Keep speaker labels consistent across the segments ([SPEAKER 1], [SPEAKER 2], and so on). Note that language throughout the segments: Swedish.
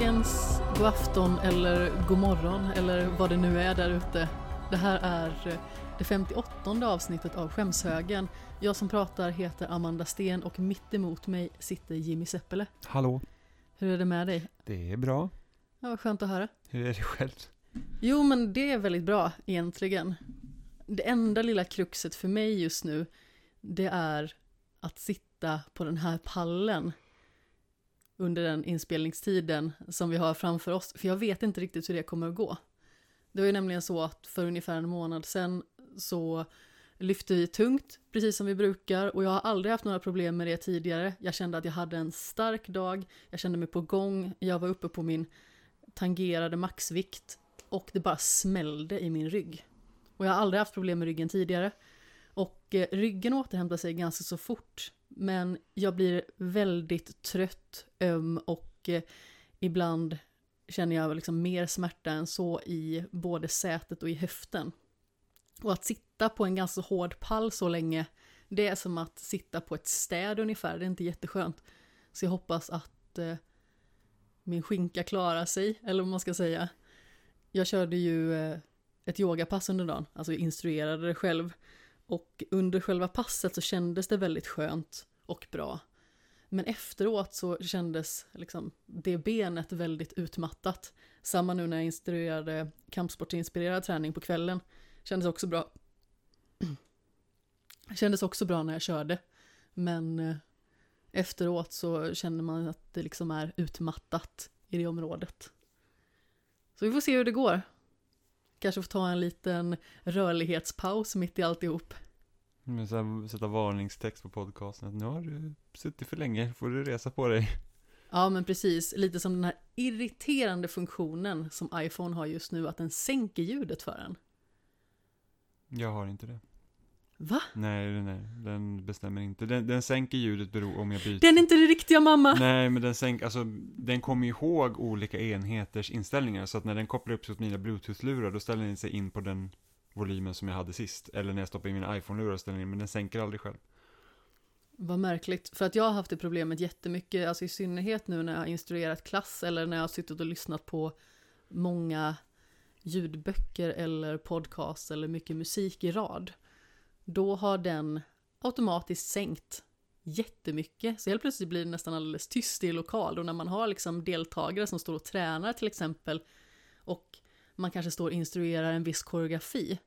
[SPEAKER 1] Dagens, god afton eller god morgon eller vad det nu är där ute. Det här är eh, det 58 avsnittet av Skämshögen. Jag som pratar heter Amanda Sten och mitt emot mig sitter Jimmy Seppele.
[SPEAKER 2] Hallå,
[SPEAKER 1] Hur är det med dig?
[SPEAKER 2] det är bra.
[SPEAKER 1] Ja, vad skönt att höra.
[SPEAKER 2] Hur är det själv?
[SPEAKER 1] Jo, men det är väldigt bra egentligen. Det enda lilla kruxet för mig just nu, det är att sitta på den här pallen under den inspelningstiden som vi har framför oss. För jag vet inte riktigt hur det kommer att gå. Det var ju nämligen så att för ungefär en månad sedan så lyfte vi tungt, precis som vi brukar. Och jag har aldrig haft några problem med det tidigare. Jag kände att jag hade en stark dag, jag kände mig på gång, jag var uppe på min tangerade maxvikt och det bara smällde i min rygg. Och jag har aldrig haft problem med ryggen tidigare. Och eh, ryggen återhämtar sig ganska så fort. Men jag blir väldigt trött, öm och eh, ibland känner jag liksom mer smärta än så i både sätet och i höften. Och att sitta på en ganska hård pall så länge, det är som att sitta på ett städ ungefär. Det är inte jätteskönt. Så jag hoppas att eh, min skinka klarar sig, eller vad man ska säga. Jag körde ju eh, ett yogapass under dagen, alltså jag instruerade det själv. Och under själva passet så kändes det väldigt skönt och bra. Men efteråt så kändes liksom det benet väldigt utmattat. Samma nu när jag instruerade kampsportinspirerad träning på kvällen. Kändes också bra. Kändes också bra när jag körde. Men eh, efteråt så känner man att det liksom är utmattat i det området. Så vi får se hur det går. Kanske får ta en liten rörlighetspaus mitt i alltihop.
[SPEAKER 2] Men så här, sätta varningstext på podcasten att nu har du suttit för länge, får du resa på dig.
[SPEAKER 1] Ja, men precis. Lite som den här irriterande funktionen som iPhone har just nu, att den sänker ljudet för en.
[SPEAKER 2] Jag har inte det.
[SPEAKER 1] Va?
[SPEAKER 2] Nej, nej, den bestämmer inte. Den, den sänker ljudet bero om jag byter.
[SPEAKER 1] Den är inte det riktiga mamma!
[SPEAKER 2] Nej, men den sänker, alltså den kommer ihåg olika enheters inställningar. Så att när den kopplar upp sig åt mina bluetooth-lurar, då ställer den sig in på den volymen som jag hade sist. Eller när jag stoppar in mina iPhone-lurar ställer den in, men den sänker aldrig själv.
[SPEAKER 1] Vad märkligt, för att jag har haft det problemet jättemycket, alltså i synnerhet nu när jag har instruerat klass eller när jag har suttit och lyssnat på många ljudböcker eller podcast eller mycket musik i rad. Då har den automatiskt sänkt jättemycket, så helt plötsligt blir det nästan alldeles tyst i lokal och när man har liksom deltagare som står och tränar till exempel och man kanske står och instruerar en viss koreografi,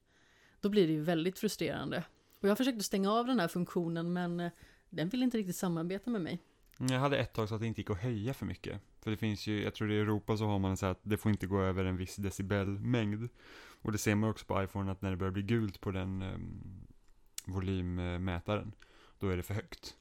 [SPEAKER 1] då blir det ju väldigt frustrerande. Och jag försökte stänga av den här funktionen men eh, den vill inte riktigt samarbeta med mig.
[SPEAKER 2] Jag hade ett tag så att det inte gick att höja för mycket. För det finns ju, jag tror det är i Europa så har man så här att det får inte gå över en viss decibelmängd. Och det ser man också på iPhone att när det börjar bli gult på den um, volymmätaren, då är det för högt.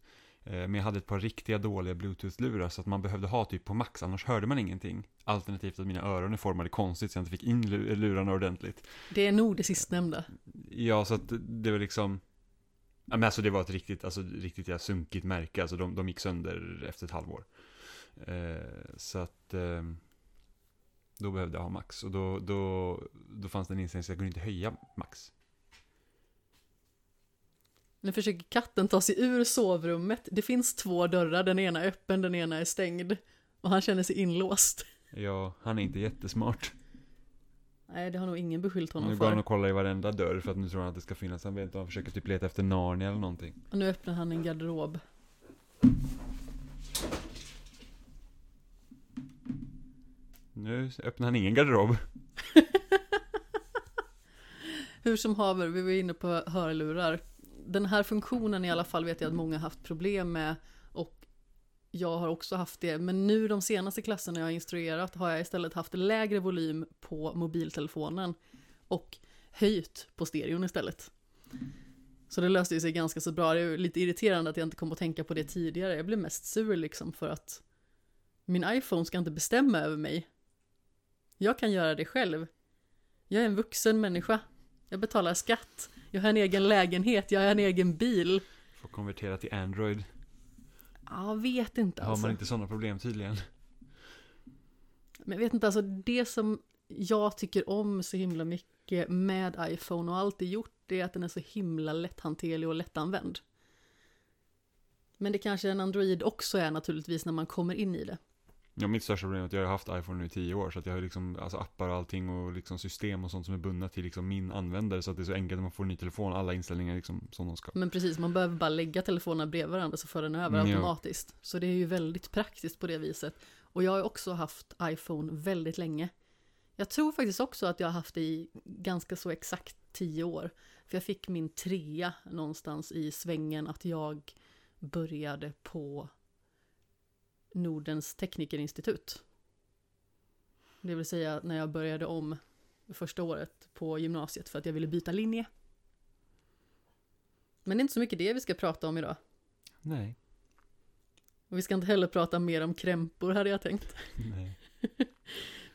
[SPEAKER 2] Eh, Men jag hade ett par riktiga dåliga bluetooth-lurar så att man behövde ha typ på max, annars hörde man ingenting. Alternativt att mina öron är formade konstigt så jag inte fick in lu- lurarna ordentligt.
[SPEAKER 1] Det är nog det sistnämnda.
[SPEAKER 2] Ja, så att det var liksom Ja, men alltså det var ett riktigt, alltså riktigt ja, sunkigt märke, alltså de, de gick sönder efter ett halvår. Eh, så att eh, då behövde jag ha max och då, då, då fanns det en inställning så jag kunde inte höja max.
[SPEAKER 1] Nu försöker katten ta sig ur sovrummet. Det finns två dörrar, den ena är öppen, den ena är stängd. Och han känner sig inlåst.
[SPEAKER 2] Ja, han är inte jättesmart.
[SPEAKER 1] Nej, det har nog ingen beskyllt honom
[SPEAKER 2] Nu går han
[SPEAKER 1] för.
[SPEAKER 2] och kollar i varenda dörr för att nu tror han att det ska finnas, han vet inte, han försöker typ leta efter Narnia eller någonting.
[SPEAKER 1] Och nu öppnar han en garderob.
[SPEAKER 2] Nu öppnar han ingen garderob.
[SPEAKER 1] Hur som haver, vi var inne på hörlurar. Den här funktionen i alla fall vet jag att många har haft problem med och jag har också haft det. Men nu de senaste klasserna jag har instruerat har jag istället haft lägre volym på mobiltelefonen och höjt på stereon istället. Så det löste sig ganska så bra. Det är lite irriterande att jag inte kom att tänka på det tidigare. Jag blev mest sur liksom för att min iPhone ska inte bestämma över mig. Jag kan göra det själv. Jag är en vuxen människa. Jag betalar skatt. Jag har en egen lägenhet. Jag har en egen bil.
[SPEAKER 2] Får konvertera till Android.
[SPEAKER 1] Ja, vet inte
[SPEAKER 2] Har
[SPEAKER 1] alltså.
[SPEAKER 2] man inte sådana problem tydligen.
[SPEAKER 1] Men jag vet inte, alltså det som jag tycker om så himla mycket med iPhone och alltid gjort det är att den är så himla lätthanterlig och lättanvänd. Men det kanske en Android också är naturligtvis när man kommer in i det.
[SPEAKER 2] Ja, mitt största problem är att jag har haft iPhone nu i tio år, så att jag har liksom, alltså appar och allting och liksom system och sånt som är bundna till liksom min användare, så att det är så enkelt när man får en ny telefon, alla inställningar liksom som de ska.
[SPEAKER 1] Men precis, man behöver bara lägga telefonerna bredvid varandra så för den över
[SPEAKER 2] Mm, ja.
[SPEAKER 1] automatiskt. Så det är ju väldigt praktiskt på det viset. Och jag har också haft iPhone väldigt länge. Jag tror faktiskt också att jag har haft det i ganska så exakt tio år. För jag fick min trea någonstans i svängen att jag började på Nordens teknikerinstitut. Det vill säga när jag började om första året på gymnasiet för att jag ville byta linje. Men det är inte så mycket det vi ska prata om idag.
[SPEAKER 2] Nej.
[SPEAKER 1] Och vi ska inte heller prata mer om krämpor hade jag tänkt.
[SPEAKER 2] Nej.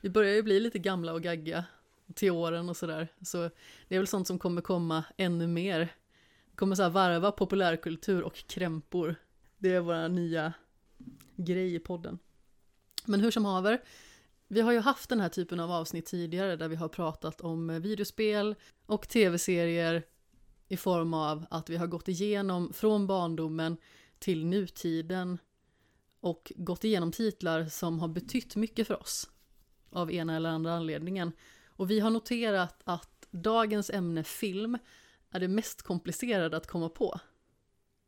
[SPEAKER 1] Vi börjar ju bli lite gamla och gagga till åren och sådär. Så det är väl sånt som kommer komma ännu mer. Vi kommer så här varva populärkultur och krämpor. Det är våra nya grej i podden. Men hur som haver, vi har ju haft den här typen av avsnitt tidigare där vi har pratat om videospel och tv-serier i form av att vi har gått igenom från barndomen till nutiden och gått igenom titlar som har betytt mycket för oss av ena eller andra anledningen. Och vi har noterat att dagens ämne film är det mest komplicerade att komma på.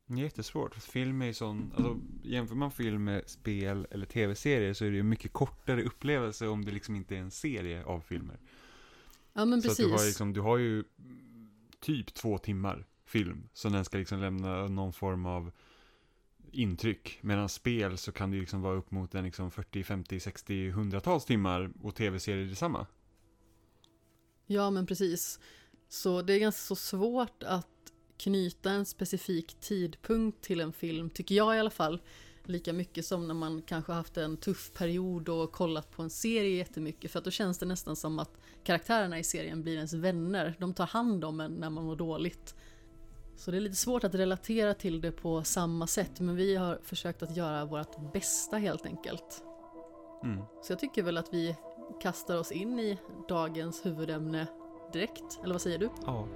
[SPEAKER 2] Jättesvårt. Film är ju sån, alltså jämför man film med spel eller tv-serier så är det ju mycket kortare upplevelse om det liksom inte är en serie av filmer.
[SPEAKER 1] Ja men
[SPEAKER 2] Så att
[SPEAKER 1] precis.
[SPEAKER 2] du har, liksom, du har ju typ två timmar film, så den ska liksom lämna någon form av intryck. Medan spel så kan det liksom vara upp mot en liksom 40, 50, 60, hundratals timmar och tv-serier detsamma.
[SPEAKER 1] Ja men precis. Så det är ganska så svårt att knyta en specifik tidpunkt till en film, tycker jag i alla fall. Lika mycket som när man kanske haft en tuff period och kollat på en serie jättemycket. För att då känns det nästan som att karaktärerna i serien blir ens vänner. De tar hand om en när man mår dåligt. Så det är lite svårt att relatera till det på samma sätt. Men vi har försökt att göra vårt bästa helt enkelt.
[SPEAKER 2] Mm.
[SPEAKER 1] Så jag tycker väl att vi kastar oss in i dagens huvudämne direkt. Eller vad säger du?
[SPEAKER 2] Ja.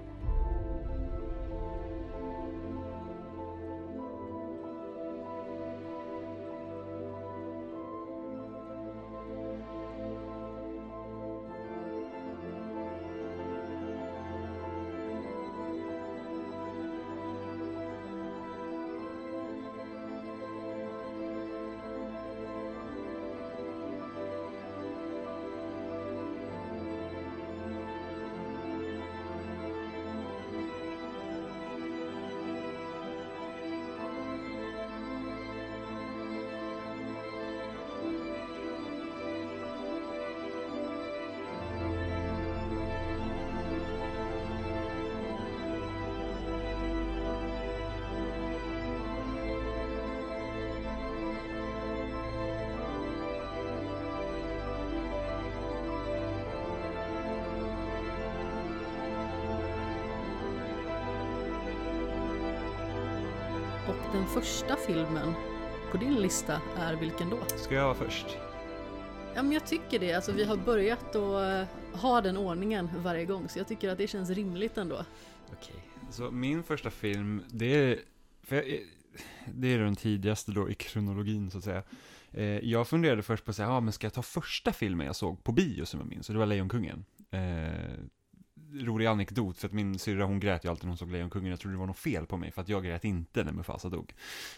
[SPEAKER 1] Lista är vilken då?
[SPEAKER 2] Ska jag vara först?
[SPEAKER 1] Ja men jag tycker det, alltså vi har börjat att eh, ha den ordningen varje gång så jag tycker att det känns rimligt ändå.
[SPEAKER 2] Okej. Så min första film, det är, jag, det är den tidigaste då i kronologin så att säga. Eh, jag funderade först på att säga, ja men ska jag ta första filmen jag såg på bio som jag minns? Så det var Lejonkungen. Rolig anekdot, för att min syrra hon grät ju alltid när hon såg Lejonkungen. Jag trodde det var något fel på mig, för att jag grät inte när Mufasa dog.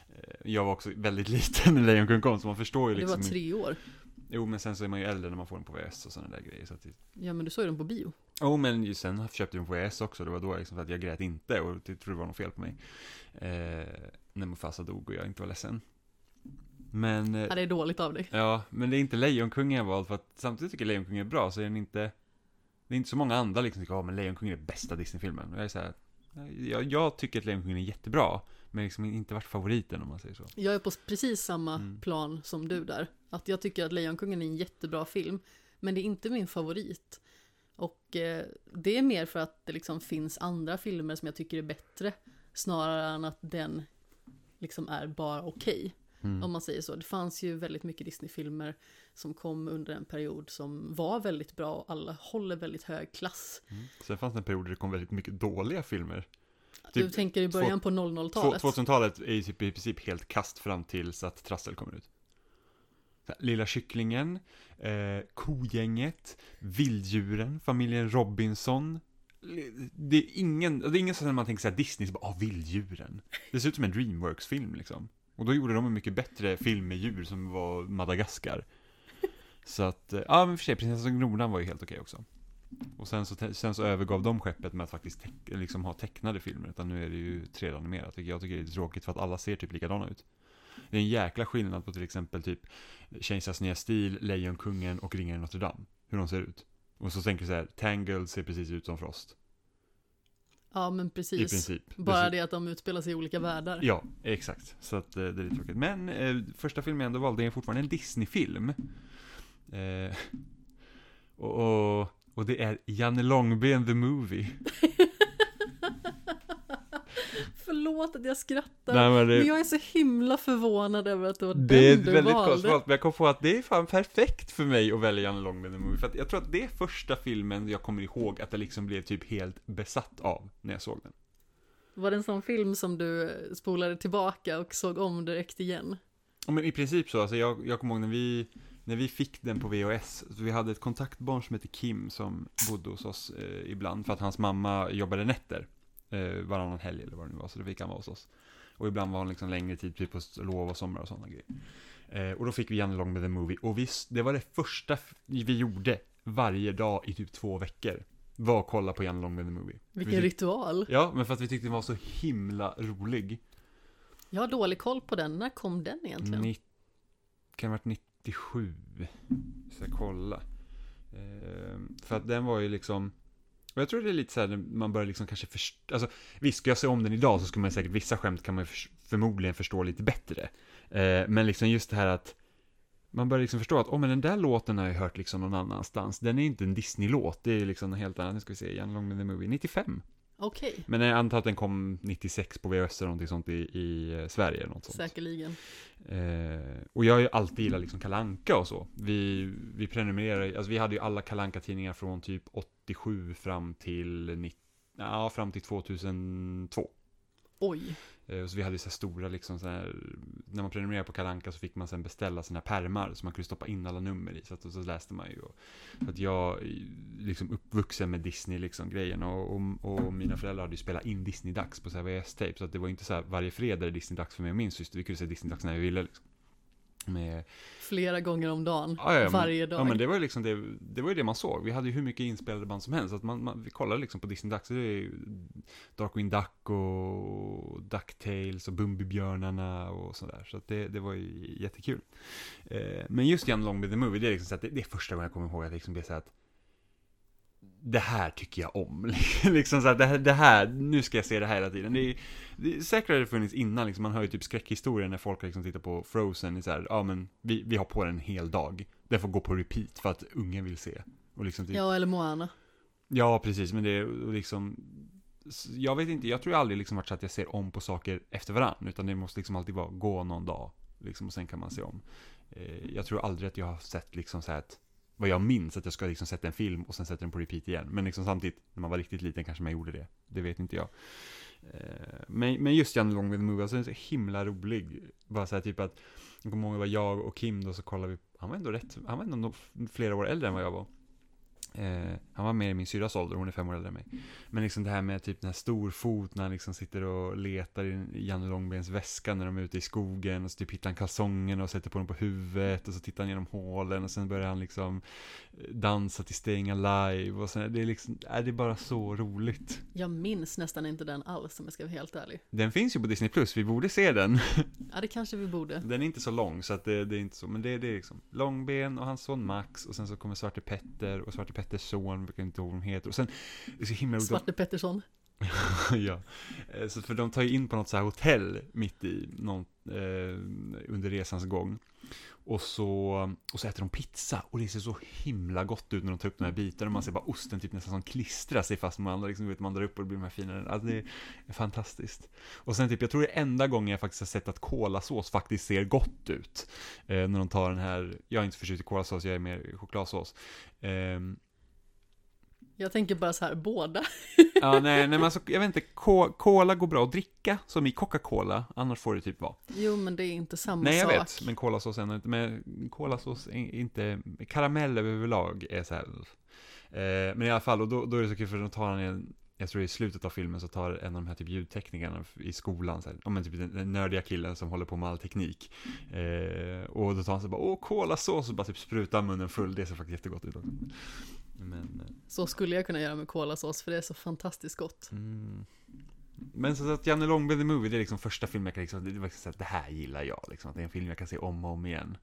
[SPEAKER 2] Eh, jag var också väldigt liten när Lejonkungen kom, så man förstår ju
[SPEAKER 1] Det
[SPEAKER 2] liksom.
[SPEAKER 1] var tre år.
[SPEAKER 2] Jo, men sen så är man ju äldre när man får den på VS och sådana där grejer. Så att det,
[SPEAKER 1] Ja men du såg ju den på bio.
[SPEAKER 2] Jo, men ju sen köpte jag den på VS också. Det var då liksom för att jag grät inte och jag trodde det var något fel på mig. Eh, när Mufasa dog och jag inte var ledsen. Men, eh,
[SPEAKER 1] Ja, det är dåligt av dig.
[SPEAKER 2] ja, men det är inte Lejonkungen jag valt för att samtidigt tycker jag Lejonkungen är bra så är den inte, det är inte så många andra liksom tycker, ja men Lejonkungen är bästa Disney-filmen. Jag är så här, jag, jag tycker att Lejonkungen är jättebra, men liksom inte varit favoriten om man säger så.
[SPEAKER 1] Jag är på precis samma
[SPEAKER 2] Mm.
[SPEAKER 1] plan som du där. Att jag tycker att Lejonkungen är en jättebra film. Men det är inte min favorit. Och eh, det är mer för att det liksom finns andra filmer som jag tycker är bättre. Snarare än att den liksom är bara okej.
[SPEAKER 2] Mm.
[SPEAKER 1] Om man säger så. Det fanns ju väldigt mycket Disney-filmer som kom under en period som var väldigt bra och alla håller väldigt hög klass.
[SPEAKER 2] Mm. Sen fanns det en period där det kom väldigt mycket dåliga filmer.
[SPEAKER 1] du
[SPEAKER 2] Typ
[SPEAKER 1] tänker i början på
[SPEAKER 2] Två-
[SPEAKER 1] 00-talet.
[SPEAKER 2] 2000-talet är ju typ i princip helt kast fram tills att Trassel kommer ut. Lilla kycklingen, eh, Kogänget, Vilddjuren, familjen Robinson. Det är ingen, det är ingen sån man tänker såhär Disney, så bara, ah, Vilddjuren. Det ser ut som en Dreamworks-film liksom. Och då gjorde de en mycket bättre film med djur som var Madagaskar. Så att, eh, ja men för sig, Prinsessan Grodan var ju helt okej också. Och sen så, sen så övergav de skeppet med att faktiskt teck, liksom ha tecknade filmer, utan nu är det ju 3D-animerat, vilket jag tycker är lite tråkigt för att alla ser typ likadana ut. Det är en jäkla skillnad på till exempel typ Kejsarens nya stil, Lejonkungen och Ringen i Notre Dame. Hur de ser ut. Och så tänker jag så här, Tangled ser precis ut som Frost.
[SPEAKER 1] Ja, men
[SPEAKER 2] I
[SPEAKER 1] precis.
[SPEAKER 2] princip.
[SPEAKER 1] Bara det att de utspelar sig i olika världar.
[SPEAKER 2] Ja, exakt. Så att eh, det är lite tråkigt. Men eh, första filmen jag ändå valde är fortfarande en Disney-film. Eh, och, och, och det är Janne Långben the Movie.
[SPEAKER 1] Förlåt att jag skrattar.
[SPEAKER 2] Nej, men det,
[SPEAKER 1] Men jag är så himla förvånad över att det var
[SPEAKER 2] det är
[SPEAKER 1] den du
[SPEAKER 2] väldigt
[SPEAKER 1] valde.
[SPEAKER 2] konstigt, men jag kom på att det är fan perfekt för mig att välja Långben the Movie. För att jag tror att det är första filmen jag kommer ihåg att jag liksom blev typ helt besatt av när jag såg den.
[SPEAKER 1] Var det en sån film som du spolade tillbaka och såg om direkt igen?
[SPEAKER 2] Ja, men i princip så, alltså jag, jag kommer ihåg när vi, när vi fick den på VHS, vi hade ett kontaktbarn som hette Kim som bodde hos oss eh, ibland, för att hans mamma jobbade nätter eh, varannan helg eller vad det nu var, så då fick han vara hos oss. Och ibland var han liksom längre tid, typ på lov och somrar och sådana grejer. Eh, och då fick vi Janne Long med The Movie, och vi, det var det första vi gjorde varje dag i typ två veckor. Var att kolla på Janne Long med The Movie.
[SPEAKER 1] Vilken
[SPEAKER 2] vi
[SPEAKER 1] ritual.
[SPEAKER 2] Ja, men för att vi tyckte den var så himla rolig.
[SPEAKER 1] Jag har dålig koll på den. När kom den egentligen?
[SPEAKER 2] Nitt- kan ha varit 97. Så jag kolla. Ehm, för att den var ju liksom, och jag tror det är lite så här när man börjar liksom kanske förstå, alltså visst, ska jag se om den idag så skulle man säkert, vissa skämt kan man ju förmodligen förstå lite bättre. Eh, men liksom just det här att man börjar liksom förstå att, åh men den där låten har jag hört liksom någon annanstans. Den är inte en Disney-låt, det är liksom något helt annat. Nu ska vi se, Jan Long med the Movie, 95.
[SPEAKER 1] Okej,
[SPEAKER 2] Men jag antar att den kom 96 på VHS eller någonting sånt i, i eh, Sverige eller något sånt.
[SPEAKER 1] säkerligen.
[SPEAKER 2] Eh, och jag har ju alltid gillat liksom Kalanka och så. Vi, vi prenumererar, alltså vi hade ju alla kalanka tidningar från typ 87 fram till, 90, ja, fram till 2002.
[SPEAKER 1] Oj,
[SPEAKER 2] eh, så vi hade ju så här stora liksom så här, när man prenumererade på Kalanka så fick man sen beställa sina pärmar som man kunde stoppa in alla nummer i. Så, att, så läste man ju. Och, så att jag är liksom uppvuxen med Disney liksom grejen och, och, och mina föräldrar hade ju spelat in Disney-dags på så här VHS-tape. Så att det var inte så här varje fredag är Disney-dags för mig och min syster. Vi kunde se Disney-dags när vi ville liksom. Med,
[SPEAKER 1] flera gånger om dagen.
[SPEAKER 2] Ja, ja,
[SPEAKER 1] varje dag.
[SPEAKER 2] Ja men det var ju liksom det, det var ju det man såg. Vi hade ju hur mycket inspelade band som helst. Så att man, man, vi kollade liksom på Disney-dags. Det är ju Darkwing Duck och Ducktails och Bumbibjörnarna och sådär. Så det, det var ju jättekul. Eh, men just Jan Long the Movie, det är liksom så att det, det är första gången jag kommer ihåg att det liksom blev så att det här tycker jag om. liksom så att det här, det här, nu ska jag se det här hela tiden. Det är, det är, säkert har det funnits innan, liksom, man hör ju typ skräckhistorier när folk liksom tittar på Frozen, i så här, ja men vi, vi har på den en hel dag. Den får gå på repeat för att ungen vill se. Och liksom typ,
[SPEAKER 1] Ja, eller Moana.
[SPEAKER 2] Ja, precis, men det är liksom jag vet inte, jag tror aldrig liksom varit så att jag ser om på saker efter varandra, utan det måste liksom alltid vara gå någon dag, liksom, och sen kan man se om. Eh, jag tror aldrig att jag har sett liksom så här att, vad jag minns, att jag ska liksom sätta en film och sen sätta den på repeat igen. Men liksom samtidigt, när man var riktigt liten kanske man gjorde det. Det vet inte jag. Eh, men, men just Janne Long with the Movie, alltså den är så himla rolig. Bara så här typ att, jag kommer ihåg det var jag och Kim då, så kollade vi, han var ändå rätt, han var ändå flera år äldre än vad jag var. Eh, han var mer i min syrras ålder, hon är fem år äldre än mig. Men liksom det här med typ den här storfot när han liksom sitter och letar i Janne Långbens väska när de är ute i skogen och så typ hittar han kalsongen och sätter på dem på huvudet och så tittar han genom hålen och sen börjar han liksom eh, dansa till Staying Alive och sen, det är liksom, är det är bara så roligt.
[SPEAKER 1] Jag minns nästan inte den alls om jag ska vara helt ärlig.
[SPEAKER 2] Den finns ju på Disney Plus, vi borde se den.
[SPEAKER 1] Ja, det kanske vi borde.
[SPEAKER 2] Den är inte så lång så att det, det är inte så, men det, det är liksom Långben och hans son Max och sen så kommer Svarte Petter och Svarte Petters son, jag inte ihåg de heter och sen, det är så himla
[SPEAKER 1] Svarte Pettersson.
[SPEAKER 2] ja, Eh, så för de tar ju in på något så här hotell mitt i någon, eh, under resans gång. Och så, och så äter de pizza och det ser så himla gott ut när de tar upp de här bitarna. Och man ser bara osten typ nästan som klistrar sig fast man, liksom, vet, man drar upp och det blir de här fina. Alltså det är fantastiskt. Och sen typ, jag tror det är enda gången jag faktiskt har sett att kolasås faktiskt ser gott ut. Eh, när de tar den här, jag är inte förtjust i kolasås, jag är mer chokladsås. Ehm,
[SPEAKER 1] Jag tänker bara så här, båda.
[SPEAKER 2] Ja, nej, nej men alltså, jag vet inte, cola går bra att dricka, som i Coca-Cola, annars får det typ vara.
[SPEAKER 1] Jo, men det är inte samma
[SPEAKER 2] Nej, jag
[SPEAKER 1] sak.
[SPEAKER 2] vet, men kolasås är inte, men kolasås är inte, karamell överlag är så här. Eh, men i alla fall, och då, då är det så kul för då tar han en, jag tror i slutet av filmen så tar en av de här typ ljudteknikerna i skolan, så här, om men typ den nördiga killen som håller på med all teknik. Eh, och då tar han så bara, åh kolasås, och bara typ sprutar munnen full, det ser faktiskt jättegott ut också. Men, eh,
[SPEAKER 1] Så skulle jag kunna göra med kolasås, för det är så fantastiskt gott.
[SPEAKER 2] Mm. Men så att Janne Långben the Movie, det är liksom första filmen jag kan liksom, det, liksom det här gillar jag liksom. Att det är en film jag kan se om och om igen.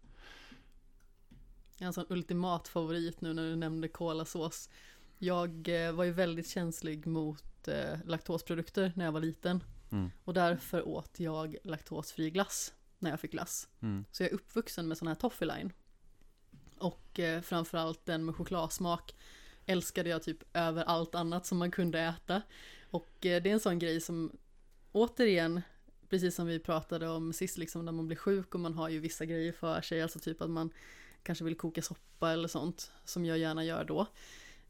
[SPEAKER 1] Jag har en sån ultimat favorit nu när du nämnde kolasås. Jag eh, var ju väldigt känslig mot eh, laktosprodukter när jag var liten.
[SPEAKER 2] Mm.
[SPEAKER 1] Och därför åt jag laktosfri glass när jag fick glass.
[SPEAKER 2] Mm.
[SPEAKER 1] Så jag är uppvuxen med sån här toffee line. Och eh, framförallt den med chokladsmak älskade jag typ över allt annat som man kunde äta. Och eh, det är en sån grej som återigen, precis som vi pratade om sist, liksom när man blir sjuk och man har ju vissa grejer för sig, alltså typ att man kanske vill koka soppa eller sånt, som jag gärna gör då.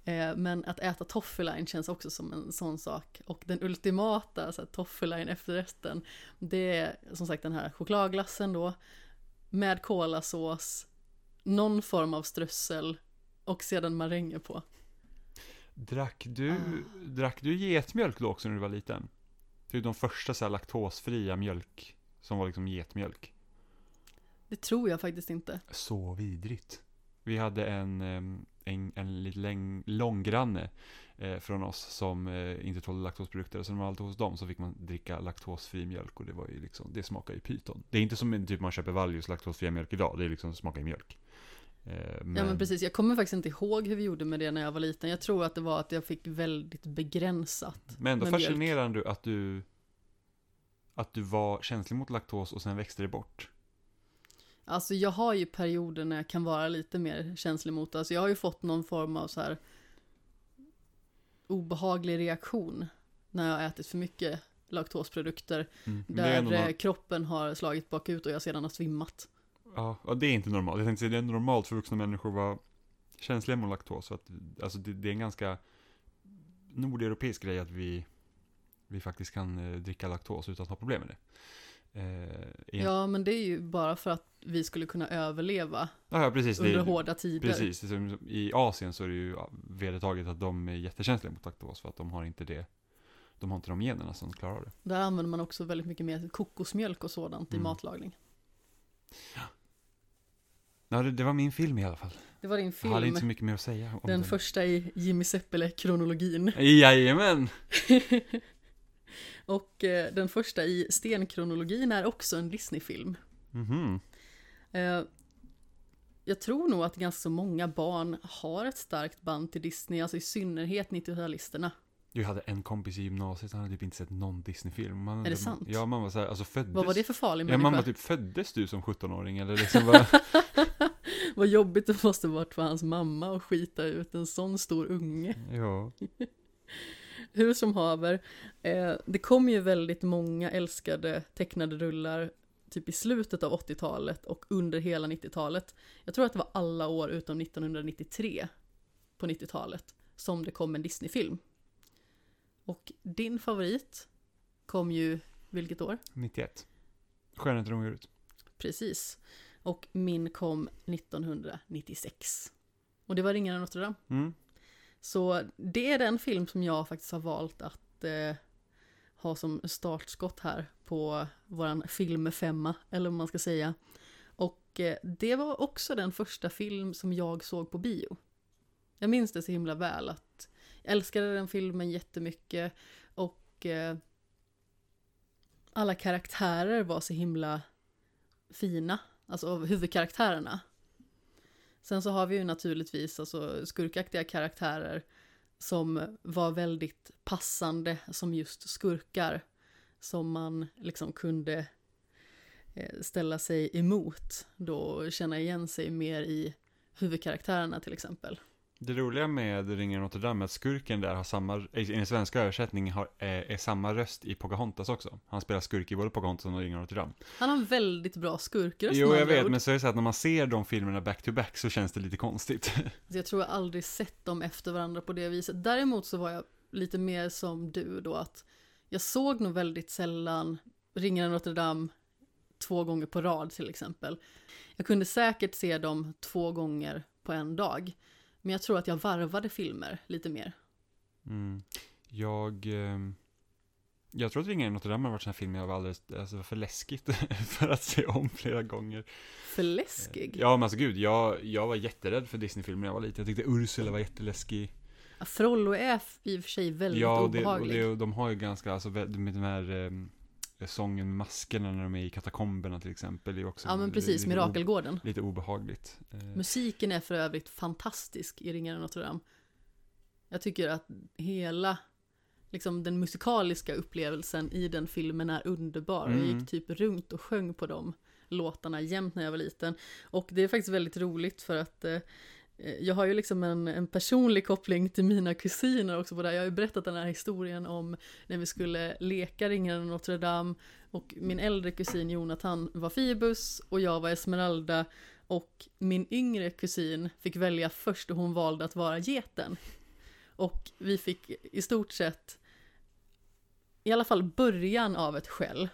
[SPEAKER 1] Eh, men att äta toffeline känns också som en sån sak. Och den ultimata så här, toffeline efterrätten, det är som sagt den här chokladglassen då, med kolasås, någon form av strössel och sedan maränger på.
[SPEAKER 2] Drack du,
[SPEAKER 1] Ah.
[SPEAKER 2] drack du getmjölk då också när du var liten? Det är de första så här laktosfria mjölk som var liksom getmjölk.
[SPEAKER 1] Det tror jag faktiskt inte.
[SPEAKER 2] Så vidrigt. Vi hade en, en, en lite läng, lång granne eh, från oss som eh, inte tålde laktosprodukter. Så när man var alltid hos dem så fick man dricka laktosfri mjölk och det var ju liksom, det smakar ju pyton. Det är inte som typ man köper Valjus laktosfria mjölk idag, det är liksom smakar i mjölk. Eh,
[SPEAKER 1] Ja men precis, jag kommer faktiskt inte ihåg hur vi gjorde med det när jag var liten. Jag tror att det var att jag fick väldigt begränsat.
[SPEAKER 2] Men ändå fascinerande att du att du var känslig mot laktos och sen växte det bort.
[SPEAKER 1] Alltså jag har ju perioder när jag kan vara lite mer känslig mot det. Alltså jag har ju fått någon form av så här obehaglig reaktion när jag har ätit för mycket laktosprodukter.
[SPEAKER 2] Mm.
[SPEAKER 1] Där eh,
[SPEAKER 2] no-
[SPEAKER 1] kroppen har slagit bakut och jag sedan har svimmat.
[SPEAKER 2] Ja, ja, det är inte normalt. Jag tänkte säga det är normalt för vuxna människor att vara känsliga mot laktos. Så att, alltså det, det är en ganska nordeuropeisk grej att vi, vi faktiskt kan eh, dricka laktos utan att ha problem med det. Eh, i-
[SPEAKER 1] Ja men det är ju bara för att vi skulle kunna överleva
[SPEAKER 2] ja, precis.
[SPEAKER 1] Under
[SPEAKER 2] är-
[SPEAKER 1] hårda tider.
[SPEAKER 2] Precis, i Asien så är det ju vedertaget att de är jättekänsliga mot laktos för att de har inte det, de har inte de generna som klarar det.
[SPEAKER 1] Där använder man också väldigt mycket mer kokosmjölk och sådant i
[SPEAKER 2] Mm.
[SPEAKER 1] matlagning.
[SPEAKER 2] Ja, det, det var min film i alla fall.
[SPEAKER 1] Det var din
[SPEAKER 2] Jag
[SPEAKER 1] film.
[SPEAKER 2] hade inte så mycket mer att säga om
[SPEAKER 1] Den första i Jimmy Seppele-kronologin.
[SPEAKER 2] Jajamän!
[SPEAKER 1] Och eh, den första i Stenkronologin är också en Disney-film.
[SPEAKER 2] Mhm.
[SPEAKER 1] Eh, jag tror nog att ganska så många barn har ett starkt band till Disney, alltså i synnerhet 90-talisterna.
[SPEAKER 2] Jag hade en kompis i gymnasiet, han hade typ inte sett någon Disney-film. Man,
[SPEAKER 1] Är det sant?
[SPEAKER 2] Ja, man var såhär, alltså föddes...
[SPEAKER 1] Vad var det för farlig
[SPEAKER 2] Ja,
[SPEAKER 1] människa?
[SPEAKER 2] man var typ, föddes du som 17-åring eller liksom bara...
[SPEAKER 1] Vad jobbigt det måste varit för hans mamma att skita ut en sån stor unge.
[SPEAKER 2] ja.
[SPEAKER 1] Hur som haver, eh, det kom ju väldigt många älskade tecknade rullar typ i slutet av 80-talet och under hela 90-talet. Jag tror att det var alla år utom 1993 på 90-talet som det kom en Disney-film. Och din favorit kom ju, vilket år?
[SPEAKER 2] 91. Skönheten och odjuret.
[SPEAKER 1] Precis. Och min kom 1996. Och det var Ringarna i Notre Dame.
[SPEAKER 2] Mm.
[SPEAKER 1] Så det är den film som jag faktiskt har valt att eh, ha som startskott här på våran filmfemma, eller vad man ska säga. Och eh, det var också den första film som jag såg på bio. Jag minns det så himla väl att älskade den filmen jättemycket och eh, alla karaktärer var så himla fina, alltså huvudkaraktärerna. Sen så har vi ju naturligtvis alltså skurkaktiga karaktärer som var väldigt passande som just skurkar. Som man liksom kunde eh, ställa sig emot då och känna igen sig mer i huvudkaraktärerna till exempel.
[SPEAKER 2] Det roliga med Ringen Notre Dame är att skurken där har samma, i den svenska översättningen har, är, är samma röst i Pocahontas också. Han spelar skurk i både Pocahontas och Ringen Notre Dame.
[SPEAKER 1] Han har en väldigt bra skurkröst
[SPEAKER 2] Jo, jag vet,
[SPEAKER 1] ord.
[SPEAKER 2] men så är det så att när man ser de filmerna back to back så känns det lite konstigt.
[SPEAKER 1] Jag tror jag aldrig sett dem efter varandra på det viset. Däremot så var jag lite mer som du då att jag såg nog väldigt sällan Ringen Notre Dame två gånger på rad till exempel. Jag kunde säkert se dem två gånger på en dag. Men jag tror att jag varvade filmer lite mer.
[SPEAKER 2] Mm. Jag, ehm, jag tror att Ringen Notre Dame har varit en film jag var alldeles, alltså för läskigt för att se om flera gånger.
[SPEAKER 1] För läskig.
[SPEAKER 2] Ja, men alltså gud, jag, jag var jätterädd för Disney-filmer när jag var liten. Jag tyckte Ursula var jätteläskig.
[SPEAKER 1] Ja, Frollo är i och för sig väldigt
[SPEAKER 2] Ja, och, det, och,
[SPEAKER 1] obehaglig.
[SPEAKER 2] det, och de har ju ganska, alltså med den här ehm, sången med maskerna när de är i katakomberna till exempel. Är också
[SPEAKER 1] Ja men precis,
[SPEAKER 2] lite,
[SPEAKER 1] Mirakelgården.
[SPEAKER 2] Lite, obehagligt. Eh,
[SPEAKER 1] Musiken är för övrigt fantastisk i Ringen Notre Dame. Jag tycker att hela liksom den musikaliska upplevelsen i den filmen är underbar. Jag
[SPEAKER 2] Mm.
[SPEAKER 1] gick typ runt och sjöng på de låtarna jämt när jag var liten. Och det är faktiskt väldigt roligt för att eh, Eh, jag har ju liksom en, en personlig koppling till mina kusiner också på det här. Jag har ju berättat den här historien om när vi skulle leka Ringen Notre Dame och min äldre kusin Jonathan var Fibus och jag var Esmeralda och min yngre kusin fick välja först och hon valde att vara geten. Och vi fick i stort sett i alla fall början av ett skäll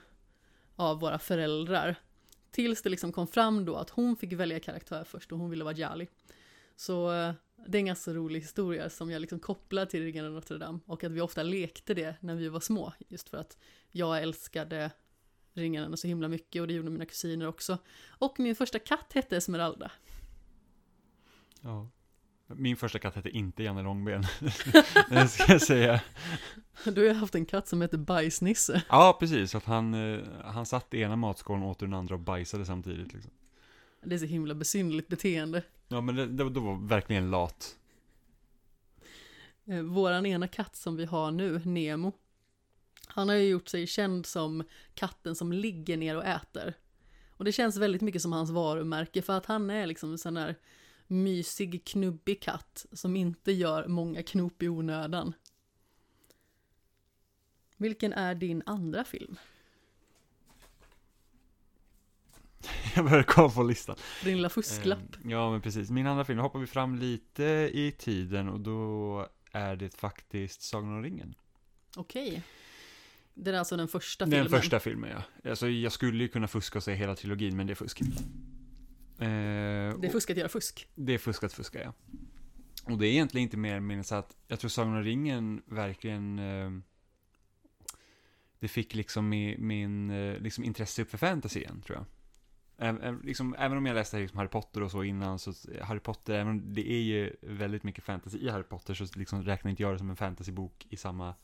[SPEAKER 1] av våra föräldrar. Tills det liksom kom fram då att hon fick välja karaktär först och hon ville vara Jali. Så eh, det är en ganska rolig historia som jag liksom kopplar till Ringen av Notre Dame och att vi ofta lekte det när vi var små. Just för att jag älskade ringarna så himla mycket och det gjorde mina kusiner också. Och min första katt hette Esmeralda.
[SPEAKER 2] ja. Min första katt hette inte Janne Långben. det ska jag säga.
[SPEAKER 1] Du har ju haft en katt som heter Bajsnisse.
[SPEAKER 2] Ja, precis. Att han, eh, han satt i ena matskålen, åt ur den andra och bajsade samtidigt. Liksom.
[SPEAKER 1] Det är så himla besynnerligt beteende.
[SPEAKER 2] Ja, men det, det, det var verkligen lat.
[SPEAKER 1] Eh, Våran ena katt som vi har nu, Nemo, han har ju gjort sig känd som katten som ligger ner och äter. Och det känns väldigt mycket som hans varumärke för att han är liksom en sån här mysig, knubbig katt som inte gör många knop i onödan. Vilken är din andra film?
[SPEAKER 2] Jag börjar kolla på listan.
[SPEAKER 1] Din lilla fusklapp?
[SPEAKER 2] Eh, Ja, men precis. Min andra film, då hoppar vi fram lite i tiden och då är det faktiskt Sagan om ringen.
[SPEAKER 1] Okej. Det är alltså den första
[SPEAKER 2] Den
[SPEAKER 1] filmen?
[SPEAKER 2] första filmen, ja. Alltså, jag skulle ju kunna fuska och säga hela trilogin, men det är fusk. Eh,
[SPEAKER 1] Det är fusk att göra fusk.
[SPEAKER 2] Det är fusk att fuska, ja. Och det är egentligen inte mer än så att jag tror Sagan om ringen verkligen eh, det fick liksom mi- min eh, liksom intresse upp för fantasy igen, tror jag. Även, liksom, även om jag läste liksom Harry Potter och så innan, så Harry Potter, även om det är ju väldigt mycket fantasy i Harry Potter, så liksom räknar inte jag det som en fantasybok i samma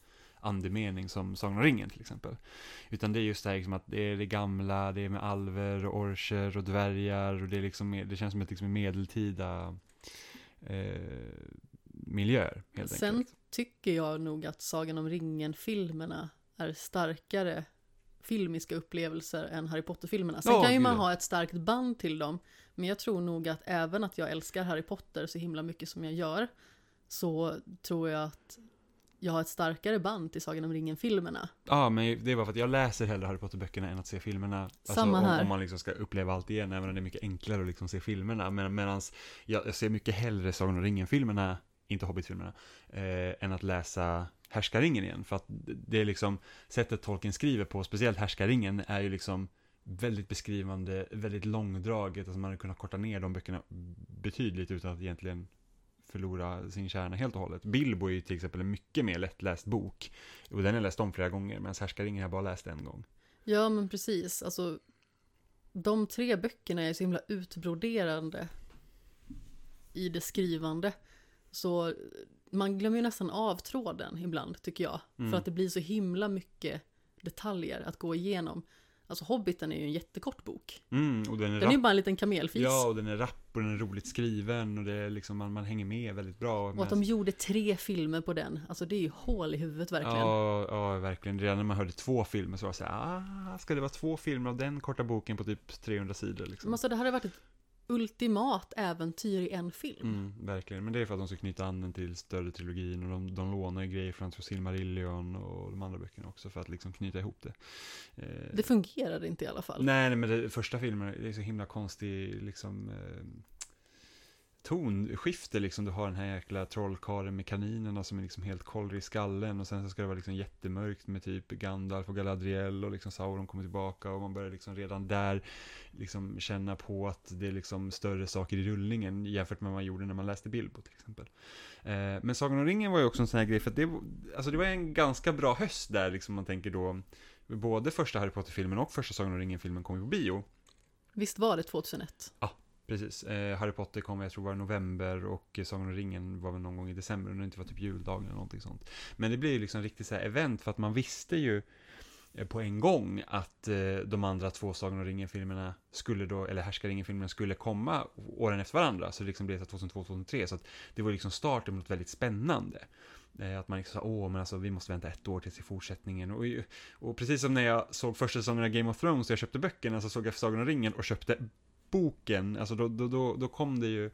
[SPEAKER 2] andemening som Sagan om ringen till exempel. Utan det är just det här liksom att det är det gamla, det är med alver och orcher och dvärgar och det är liksom, det känns som ett liksom medeltida eh, miljöer helt
[SPEAKER 1] Sen
[SPEAKER 2] enkelt.
[SPEAKER 1] tycker jag nog att Sagan om ringen-filmerna är starkare filmiska upplevelser än Harry Potter-filmerna. Sen
[SPEAKER 2] Ja,
[SPEAKER 1] kan ju man ha ett starkt band till dem, men jag tror nog att även att jag älskar Harry Potter så himla mycket som jag gör, så tror jag att jag har ett starkare band till Sagan om ringen-filmerna.
[SPEAKER 2] Ja, men det är bara för att jag läser hellre Harry Potter-böckerna än att se filmerna. Alltså,
[SPEAKER 1] Samma
[SPEAKER 2] om,
[SPEAKER 1] här.
[SPEAKER 2] om man liksom ska uppleva allt igen, även om det är mycket enklare att liksom se filmerna. Men, medans jag, jag ser mycket hellre Sagan om ringen-filmerna, inte Hobbit-filmerna, eh, än att läsa Härskaringen igen. För att det är liksom, sättet Tolkien skriver på, speciellt Härskaringen, är ju liksom väldigt beskrivande, väldigt långdraget, alltså man hade kunnat korta ner de böckerna betydligt utan att egentligen förlora sin kärna helt och hållet. Bilbo är ju till exempel en mycket mer lättläst bok. Och den har jag läst om flera gånger, medan Härskaringen har jag bara läst en gång.
[SPEAKER 1] Ja, men precis. Alltså, de tre böckerna är så himla utbroderande i det skrivande. Så man glömmer ju nästan av tråden ibland, tycker jag.
[SPEAKER 2] Mm.
[SPEAKER 1] För att det blir så himla mycket detaljer att gå igenom. Alltså Hobbiten är ju en jättekort bok.
[SPEAKER 2] Mm, och den är
[SPEAKER 1] Den är ju bara en liten kamelfis.
[SPEAKER 2] Ja, och den är rapp och den är roligt skriven och det är liksom, man, man hänger med väldigt bra.
[SPEAKER 1] Och att de gjorde tre filmer på den, alltså det är ju hål i huvudet verkligen.
[SPEAKER 2] Ja, ja, verkligen. Redan när man hörde två filmer så var det så här, ah, ska det vara två filmer av den korta boken på typ 300 sidor liksom?
[SPEAKER 1] Men alltså det hade varit ett ultimat äventyr i en film.
[SPEAKER 2] Mm, verkligen, men det är för att de ska knyta an till större trilogin och de, de lånar ju grejer från Silmarillion och de andra böckerna också för att liksom knyta ihop det.
[SPEAKER 1] Eh, det fungerade inte i alla fall.
[SPEAKER 2] Nej, nej men det, första filmen är så himla konstig liksom eh, tonskifte liksom. Du har den här jäkla trollkaren med kaninerna som är liksom helt kollrig i skallen och sen så ska det vara liksom jättemörkt med typ Gandalf och Galadriel och liksom Sauron kommer tillbaka och man börjar liksom redan där liksom känna på att det är liksom större saker i rullningen jämfört med vad man gjorde när man läste Bilbo till exempel. Eh, men Sagan om ringen var ju också en sån här grej för att det, alltså det var en ganska bra höst där liksom man tänker då både första Harry Potter-filmen och första Sagan om ringen-filmen kom ju på bio.
[SPEAKER 1] Visst var det 2001?
[SPEAKER 2] Ja, Precis. Eh, Harry Potter kom, jag tror var i november och Sagan om ringen var väl någon gång i december, om det inte var typ juldagen eller någonting sånt. Men det blir ju liksom riktigt så här event för att man visste ju eh, på en gång att eh, de andra två Sagan om ringen-filmerna skulle då, eller Härskaringen-filmerna skulle komma åren efter varandra. Så det liksom blev 2002-2003, så att det var liksom starten mot väldigt spännande. Eh, att man liksom sa, åh, men alltså vi måste vänta ett år tills i fortsättningen. Och, och precis som när jag såg första säsongen av Game of Thrones och jag köpte böckerna, så såg jag Sagan om ringen och köpte boken, alltså då, då, då, då kom det ju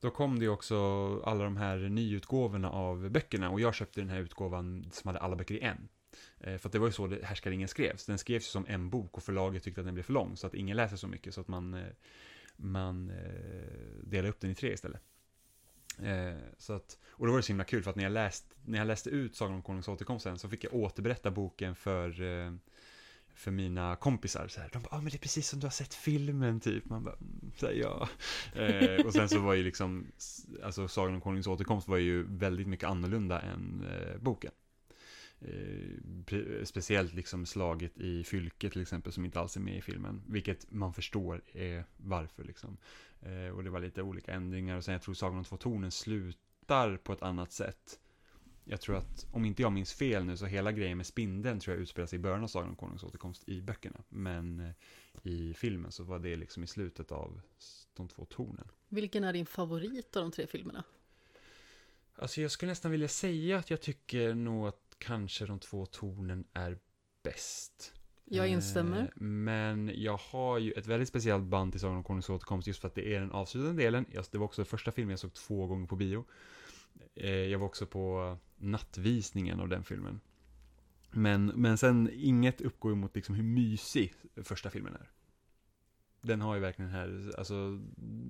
[SPEAKER 2] då kom det ju också alla de här nyutgåvorna av böckerna och jag köpte den här utgåvan som hade alla böcker i en. Eh, för att det var ju så det Härskaringen skrevs. Den skrevs ju som en bok och förlaget tyckte att den blev för lång så att ingen läser så mycket så att man, eh, man eh, delade upp den i tre istället. Så att, och då var det så himla kul för att när jag, läst, när jag läste ut Sagan om Konungens återkomst sen så fick jag återberätta boken för för mina kompisar. Så här, de bara, ah, men det är precis som du har sett filmen typ. Man bara, mm, så här, ja. Eh, och sen så var ju liksom, alltså Sagan om Konungens återkomst var ju väldigt mycket annorlunda än eh, boken. Eh, speciellt liksom slaget i Fylke till exempel som inte alls är med i filmen. Vilket man förstår är varför liksom. Eh, och det var lite olika ändringar och sen jag tror Sagan om två tornen slutar på ett annat sätt jag tror att, om inte jag minns fel nu, så hela grejen med spindeln tror jag utspelar sig i början av Sagan om Konungens återkomst i böckerna. Men eh, i filmen så var det liksom i slutet av de två tornen.
[SPEAKER 1] Vilken är din favorit av de tre filmerna?
[SPEAKER 2] Alltså jag skulle nästan vilja säga att jag tycker nog att kanske de två tornen är bäst.
[SPEAKER 1] Jag instämmer. Eh,
[SPEAKER 2] men jag har ju ett väldigt speciellt band till Sagan om Konungens återkomst just för att det är den avslutande delen. Det var också första filmen jag såg två gånger på bio. Eh, jag var också på nattvisningen av den filmen. Men, men sen, inget uppgår mot liksom hur mysig första filmen är. Den har ju verkligen här, alltså,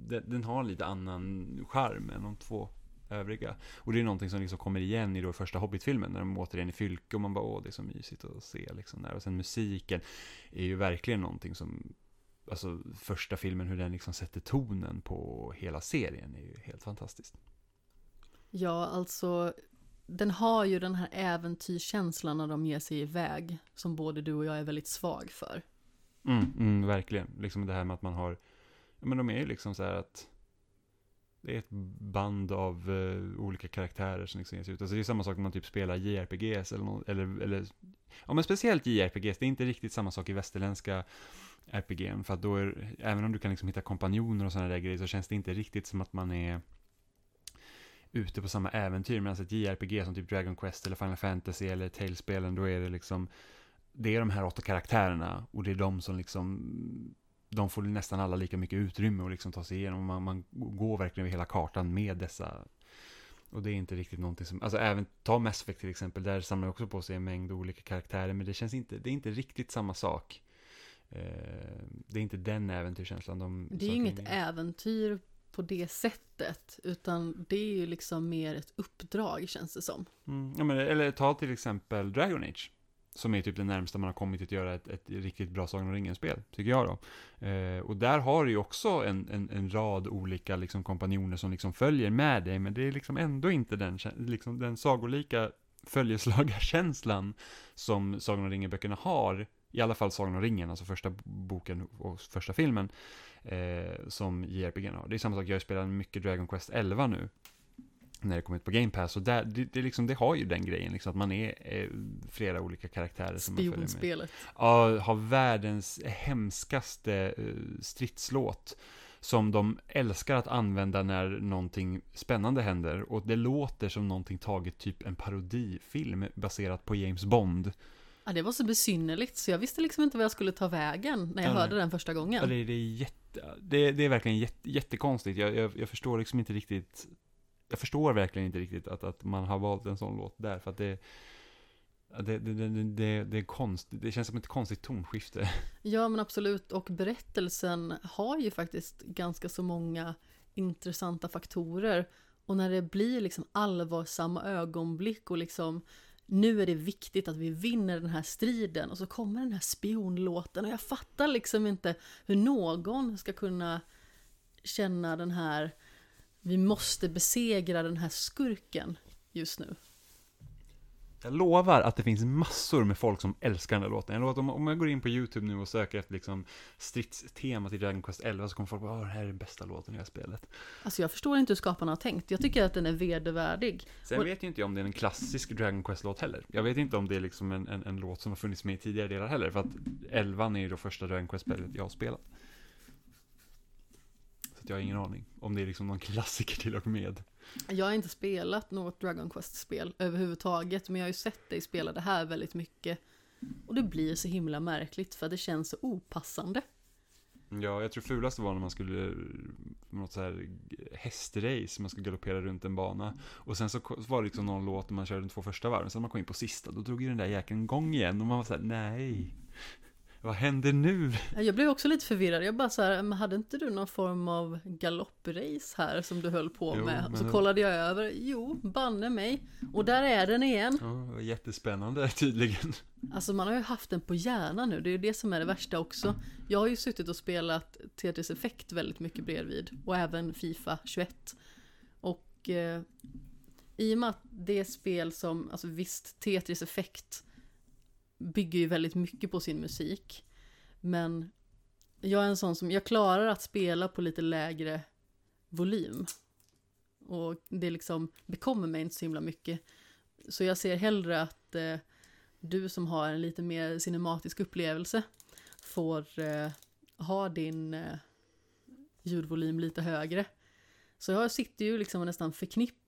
[SPEAKER 2] den, den har lite annan charm än de två övriga. Och det är någonting som liksom kommer igen i då första Hobbit-filmen, när de återigen är i fylke och man bara, åh, det är så mysigt att se liksom där. Och sen musiken är ju verkligen någonting som, alltså första filmen, hur den liksom sätter tonen på hela serien är ju helt fantastiskt.
[SPEAKER 1] Ja, alltså den har ju den här äventyrskänslan när de ger sig iväg som både du och jag är väldigt svag för.
[SPEAKER 2] Mm, mm, verkligen, liksom det här med att man har, ja men de är ju liksom så här att det är ett band av uh, olika karaktärer som liksom ges ut. Alltså det är samma sak när man typ spelar JRPGs eller, någon, eller, eller ja men speciellt JRPGs, det är inte riktigt samma sak i västerländska RPGn. för att då är, även om du kan liksom hitta kompanjoner och sådana där grejer så känns det inte riktigt som att man är ute på samma äventyr. Medan ett JRPG som typ Dragon Quest eller Final Fantasy eller Tales-spelen, då är det liksom, det är de här åtta karaktärerna och det är de som liksom, de får nästan alla lika mycket utrymme och liksom ta sig igenom. Man, man går verkligen över hela kartan med dessa och det är inte riktigt någonting som, alltså även ta Mass Effect till exempel, där samlar också på sig en mängd olika karaktärer, men det känns inte, det är inte riktigt samma sak. Eh, det är inte den äventyrskänslan de...
[SPEAKER 1] Det är inget äventyr på det sättet, utan det är ju liksom mer ett uppdrag känns det som.
[SPEAKER 2] Mm, ja, men, eller ta till exempel Dragon Age. Som är typ det närmsta man har kommit att göra ett, ett riktigt bra Sagan om ringen-spel, tycker jag då. Eh, och där har du ju också en, en, en rad olika liksom, kompanjoner som liksom följer med dig, men det är liksom ändå inte den, liksom, den sagolika följeslagarkänslan som Sagan om ringen-böckerna har, i alla fall Sagan om ringen, alltså första boken och första filmen eh, som JRPG har. Det är samma sak, jag spelar mycket Dragon Quest 11 nu. När det kommer ut på Game Pass. Och där, det, det, liksom, det har ju den grejen, liksom, att man är eh, flera olika karaktärer som man följer med. Ja, har världens hemskaste eh, stridslåt som de älskar att använda när någonting spännande händer. Och det låter som någonting taget typ en parodifilm baserat på James Bond.
[SPEAKER 1] Ja, det var så besynnerligt så jag visste liksom inte vad jag skulle ta vägen när jag ja, hörde den första gången.
[SPEAKER 2] Ja, det, det är jätte det, det är verkligen jätte, jättekonstigt. Jag, jag, jag förstår liksom inte riktigt, jag förstår verkligen inte riktigt att, att man har valt en sån låt där, för att det det, det, det, det, det, är konst, det känns som ett konstigt tonskifte.
[SPEAKER 1] Ja men absolut och berättelsen har ju faktiskt ganska så många intressanta faktorer. Och när det blir liksom allvarsamma ögonblick och liksom nu är det viktigt att vi vinner den här striden och så kommer den här spionlåten och jag fattar liksom inte hur någon ska kunna känna den här vi måste besegra den här skurken just nu.
[SPEAKER 2] Jag lovar att det finns massor med folk som älskar den här låten. Jag lovar att om, om jag går in på YouTube nu och söker efter liksom stridstema till Dragon Quest 11 så kommer folk bara, det här är den bästa låten i det här spelet.
[SPEAKER 1] Alltså jag förstår inte hur skaparna har tänkt. Jag tycker att den är vedervärdig.
[SPEAKER 2] Sen och... vet ju inte jag om det är en klassisk Dragon Quest-låt heller. Jag vet inte om det är liksom en, en, en, låt som har funnits med i tidigare delar heller. För att 11 är ju då första Dragon Quest-spelet jag har spelat. Så jag har ingen aning om det är liksom någon klassiker till och med.
[SPEAKER 1] Jag har inte spelat något Dragon Quest-spel överhuvudtaget, men jag har ju sett dig spela det här väldigt mycket. Och det blir så himla märkligt, för det känns så opassande.
[SPEAKER 2] Ja, jag tror fulaste var när man skulle, något så här hästrace, man skulle galoppera runt en bana. Och sen så var det liksom någon låt när man körde de två första varven, sen när man kom in på sista, då drog ju den där jäkeln igång igen och man var såhär, nej. Vad händer nu?
[SPEAKER 1] Jag blev också lite förvirrad. Jag bara så här, men hade inte du någon form av galopprace här som du höll på jo, med? Och så men... kollade jag över, jo, banne mig. Och där är den igen.
[SPEAKER 2] Ja, jättespännande tydligen.
[SPEAKER 1] Alltså man har ju haft den på hjärnan nu, det är ju det som är det värsta också. Jag har ju suttit och spelat Tetris Effect väldigt mycket bredvid. Och även Fifa 21. Och eh, i och med att det är spel som, alltså visst, Tetris Effect bygger ju väldigt mycket på sin musik. Men jag är en sån som, jag klarar att spela på lite lägre volym. Och det liksom bekommer mig inte så himla mycket. Så jag ser hellre att eh, du som har en lite mer cinematisk upplevelse får eh, ha din eh, ljudvolym lite högre. Så jag sitter ju liksom och nästan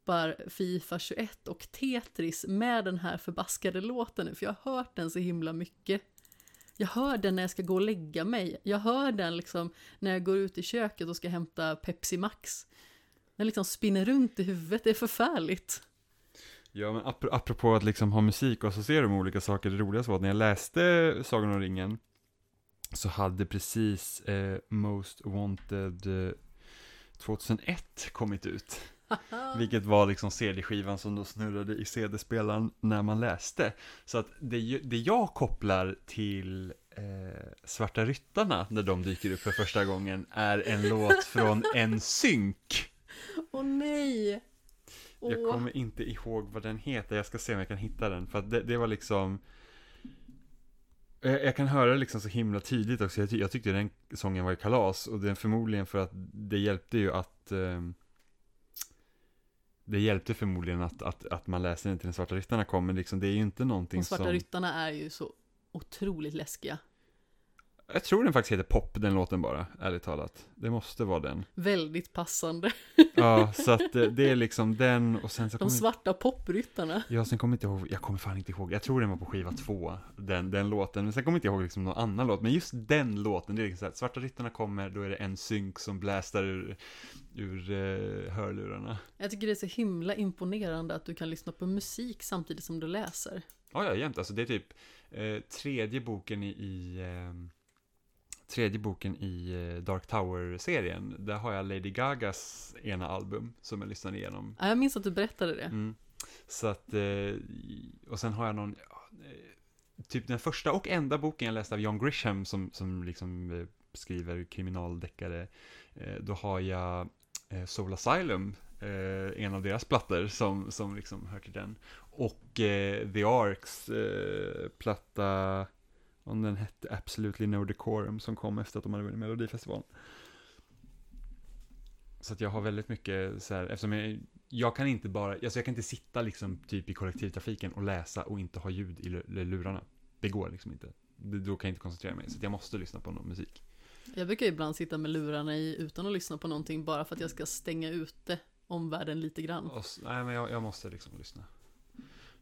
[SPEAKER 1] förknippar Fifa 21 och Tetris med den här förbaskade låten nu, för jag har hört den så himla mycket. Jag hör den när jag ska gå och lägga mig. Jag hör den liksom när jag går ut i köket och ska hämta Pepsi Max. Den liksom spinner runt i huvudet, det är förfärligt.
[SPEAKER 2] Ja, men ap apropå att liksom ha musik och associera med olika saker, det roligaste var att när jag läste Sagan om ringen så hade precis eh, Most Wanted eh, 2001 kommit ut. Vilket var liksom CD-skivan som då snurrade i CD-spelaren när man läste. Så att det, det jag kopplar till eh, Svarta Ryttarna när de dyker upp för första gången är en låt från En Synk.
[SPEAKER 1] Åh oh, nej!
[SPEAKER 2] Oh. Jag kommer inte ihåg vad den heter, jag ska se om jag kan hitta den. För att det, det var liksom jag, jag, kan höra det liksom så himla tydligt också. Jag, ty jag tyckte den sången var ju kalas. Och det är förmodligen för att det hjälpte ju att eh, Det hjälpte förmodligen att, att, att man läser den till den svarta ryttarna kom. Men liksom det är ju inte någonting
[SPEAKER 1] De svarta som... ryttarna är ju så otroligt läskiga.
[SPEAKER 2] Jag tror den faktiskt heter Pop, den låten bara, ärligt talat. Det måste vara den.
[SPEAKER 1] Väldigt passande.
[SPEAKER 2] Ja, så att det, det är liksom den och sen så
[SPEAKER 1] De svarta popryttarna.
[SPEAKER 2] Ja, sen kommer inte ihåg, jag kommer fan inte ihåg, jag tror den var på skiva två, den, den låten. Men sen kommer inte ihåg liksom någon annan låt, men just den låten, det är liksom så här, svarta ryttarna kommer, då är det en synk som blästar ur, ur uh, hörlurarna.
[SPEAKER 1] Jag tycker det är så himla imponerande att du kan lyssna på musik samtidigt som du läser.
[SPEAKER 2] Ja, ja, jämt. Alltså det är typ eh, tredje boken i, i eh, tredje boken i eh, Dark Tower-serien, där har jag Lady Gagas ena album som jag lyssnade igenom.
[SPEAKER 1] Ja, jag minns att du berättade det.
[SPEAKER 2] Mm. Så att, eh, och sen har jag någon, typ den första och enda boken jag läste av John Grisham som, som liksom eh, skriver kriminaldeckare, då har jag Soul Asylum, en av deras plattor som, som liksom hör till den. Och The Arks platta om den hette Absolutely No Decorum som kom efter att de hade vunnit Melodifestivalen. Så att jag har väldigt mycket så här, eftersom jag, jag kan inte bara, alltså jag kan inte sitta liksom typ i kollektivtrafiken och läsa och inte ha ljud i lurarna. Det går liksom inte. Då kan jag inte koncentrera mig, så jag måste lyssna på någon musik.
[SPEAKER 1] Jag brukar ibland sitta med lurarna i utan att lyssna på någonting bara för att jag ska stänga ute omvärlden lite grann.
[SPEAKER 2] Och, nej, men jag, jag måste liksom lyssna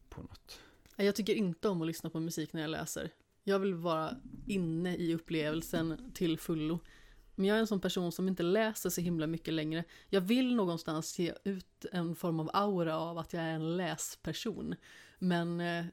[SPEAKER 2] på något.
[SPEAKER 1] Jag tycker inte om att lyssna på musik när jag läser. Jag vill vara inne i upplevelsen till fullo. Men jag är en sån person som inte läser så himla mycket längre. Jag vill någonstans ge ut en form av aura av att jag är en läsperson. Men eh,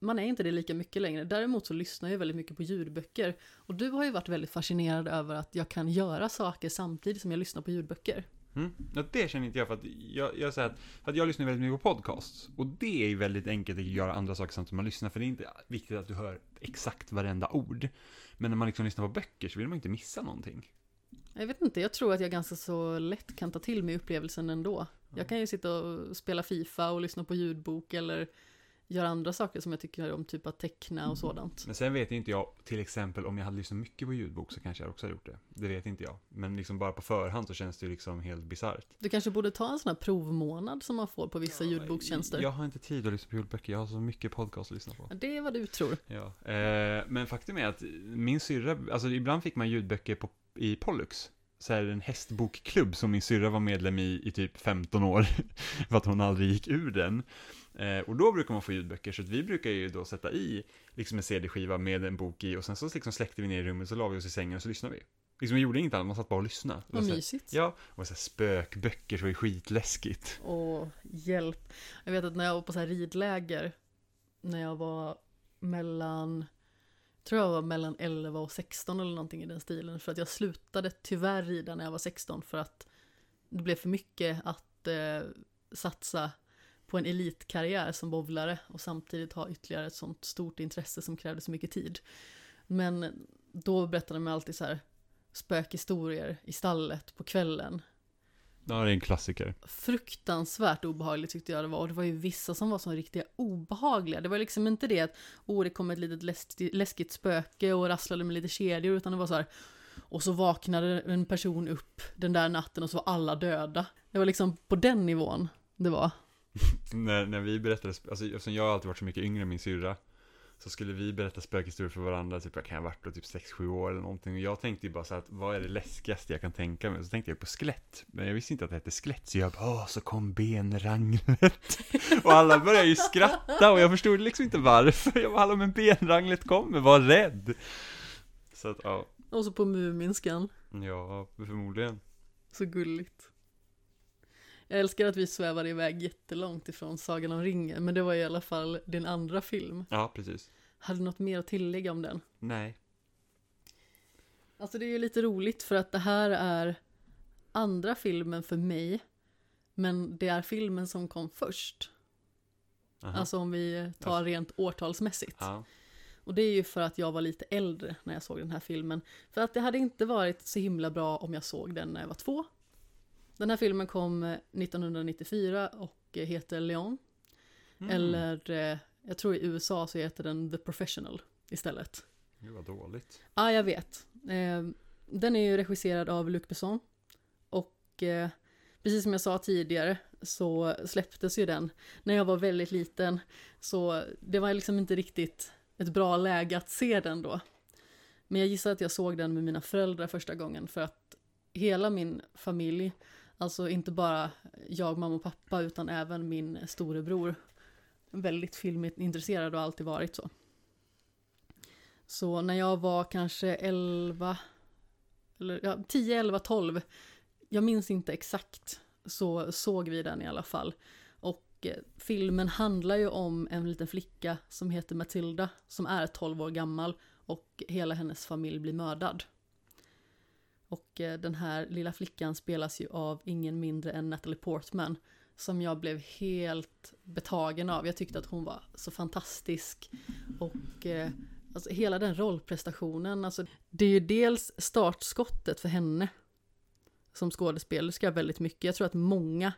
[SPEAKER 1] man är inte det lika mycket längre. Däremot så lyssnar jag väldigt mycket på ljudböcker. Och du har ju varit väldigt fascinerad över att jag kan göra saker samtidigt som jag lyssnar på ljudböcker.
[SPEAKER 2] Mm. Ja, det känner inte jag för att jag, jag säger att, för att jag lyssnar väldigt mycket på podcasts. Och det är ju väldigt enkelt att göra andra saker samtidigt som man lyssnar. För det är inte viktigt att du hör exakt varenda ord. Men när man liksom lyssnar på böcker så vill man inte missa någonting.
[SPEAKER 1] Jag vet inte, jag tror att jag ganska så lätt kan ta till mig upplevelsen ändå. Jag kan ju sitta och spela Fifa och lyssna på ljudbok eller göra andra saker som jag tycker om, typ att teckna och sådant.
[SPEAKER 2] Men sen vet inte jag, till exempel om jag hade lyssnat mycket på ljudbok så kanske jag också hade gjort det. Det vet inte jag. Men liksom bara på förhand så känns det ju liksom helt bisarrt.
[SPEAKER 1] Du kanske borde ta en sån här provmånad som man får på vissa ljudbokstjänster.
[SPEAKER 2] Jag har inte tid att lyssna på ljudböcker, jag har så mycket podcast att lyssna på.
[SPEAKER 1] Ja, Det är vad du tror.
[SPEAKER 2] Ja, eh, men faktum är att min syrra, alltså ibland fick man ljudböcker på, i Pollux. Så här en hästbokklubb som min syrra var medlem i i typ 15 år. för att hon aldrig gick ur den. Eh, och då brukar man få ljudböcker, så att vi brukar ju då sätta i liksom en CD-skiva med en bok i och sen så liksom släckte vi ner i rummet, så la vi oss i sängen och så lyssnade vi. Liksom vi gjorde inget annat, man satt bara och lyssnade.
[SPEAKER 1] Vad mysigt.
[SPEAKER 2] Ja, och så här spökböcker så var det skitläskigt.
[SPEAKER 1] Och hjälp. Jag vet att när jag var på så här ridläger, när jag var mellan, tror jag var mellan 11 och 16 eller någonting i den stilen. För att jag slutade tyvärr rida när jag var 16 för att det blev för mycket att eh, satsa på en elitkarriär som bowlare och samtidigt ha ytterligare ett sånt stort intresse som krävde så mycket tid. Men då berättade man alltid så här spökhistorier i stallet på kvällen
[SPEAKER 2] Ja, det är en klassiker.
[SPEAKER 1] fruktansvärt obehagligt tyckte jag det var. Och det var ju vissa som var så riktiga obehagliga. Det var liksom inte det att oh, det kom ett litet läskigt, läskigt spöke och rasslade med lite kedjor, utan det var så här och så vaknade en person upp den där natten och så var alla döda. Det var liksom på den nivån det var.
[SPEAKER 2] när, när vi berättade, alltså eftersom jag har alltid varit så mycket yngre än min syrra Så skulle vi berätta spökhistorier för varandra, typ jag kan ha varit då typ 6-7 år eller någonting. Och jag tänkte ju bara så att, vad är det läskigaste jag kan tänka mig? Så tänkte jag på skelett, men jag visste inte att det hette skelett Så jag bara, åh, så kom benranglet. Och alla började ju skratta och jag förstod liksom inte varför. Jag bara, hallå men benranglet kommer, var rädd. Så att, ja,
[SPEAKER 1] Och så på Muminskan.
[SPEAKER 2] ja, förmodligen.
[SPEAKER 1] Så gulligt. Jag älskar att vi svävar iväg jättelångt ifrån Sagan om ringen, men det var i alla fall din andra film.
[SPEAKER 2] Ja, precis
[SPEAKER 1] Hade du något mer att tillägga om den?
[SPEAKER 2] Nej
[SPEAKER 1] Alltså det är ju lite roligt för att det här är andra filmen för mig. Men det är filmen som kom först.
[SPEAKER 2] Aha.
[SPEAKER 1] Alltså om vi tar rent årtalsmässigt.
[SPEAKER 2] Ja,
[SPEAKER 1] Och det är ju för att jag var lite äldre när jag såg den här filmen. För att det hade inte varit så himla bra om jag såg den när jag var två. Den här filmen kom eh, 1994 och eh, heter Leon.
[SPEAKER 2] mm.
[SPEAKER 1] Eller eh, jag tror i USA så heter den The Professional istället.
[SPEAKER 2] Det var dåligt
[SPEAKER 1] Ja, jag vet. Eh, den är ju regisserad av Luc Besson. Och eh, precis som jag sa tidigare så släpptes ju den när jag var väldigt liten. Så det var liksom inte riktigt ett bra läge att se den då. Men jag gissar att jag såg den med mina föräldrar första gången för att hela min familj, alltså inte bara jag, mamma och pappa utan även min storebror, väldigt filmintresserad och alltid varit så. Så när jag var kanske 11, eller ja, 10, 11, 12, jag minns inte exakt, så såg vi den i alla fall. Och eh, filmen handlar ju om en liten flicka som heter Matilda, som är 12 år gammal och hela hennes familj blir mördad. Och eh, den här lilla flickan spelas ju av ingen mindre än Natalie Portman, som jag blev helt betagen av. Jag tyckte att hon var så fantastisk. Och eh, alltså, hela den rollprestationen, alltså, det är ju dels startskottet för henne som skådespelerska väldigt mycket. Jag tror att många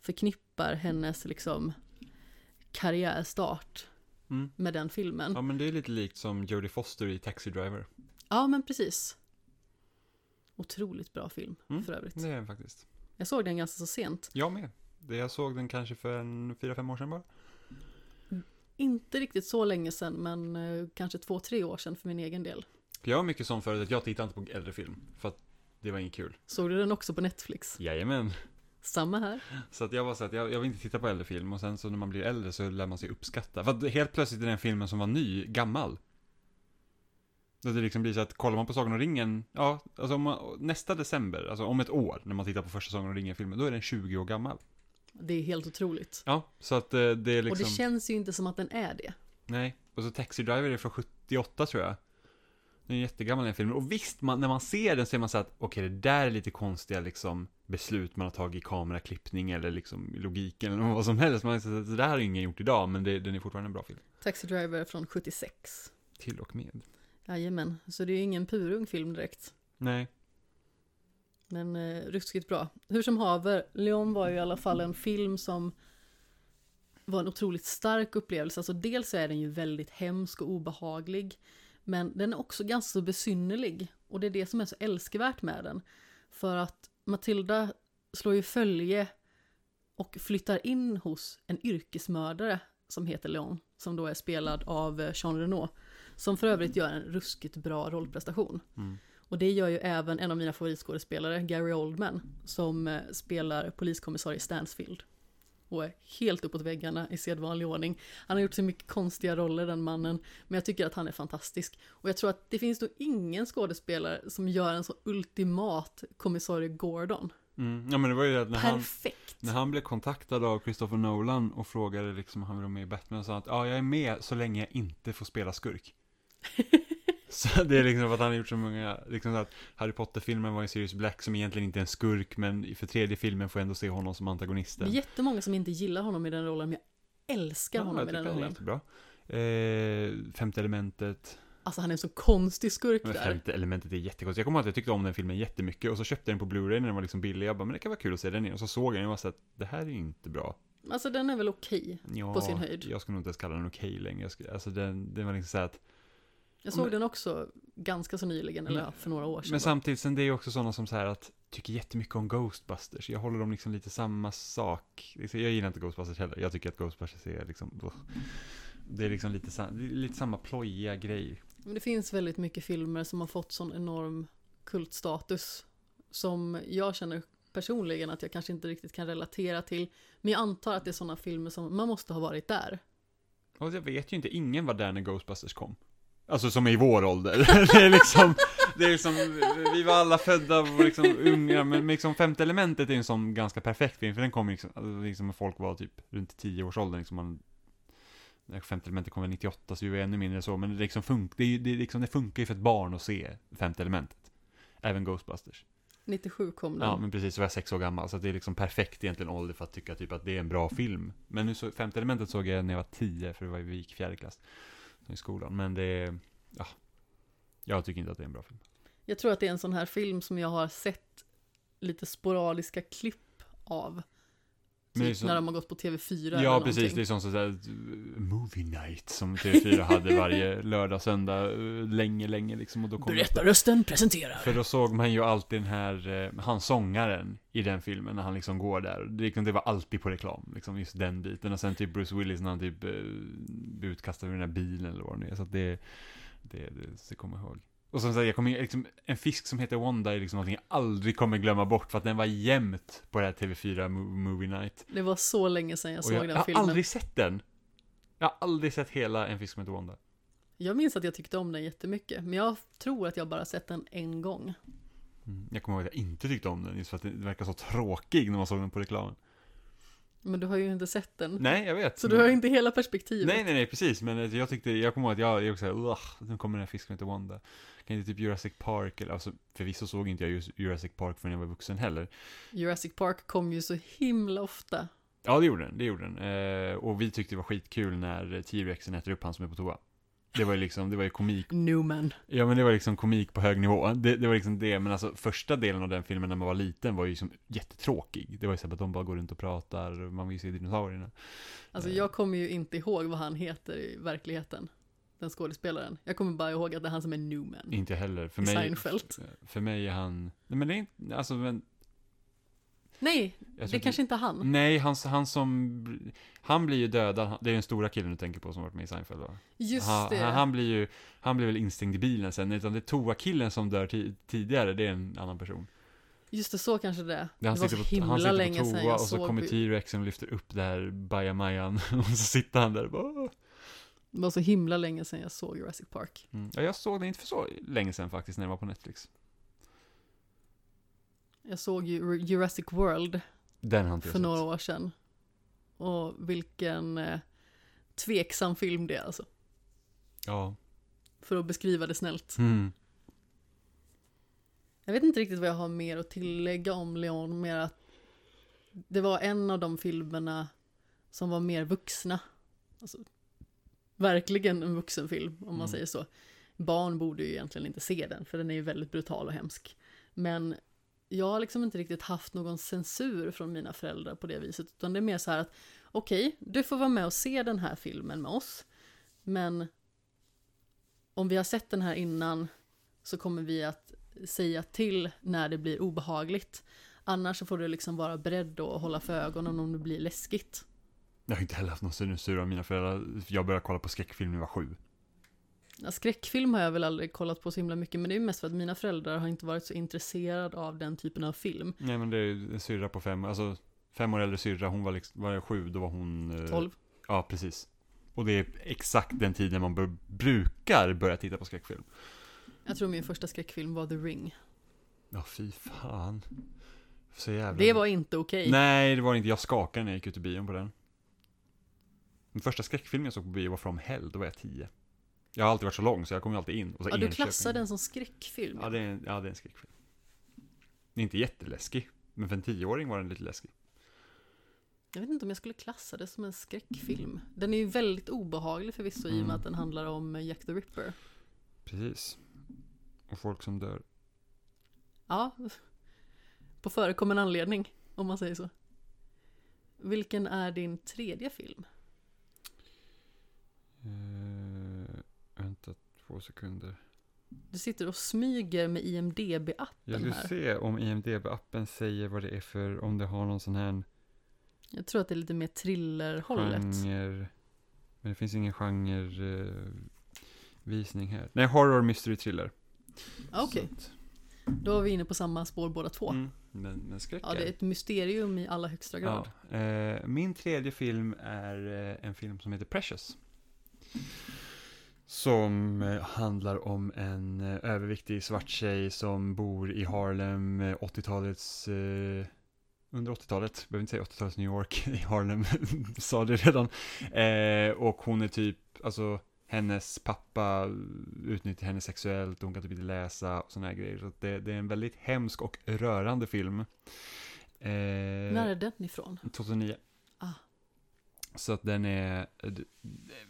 [SPEAKER 1] förknippar hennes liksom karriärstart
[SPEAKER 2] mm.
[SPEAKER 1] med den filmen.
[SPEAKER 2] Ja men det är lite likt som Jodie Foster i Taxi Driver
[SPEAKER 1] Ja, men precis. Otroligt bra film
[SPEAKER 2] Mm,
[SPEAKER 1] för övrigt.
[SPEAKER 2] Det är den faktiskt
[SPEAKER 1] Jag såg den ganska så sent.
[SPEAKER 2] Jag med. Jag såg den kanske för en fyra fem år sedan bara.
[SPEAKER 1] Inte riktigt så länge sedan, men eh, kanske två, tre år sedan för min egen del.
[SPEAKER 2] Jag var mycket sån förut att jag tittade inte på äldre film. För att det var inget kul.
[SPEAKER 1] Såg du den också på Netflix?
[SPEAKER 2] Jajamän.
[SPEAKER 1] Samma här.
[SPEAKER 2] Så att jag var så att jag, jag vill inte titta på äldre film. Och sen så när man blir äldre så lär man sig uppskatta. För att helt plötsligt är den filmen som var ny, gammal. Så det liksom blir så att kollar man på Sagan om ringen, ja, alltså man, nästa december, alltså om ett år, när man tittar på första Sagan om ringen-filmen, då är den 20 år gammal.
[SPEAKER 1] Det är helt otroligt.
[SPEAKER 2] Ja, så att eh, det är liksom...
[SPEAKER 1] Och det känns ju inte som att den är det.
[SPEAKER 2] Nej, och så Taxi Driver är från 78 tror jag. Den är jättegammal den filmen. Och visst, man, när man ser den så är man så att okej, det där är lite konstiga liksom beslut man har tagit i kameraklippning eller liksom logiken eller vad som helst. Man är så att det där har ingen gjort idag, men det, den är fortfarande en bra film.
[SPEAKER 1] Taxi Driver från 76.
[SPEAKER 2] Till och med.
[SPEAKER 1] Jajamän, så det är ju ingen purung film direkt.
[SPEAKER 2] Nej,
[SPEAKER 1] Men eh, ruskigt bra. Hur som haver, Leon var ju i alla fall en film som var en otroligt stark upplevelse. Alltså dels är den ju väldigt hemsk och obehaglig. Men den är också ganska så besynnerlig. Och det är det som är så älskvärt med den. För att Matilda slår ju följe och flyttar in hos en yrkesmördare som heter Leon. Som då är spelad av eh, Jean Reno. Som för övrigt gör en ruskigt bra rollprestation.
[SPEAKER 2] mm.
[SPEAKER 1] Och det gör ju även en av mina favoritskådespelare, Gary Oldman, som eh, spelar poliskommissarie Stansfield. Och är helt uppåt väggarna i sedvanlig ordning. Han har gjort så mycket konstiga roller den mannen, men jag tycker att han är fantastisk. Och jag tror att det finns nog ingen skådespelare som gör en så ultimat kommissarie Gordon.
[SPEAKER 2] Mm. Ja men det var ju det när han,
[SPEAKER 1] Perfekt!
[SPEAKER 2] när han blev kontaktad av Christopher Nolan och frågade liksom om han ville vara med i Batman och sa att ja, jag är med så länge jag inte får spela skurk. Så det är liksom att han har gjort så många, liksom så att Harry Potter-filmen var en Sirius Black som egentligen inte är en skurk, men för tredje filmen får jag ändå se honom som
[SPEAKER 1] Det
[SPEAKER 2] antagonisten.
[SPEAKER 1] är jättemånga som inte gillar honom i den rollen, men jag älskar honom
[SPEAKER 2] jag
[SPEAKER 1] i den
[SPEAKER 2] tycker han är
[SPEAKER 1] rollen.
[SPEAKER 2] jättebra. Eh, femte elementet.
[SPEAKER 1] Alltså han är en så konstig skurk där.
[SPEAKER 2] femte elementet är jättekonstigt. Jag kommer ihåg att jag tyckte om den filmen jättemycket och så köpte jag den på Blu-ray när den var liksom billig. Jag bara, men det kan vara kul att se den igen. Och så såg jag den och var så att det här är inte bra.
[SPEAKER 1] Alltså den är väl okej.
[SPEAKER 2] Ja,
[SPEAKER 1] På sin höjd.
[SPEAKER 2] Jag skulle nog inte ens kalla den okej längre. Jag skulle, alltså den, den var liksom så att
[SPEAKER 1] Jag såg
[SPEAKER 2] Men-
[SPEAKER 1] den också ganska så nyligen, eller
[SPEAKER 2] Men-
[SPEAKER 1] ja, för några år sedan.
[SPEAKER 2] Men samtidigt, sen det är också sådana som så här att tycker jättemycket om Ghostbusters. Jag håller dem liksom lite samma sak. Liksom, Jag gillar inte Ghostbusters heller. Jag tycker att Ghostbusters är liksom, ugh. det är liksom lite, lite samma plojiga grej.
[SPEAKER 1] Men det finns väldigt mycket filmer som har fått sån enorm kultstatus. Som jag känner personligen att jag kanske inte riktigt kan relatera till. Men jag antar att det är sådana filmer som man måste ha varit där.
[SPEAKER 2] Och jag vet ju inte, ingen var där när Ghostbusters kom. Alltså som är i vår ålder. det är liksom, det är liksom, vi var alla födda och liksom unga, men liksom femte elementet är en sån ganska perfekt film, för den kom liksom, alltså liksom när folk var typ runt 10 års ålder, liksom man, femte elementet kom väl 98, så vi var ännu mindre så, men det liksom fun, det, det, liksom, det funkar ju för ett barn att se femte elementet. Även Ghostbusters.
[SPEAKER 1] 97 kom den.
[SPEAKER 2] Ja, men precis, så var jag sex år gammal, så det är liksom perfekt egentligen ålder för att tycka typ att det är en bra film. Men nu så, femte elementet såg jag när jag var tio, för det var ju vi gick fjärde klass i skolan. Men det är, ja, jag tycker inte att det är en bra film.
[SPEAKER 1] Jag tror att det är en sån här film som jag har sett lite sporadiska klipp av. Typ
[SPEAKER 2] så-
[SPEAKER 1] när de har gått på TV4 eller
[SPEAKER 2] Ja,
[SPEAKER 1] någonting.
[SPEAKER 2] precis, det är som sådär movie night som TV4 hade varje lördag, söndag, uh, länge, länge liksom. Och då kom
[SPEAKER 1] Berättarrösten presenterar.
[SPEAKER 2] För då såg man ju alltid den här, eh, han sångaren i den filmen när han liksom går där. Det, liksom, det var alltid på reklam, liksom just den biten. Och sen typ Bruce Willis när han typ eh, blir utkastad ur den här bilen eller vad det nu är. Så att det, det, det, det kommer jag ihåg. Och som sagt, jag kommer liksom, en fisk som heter Wanda är liksom någonting jag aldrig kommer glömma bort för att den var jämt på det här TV4 Mo- Movie Night.
[SPEAKER 1] Det var så länge sedan jag
[SPEAKER 2] Och
[SPEAKER 1] såg
[SPEAKER 2] jag,
[SPEAKER 1] den
[SPEAKER 2] jag har
[SPEAKER 1] filmen.
[SPEAKER 2] aldrig sett den. Jag har aldrig sett hela En fisk som heter Wanda.
[SPEAKER 1] Jag minns att jag tyckte om den jättemycket, men jag tror att jag bara sett den en gång.
[SPEAKER 2] Mm. Jag kommer ihåg att jag inte tyckte om den, just för att det verkar så tråkig när man såg den på reklamen.
[SPEAKER 1] Men du har ju inte sett den.
[SPEAKER 2] Nej, jag vet.
[SPEAKER 1] Så du har ju inte hela perspektivet.
[SPEAKER 2] Nej, nej, nej, precis. Men eh, jag tyckte, jag kommer ihåg att jag, jag också såhär, "Ugh, nu kommer den här fisken heter Wanda. Kan inte typ Jurassic Park, eller alltså förvisso såg inte jag Jurassic Park förrän jag var vuxen heller.
[SPEAKER 1] Jurassic Park kom ju så himla ofta.
[SPEAKER 2] Ja, det gjorde den, det gjorde den. Eh, och vi tyckte det var skitkul när T-Rexen äter upp han som är på toa. Det var ju liksom, det var ju komik.
[SPEAKER 1] Newman.
[SPEAKER 2] Ja, men det var liksom komik på hög nivå. Det, det var liksom det, men alltså första delen av den filmen när man var liten var ju liksom jättetråkig. Det var ju så att de bara går runt och pratar, man vill ju se dinosaurierna.
[SPEAKER 1] Alltså jag kommer ju inte ihåg vad han heter i verkligheten. Den skådespelaren. Jag kommer bara ihåg att det är han som är Newman.
[SPEAKER 2] Inte heller. För mig,
[SPEAKER 1] Seinfeld.
[SPEAKER 2] för mig är han, nej men det är inte, alltså men
[SPEAKER 1] Nej, det kanske inte är han.
[SPEAKER 2] Nej, han, han som... Han blir ju dödad, det är den stora killen du tänker på som varit med i Seinfeld va?
[SPEAKER 1] Just
[SPEAKER 2] han,
[SPEAKER 1] det.
[SPEAKER 2] Han, han blir ju, han blir väl instängd i bilen sen, utan det är toa-killen som dör ti- tidigare, det är en annan person.
[SPEAKER 1] Just det, så kanske det är.
[SPEAKER 2] Det
[SPEAKER 1] Det
[SPEAKER 2] han
[SPEAKER 1] var
[SPEAKER 2] sitter
[SPEAKER 1] så
[SPEAKER 2] på,
[SPEAKER 1] himla
[SPEAKER 2] han sitter
[SPEAKER 1] länge
[SPEAKER 2] på
[SPEAKER 1] sedan
[SPEAKER 2] toa
[SPEAKER 1] jag
[SPEAKER 2] och så
[SPEAKER 1] såg
[SPEAKER 2] kommer T-Rexen och lyfter upp det här bajamajan och så sitter han där och bara...
[SPEAKER 1] Det var så himla länge sedan jag såg Jurassic Park.
[SPEAKER 2] Mm. Ja, jag såg den inte för så länge sedan faktiskt när den var på Netflix.
[SPEAKER 1] Jag såg ju Jurassic World för
[SPEAKER 2] sett.
[SPEAKER 1] några år sedan. Och vilken eh, tveksam film det är alltså.
[SPEAKER 2] Ja.
[SPEAKER 1] För att beskriva det snällt.
[SPEAKER 2] Mm.
[SPEAKER 1] Jag vet inte riktigt vad jag har mer att tillägga om Leon, mer att det var en av de filmerna som var mer vuxna. Alltså, verkligen en vuxenfilm, om man
[SPEAKER 2] Mm.
[SPEAKER 1] säger så. Barn borde ju egentligen inte se den, för den är ju väldigt brutal och hemsk. Men jag har liksom inte riktigt haft någon censur från mina föräldrar på det viset, utan det är mer så här att okej, du får vara med och se den här filmen med oss, men om vi har sett den här innan så kommer vi att säga till när det blir obehagligt. Annars så får du liksom vara beredd och hålla för ögonen om det blir läskigt.
[SPEAKER 2] Jag har inte heller haft någon censur av mina föräldrar. Jag började kolla på skräckfilm när jag var sju.
[SPEAKER 1] Ja, skräckfilm har jag väl aldrig kollat på så himla mycket, men det är mest för att mina föräldrar har inte varit så intresserade av den typen av film.
[SPEAKER 2] Nej men det är en syrra på fem, alltså fem år äldre syrra, hon var liksom, var jag sju, då var hon... eh,
[SPEAKER 1] 12.
[SPEAKER 2] Ja, precis. Och det är exakt den tiden man bör, brukar börja titta på skräckfilm.
[SPEAKER 1] Jag tror min första skräckfilm var The Ring.
[SPEAKER 2] Ja, fy fan. Så jävla...
[SPEAKER 1] Det var inte okej.
[SPEAKER 2] Nej, det var inte. Jag skakade när jag gick ut i bion på den. Den första skräckfilmen jag såg på bio var From Hell, då var jag tio. Jag har alltid varit så lång så jag kom ju alltid in. Och så
[SPEAKER 1] Ja, du klassar den som skräckfilm.
[SPEAKER 2] Ja, det är, en- ja, det är en skräckfilm. Den är inte jätteläskig, men för en tioåring var den lite läskig.
[SPEAKER 1] Jag vet inte om jag skulle klassa det som en skräckfilm. Den är ju väldigt obehaglig förvisso i och
[SPEAKER 2] Mm.
[SPEAKER 1] med att den handlar om Jack the Ripper.
[SPEAKER 2] Precis. Och folk som dör.
[SPEAKER 1] Ja, på förekommen anledning, om man säger så. Vilken är din tredje film?
[SPEAKER 2] Eh, vänta två sekunder.
[SPEAKER 1] Du sitter och smyger med
[SPEAKER 2] Jag
[SPEAKER 1] IMDB-appen
[SPEAKER 2] ska
[SPEAKER 1] här.
[SPEAKER 2] se om IMDB-appen säger vad det är för, om det har någon sån här
[SPEAKER 1] Jag tror att det är lite mer thrillerhållet.
[SPEAKER 2] genre. Men det finns ingen genre eh, visning här. Nej, horror, mystery, thriller.
[SPEAKER 1] Ja, Okej,
[SPEAKER 2] att-
[SPEAKER 1] då är vi inne på samma spår båda två.
[SPEAKER 2] Mm, men, men
[SPEAKER 1] Ja, det är ett mysterium i allra högsta grad.
[SPEAKER 2] Ja, eh, min tredje film är eh, en film som heter Precious. Som eh, handlar om en eh, överviktig svart tjej som bor i Harlem, eh, 80-talets, eh, under 80-talet, behöver inte säga 80-talets New York, i Harlem, sa det redan. Eh, och hon är typ, alltså hennes pappa utnyttjar henne sexuellt, hon kan typ inte läsa och sådana här grejer. Så det, det är en väldigt hemsk och rörande film. Eh,
[SPEAKER 1] När är den ifrån?
[SPEAKER 2] 2009. Så att den är eh,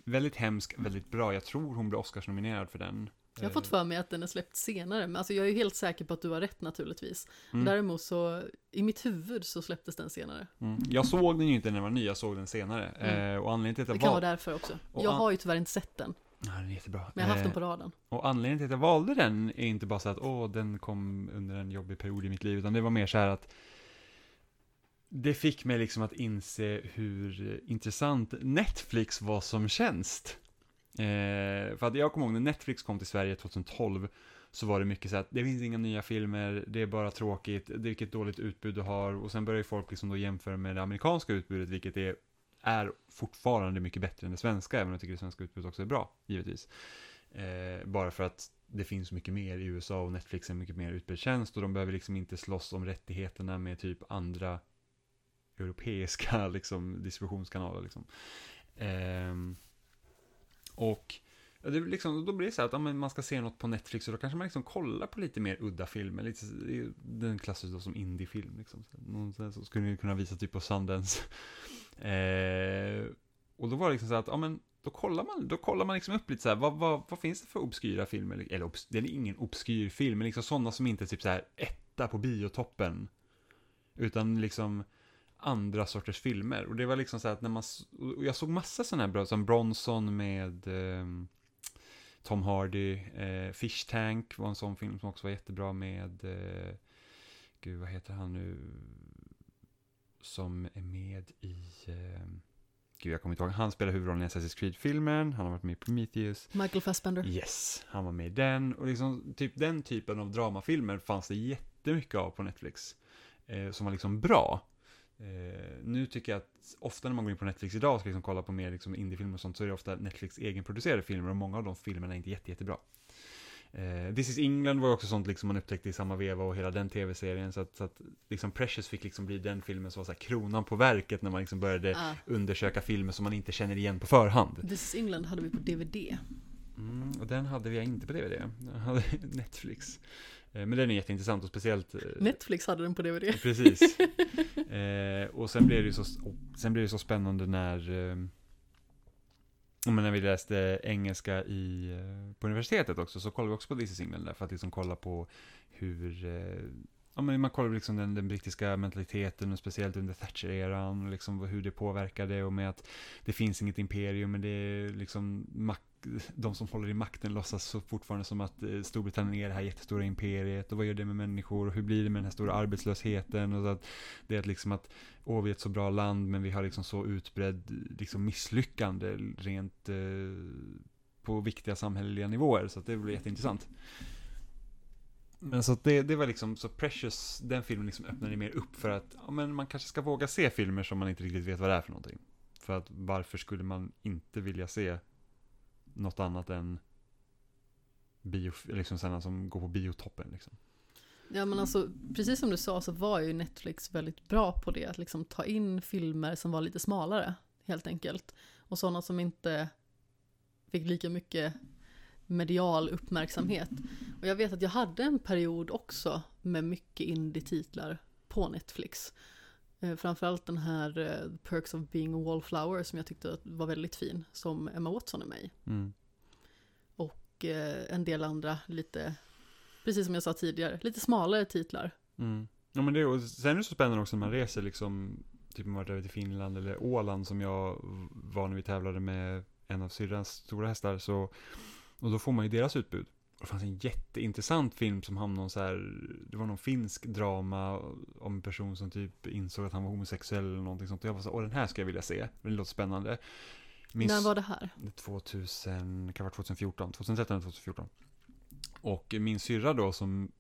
[SPEAKER 2] väldigt hemsk, väldigt bra. Jag tror hon blir Oscarsnominerad för den.
[SPEAKER 1] Jag har fått för mig att den är släppt senare, men alltså jag är ju helt säker på att du har rätt naturligtvis.
[SPEAKER 2] Mm.
[SPEAKER 1] Däremot så, i mitt huvud så släpptes den senare.
[SPEAKER 2] Mm. Jag såg den ju inte när den var ny, jag såg den senare.
[SPEAKER 1] Mm.
[SPEAKER 2] Eh, och anledningen till att
[SPEAKER 1] Det
[SPEAKER 2] jag
[SPEAKER 1] kan vara därför också. Jag har ju tyvärr inte sett den,
[SPEAKER 2] Ja, den är jättebra.
[SPEAKER 1] men jag har haft den
[SPEAKER 2] Eh,
[SPEAKER 1] på radarn.
[SPEAKER 2] Och anledningen till att jag valde den är inte bara så att åh, den kom under en jobbig period i mitt liv, utan det var mer så här att det fick mig liksom att inse hur intressant Netflix var som tjänst. Eh, för att jag kommer ihåg när Netflix kom till Sverige 2012 så var det mycket så att det finns inga nya filmer, det är bara tråkigt, det är vilket dåligt utbud du har och sen börjar ju folk liksom då jämföra med det amerikanska utbudet vilket är, är fortfarande mycket bättre än det svenska, även om jag tycker det svenska utbudet också är bra, givetvis. Eh, bara för att det finns mycket mer i USA och Netflix är mycket mer utbudstjänst och de behöver liksom inte slåss om rättigheterna med typ andra europeiska liksom, distributionskanaler. Liksom. Ehm, och ja, det liksom, då blir det så här att ja, men man ska se något på Netflix och då kanske man liksom kollar på lite mer udda filmer. Lite, den klassas då som indiefilm. Liksom. Någon sån så skulle kunna visa typ på Sundance. Ehm, och då var det liksom så här att ja, men då kollar man, då kollar man liksom upp lite så här, vad, vad, vad finns det för obskyra filmer? Eller obs, det är ingen obskyr film, men liksom sådana som inte är typ så här etta på biotoppen. Utan liksom andra sorters filmer. Och det var liksom så här att när man, och jag såg massa sådana här bra, som Bronson med ehm, Tom Hardy, eh, Fish Tank var en sån film som också var jättebra med, eh, gud vad heter han nu, som är med i, eh, gud jag kommer inte ihåg, han spelar huvudrollen i Assassin's Creed-filmen, han har varit med i Prometheus.
[SPEAKER 1] Michael Fassbender.
[SPEAKER 2] Yes, han var med i den. Och liksom, typ den typen av dramafilmer fanns det jättemycket av på Netflix. Eh, som var liksom bra. Eh, nu tycker jag att ofta när man går in på Netflix idag och ska liksom kolla på mer liksom indiefilmer och sånt så är det ofta Netflix egenproducerade filmer och många av de filmerna är inte jätte, jättebra. Eh, This is England var också sånt liksom man upptäckte i samma veva och hela den tv-serien så att, så att liksom Precious fick liksom bli den filmen som var så kronan på verket när man liksom började
[SPEAKER 1] Ah,
[SPEAKER 2] undersöka filmer som man inte känner igen på förhand.
[SPEAKER 1] This is England hade vi på DVD.
[SPEAKER 2] Mm, och den hade vi inte på DVD, den hade Netflix. Eh, men den är jätteintressant och speciellt eh,
[SPEAKER 1] Netflix hade den på DVD.
[SPEAKER 2] Precis. Eh, och sen blev det så, och sen blev det så spännande när, eh, när vi läste engelska i, eh, på universitetet också, så kollade vi också på This is England där, för att liksom kolla på hur, eh, ja men man kollar liksom den, den brittiska mentaliteten, och speciellt under Thatcher-eran, och liksom hur det påverkade, och med att det finns inget imperium, men det är liksom mak- de som håller i makten låtsas så fortfarande som att eh, Storbritannien är det här jättestora imperiet och vad gör det med människor och hur blir det med den här stora arbetslösheten och så att det är att liksom att åh vi är ett så bra land men vi har liksom så utbredd liksom misslyckande rent eh, på viktiga samhälleliga nivåer så att det blir jätteintressant. Men så att det, det var liksom så Precious, den filmen liksom öppnade mer upp för att ja, men man kanske ska våga se filmer som man inte riktigt vet vad det är för någonting. För att varför skulle man inte vilja se något annat än bio, liksom sådana som går på biotoppen liksom.
[SPEAKER 1] Ja men alltså, precis som du sa så var ju Netflix väldigt bra på det, att liksom ta in filmer som var lite smalare, helt enkelt. Och sådana som inte fick lika mycket medial uppmärksamhet. Och jag vet att jag hade en period också med mycket indie-titlar på Netflix. Eh, framförallt den här eh, Perks of being a wallflower som jag tyckte var väldigt fin, som Emma Watson är med i.
[SPEAKER 2] Mm.
[SPEAKER 1] Och eh, en del andra lite, precis som jag sa tidigare, lite smalare titlar.
[SPEAKER 2] Mm. Ja men det, och sen är det så spännande också när man reser liksom, typ man varit över till Finland eller Åland som jag var när vi tävlade med en av syrrans stora hästar så, och då får man ju deras utbud. Det fanns en jätteintressant film som hamnade någon så här, det var någon finsk drama om en person som typ insåg att han var homosexuell eller någonting sånt. Och jag var så åh den här ska jag vilja se, det låter spännande. Min
[SPEAKER 1] När var det här?
[SPEAKER 2] 2000, kan vara 2014, 2013 eller 2014. Och min syrra då som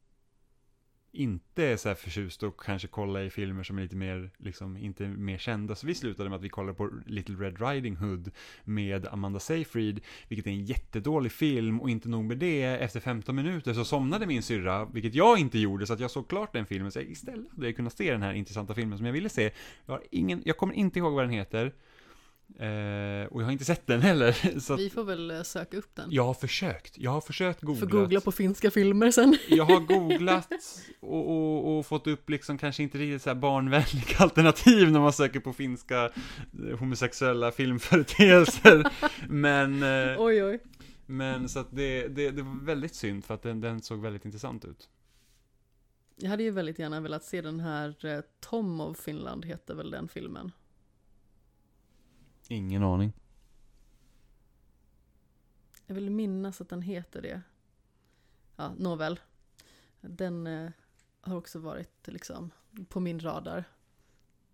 [SPEAKER 2] inte är så här förtjust och kanske kolla i filmer som är lite mer, liksom, inte mer kända. Så vi slutade med att vi kollade på Little Red Riding Hood med Amanda Seyfried, vilket är en jättedålig film och inte nog med det, efter 15 minuter så somnade min syrra, vilket jag inte gjorde, så att jag såg klart den filmen, så jag istället hade jag kunnat se den här intressanta filmen som jag ville se. Jag har ingen, jag kommer inte ihåg vad den heter, eh, och jag har inte sett den heller, så
[SPEAKER 1] Vi får väl eh, söka upp den.
[SPEAKER 2] jag har försökt, jag har försökt googla.
[SPEAKER 1] Får googla på finska filmer sen.
[SPEAKER 2] Jag har googlat och, och, och fått upp liksom kanske inte riktigt så här barnvänliga alternativ när man söker på finska eh, homosexuella filmföreteelser. Men, eh,
[SPEAKER 1] Oj oj.
[SPEAKER 2] men så att det, det, det var väldigt synd för att den, den såg väldigt intressant ut.
[SPEAKER 1] Jag hade ju väldigt gärna velat se den här eh, Tom of Finland heter väl den filmen.
[SPEAKER 2] Ingen aning.
[SPEAKER 1] Jag vill minnas att den heter det. Ja, nåväl. Den eh, har också varit liksom på min radar.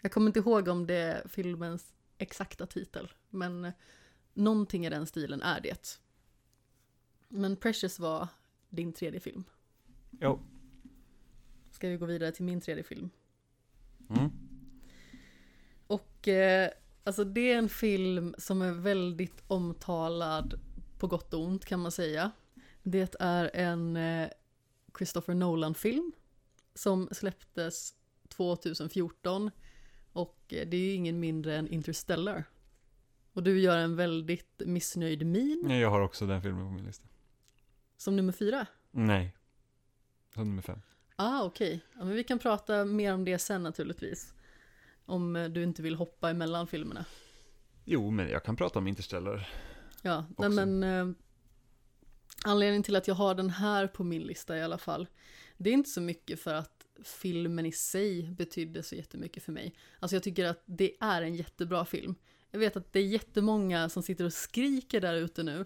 [SPEAKER 1] Jag kommer inte ihåg om det är filmens exakta titel, men eh, någonting i den stilen är det. Men Precious var din tredje film.
[SPEAKER 2] Jo.
[SPEAKER 1] Ska vi gå vidare till min tredje film?
[SPEAKER 2] Mm.
[SPEAKER 1] Och eh, alltså det är en film som är väldigt omtalad på gott och ont kan man säga. Det är en eh, Christopher Nolan-film som släpptes 2014 och eh, det är ju ingen mindre än Interstellar. Och du gör en väldigt missnöjd min
[SPEAKER 2] Nej, Jag har också den filmen på min lista.
[SPEAKER 1] som nummer fyra.
[SPEAKER 2] Nej. Som nummer fem.
[SPEAKER 1] Ah, okej. Ja, men vi kan prata mer om det sen naturligtvis. Om eh, du inte vill hoppa emellan filmerna.
[SPEAKER 2] Jo, men jag kan prata om Interstellar.
[SPEAKER 1] Ja, nej,
[SPEAKER 2] också.
[SPEAKER 1] men eh, anledningen till att jag har den här på min lista i alla fall, det är inte så mycket för att filmen i sig betydde så jättemycket för mig. Alltså jag tycker att det är en jättebra film. Jag vet att det är jättemånga som sitter och skriker där ute nu.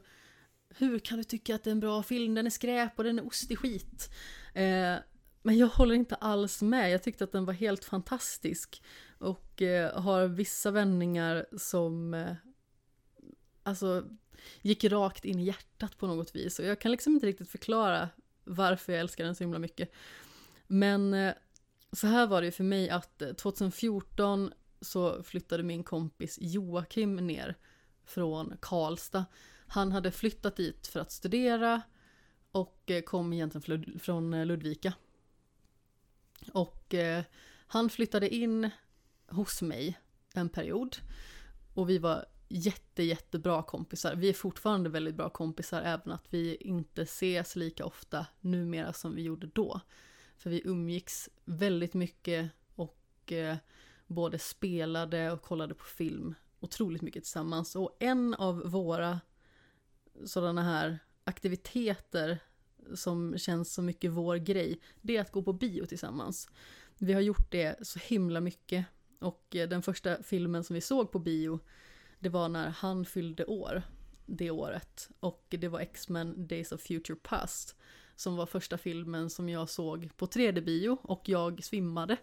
[SPEAKER 1] Hur kan du tycka att det är en bra film? Den är skräp och den är ostig skit. Eh, men jag håller inte alls med. Jag tyckte att den var helt fantastisk. Och eh, har vissa vändningar som eh, alltså gick rakt in i hjärtat på något vis. Och jag kan liksom inte riktigt förklara varför jag älskar den så himla mycket. Men eh, så här var det ju för mig att eh, 2014 så flyttade min kompis Joakim ner från Karlstad. Han hade flyttat dit för att studera och eh, kom egentligen från eh, Ludvika. Och eh, han flyttade in hos mig en period. Och vi var jätte, jättebra kompisar. Vi är fortfarande väldigt bra kompisar, även att vi inte ses lika ofta numera som vi gjorde då. För vi umgicks väldigt mycket och eh, både spelade och kollade på film otroligt mycket tillsammans. Och en av våra sådana här aktiviteter som känns så mycket vår grej, det är att gå på bio tillsammans. Vi har gjort det så himla mycket och eh, den första filmen som vi såg på bio, det var när han fyllde år det året. Och det var X-Men Days of Future Past som var första filmen som jag såg på 3D-bio och jag svimmade.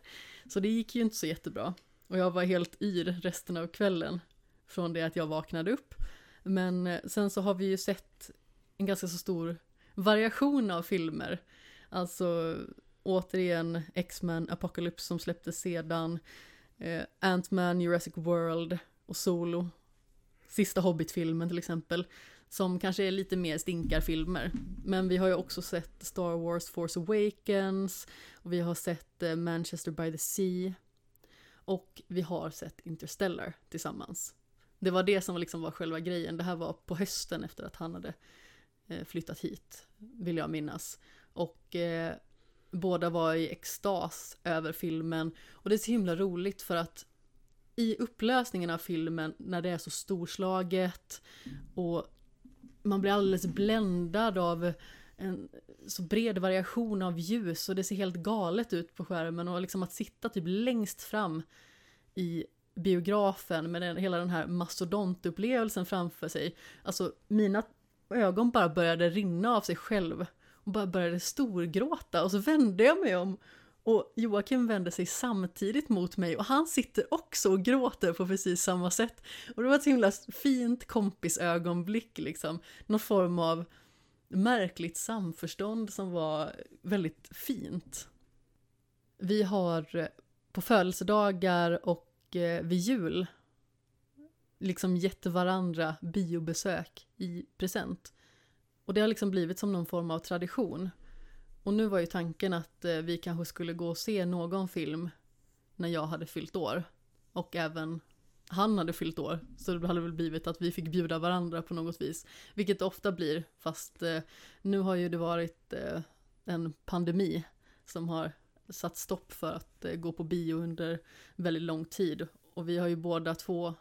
[SPEAKER 1] Så det gick ju inte så jättebra. Och jag var helt yr resten av kvällen från det att jag vaknade upp. Men eh, sen så har vi ju sett en ganska så stor variation av filmer. Alltså återigen X-Men Apocalypse som släpptes sedan, eh, Ant-Man, Jurassic World och Solo. Sista Hobbit-filmen till exempel. Som kanske är lite mer stinkarfilmer. Men vi har ju också sett Star Wars Force Awakens. Och vi har sett eh, Manchester by the Sea. Och vi har sett Interstellar tillsammans. Det var det som liksom var själva grejen. Det här var på hösten efter att han hade eh, flyttat hit, vill jag minnas. Och eh, båda var i extas över filmen. Och det är så himla roligt för att i upplösningen av filmen, när det är så storslaget och man blir alldeles bländad av en så bred variation av ljus och det ser helt galet ut på skärmen och liksom att sitta typ längst fram i biografen med den, hela den här mastodontupplevelsen framför sig. Alltså mina ögon bara började rinna av sig själv och bara började storgråta och så vände jag mig om och Joakim vände sig samtidigt mot mig och han sitter också och gråter på precis samma sätt. Och det var ett så himla fint kompisögonblick liksom. Någon form av märkligt samförstånd som var väldigt fint. Vi har eh, på födelsedagar och eh, vid jul liksom gett varandra biobesök i present. Och det har liksom blivit som någon form av tradition. Och nu var ju tanken att eh, vi kanske skulle gå och se någon film när jag hade fyllt år. Och även han hade fyllt år. Så det hade väl blivit att vi fick bjuda varandra på något vis. Vilket det ofta blir, fast eh, nu har ju det varit eh, en pandemi som har satt stopp för att gå på bio under väldigt lång tid. Och vi har ju båda två,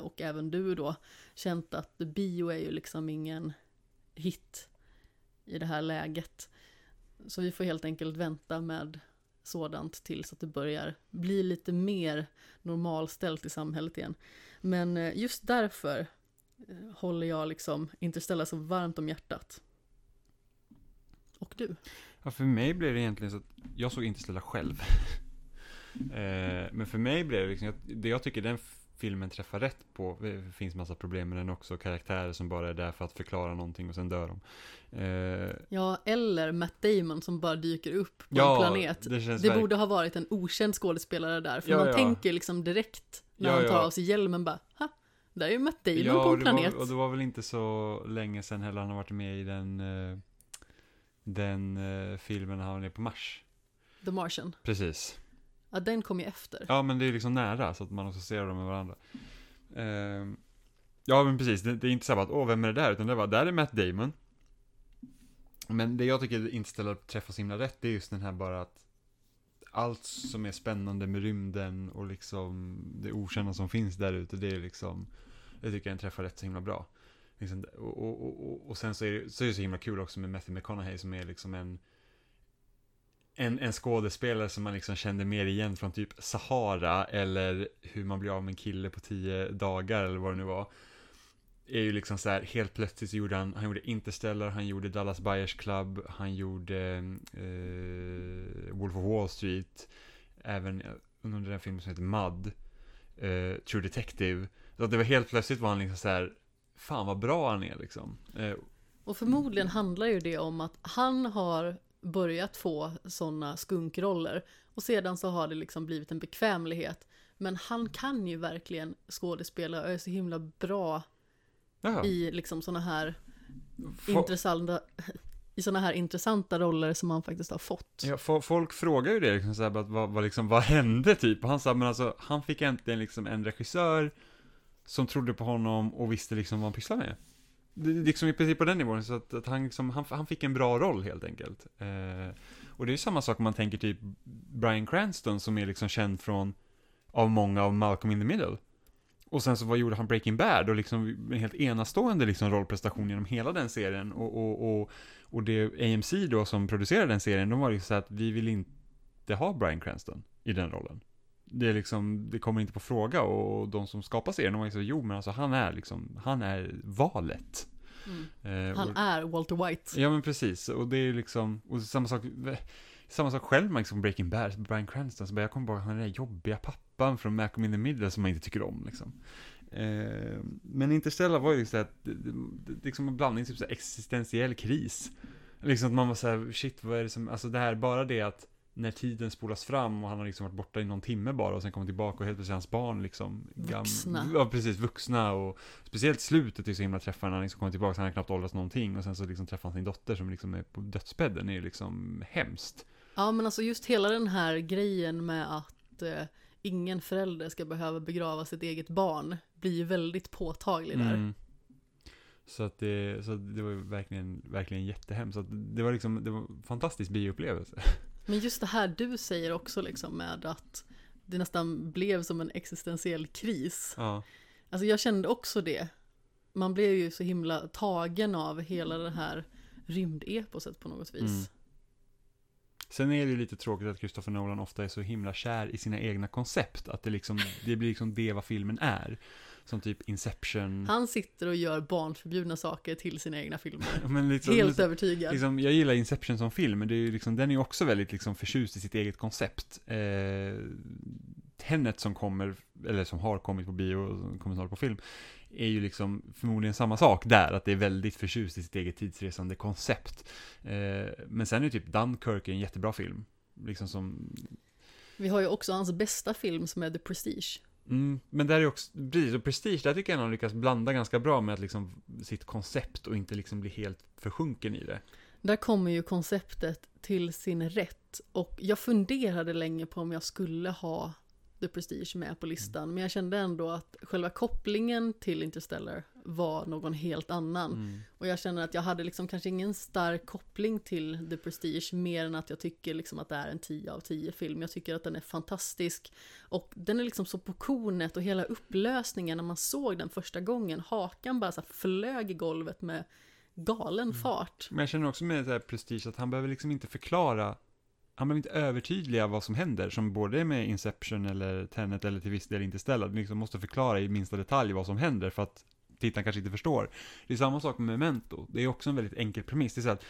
[SPEAKER 1] och även du då, känt att bio är ju liksom ingen hit i det här läget. Så vi får helt enkelt vänta med sådant tills att det börjar bli lite mer normalställt i samhället igen. Men eh, just därför eh, håller jag liksom Interstellar så varmt om hjärtat. Och du?
[SPEAKER 2] Ja, för mig blev det egentligen så att jag såg Interstellar själv. eh, men för mig blev det liksom, det jag tycker den filmen träffar rätt på, det finns massa problem med den också, karaktärer som bara är där för att förklara någonting och sen dör de. Eh,
[SPEAKER 1] Ja, eller Matt Damon som bara dyker upp på
[SPEAKER 2] ja,
[SPEAKER 1] en planet.
[SPEAKER 2] det
[SPEAKER 1] Det
[SPEAKER 2] verk-
[SPEAKER 1] borde ha varit en okänd skådespelare där, för
[SPEAKER 2] Ja,
[SPEAKER 1] man
[SPEAKER 2] ja.
[SPEAKER 1] tänker liksom direkt när han tar av sig hjälmen bara, ha, där är ju Matt Damon
[SPEAKER 2] ja,
[SPEAKER 1] på en planet.
[SPEAKER 2] Var, och det var väl inte så länge sedan heller han har varit med i den, eh, den eh, filmen när han nere på Mars.
[SPEAKER 1] The Martian.
[SPEAKER 2] Precis.
[SPEAKER 1] Ja, den kom ju efter.
[SPEAKER 2] Ja, men det är liksom nära så att man associerar dem med varandra. Eh, ja, men precis. Det, det är inte så här att, åh, vem är det där? Utan det var, där är Matt Damon. Men det jag tycker inte ställer träffar så himla rätt, det är just den här bara att allt som är spännande med rymden och liksom det okända som finns där ute, det är liksom, det tycker jag den träffar rätt så himla bra. Liksom, och, och, och, och, och sen så är, det, så är det så himla kul också med Matthew McConaughey som är liksom en en, en skådespelare som man liksom kände mer igen från typ Sahara eller hur man blir av med en kille på tio dagar eller vad det nu var. Är ju liksom så här, helt plötsligt så gjorde han, han gjorde Interstellar, han gjorde Dallas Buyers Club, han gjorde eh, Wolf of Wall Street, även eh, under den filmen som heter Mud, eh, True Detective. Så att det var helt plötsligt var han liksom så här, fan vad bra han är liksom. Eh,
[SPEAKER 1] Och förmodligen handlar ju det om att han har börjat få sådana skunkroller. Och sedan så har det liksom blivit en bekvämlighet. Men han kan ju verkligen skådespela och är så himla bra
[SPEAKER 2] Jaha.
[SPEAKER 1] i liksom sådana här
[SPEAKER 2] Fo-
[SPEAKER 1] intressanta, i sådana här intressanta roller som han faktiskt har fått.
[SPEAKER 2] Ja, fo- folk frågar ju det, liksom, så här, vad, vad, liksom, vad hände typ? Och han sa, men alltså, han fick äntligen liksom en regissör som trodde på honom och visste liksom vad han pysslade med. Liksom i princip på den nivån, så att, att han, liksom, han, han fick en bra roll helt enkelt. Eh, och det är ju samma sak om man tänker typ Brian Cranston som är liksom känd från, av många av Malcolm in the Middle. Och sen så vad gjorde han Breaking Bad och liksom en helt enastående liksom rollprestation genom hela den serien och, och, och, och det AMC då som producerade den serien, de var liksom så att vi vill inte ha Brian Cranston i den rollen. Det är liksom, det kommer inte på fråga och de som skapar serien, de var så, jo men alltså han är liksom, han är valet.
[SPEAKER 1] Mm.
[SPEAKER 2] Eh,
[SPEAKER 1] Han
[SPEAKER 2] och,
[SPEAKER 1] är Walter White.
[SPEAKER 2] Ja men precis, och det är liksom, och samma sak, samma sak själv med liksom Breaking Bad, Bryan Cranston, så bara, jag kommer bara ihåg han är den där jobbiga pappan från Malcolm in the Middle som man inte tycker om liksom. Eh, men Interstellar var ju liksom att, liksom en blandning, typ så existentiell kris. Liksom att man var så här, shit vad är det som, alltså det här, bara det att när tiden spolas fram och han har liksom varit borta i någon timme bara och sen kommer tillbaka och helt plötsligt hans barn liksom
[SPEAKER 1] Vuxna.
[SPEAKER 2] Ja, precis, vuxna och speciellt slutet är så himla träffande när han liksom kommer tillbaka, han har knappt åldrats någonting och sen så liksom träffar han sin dotter som liksom är på dödsbädden, är ju liksom hemskt.
[SPEAKER 1] Ja men alltså just hela den här grejen med att eh, ingen förälder ska behöva begrava sitt eget barn blir ju väldigt påtaglig där.
[SPEAKER 2] Mm. Så att det, så att det var verkligen, verkligen jättehemskt. Så att det var liksom, det var en fantastisk bioupplevelse.
[SPEAKER 1] Men just det här du säger också liksom med att det nästan blev som en existentiell kris.
[SPEAKER 2] Ja.
[SPEAKER 1] Alltså jag kände också det. Man blev ju så himla tagen av hela det här rymdeposet på något vis.
[SPEAKER 2] Mm. Sen är det ju lite tråkigt att Christopher Nolan ofta är så himla kär i sina egna koncept. Att det liksom, det blir liksom det vad filmen är. Som typ Inception.
[SPEAKER 1] Han sitter och gör barnförbjudna saker till sina egna filmer.
[SPEAKER 2] Liksom,
[SPEAKER 1] Helt
[SPEAKER 2] liksom,
[SPEAKER 1] övertygad.
[SPEAKER 2] liksom, jag gillar Inception som film, men det är liksom, den är också väldigt liksom förtjust i sitt eget koncept. Eh, Tenet som kommer, eller som har kommit på bio och som kommer snart på film, är ju liksom förmodligen samma sak där, att det är väldigt förtjust i sitt eget tidsresande koncept. Eh, men sen är typ Dunkirk en jättebra film. Liksom som,
[SPEAKER 1] Vi har ju också hans bästa film som är The Prestige.
[SPEAKER 2] Mm, men där är också, precis, och Prestige, där tycker jag han har lyckats blanda ganska bra med att liksom sitt koncept och inte liksom bli helt försjunken i det.
[SPEAKER 1] Där kommer ju konceptet till sin rätt. Och jag funderade länge på om jag skulle ha The Prestige med på listan. Men jag kände ändå att själva kopplingen till Interstellar var någon helt annan.
[SPEAKER 2] Mm.
[SPEAKER 1] Och jag känner att jag hade liksom kanske ingen stark koppling till The Prestige mer än att jag tycker liksom att det är en 10 av 10 film. Jag tycker att den är fantastisk. Och den är liksom så på kornet och hela upplösningen när man såg den första gången. Hakan bara så flög i golvet med galen fart.
[SPEAKER 2] Men jag känner också med det Prestige att han behöver liksom inte förklara, han behöver inte övertydliga vad som händer, som både med Inception eller Tenet eller till viss del Interstellar, du liksom måste förklara i minsta detalj vad som händer för att tittaren kanske inte förstår. Det är samma sak med Memento, det är också en väldigt enkel premiss, det är så att,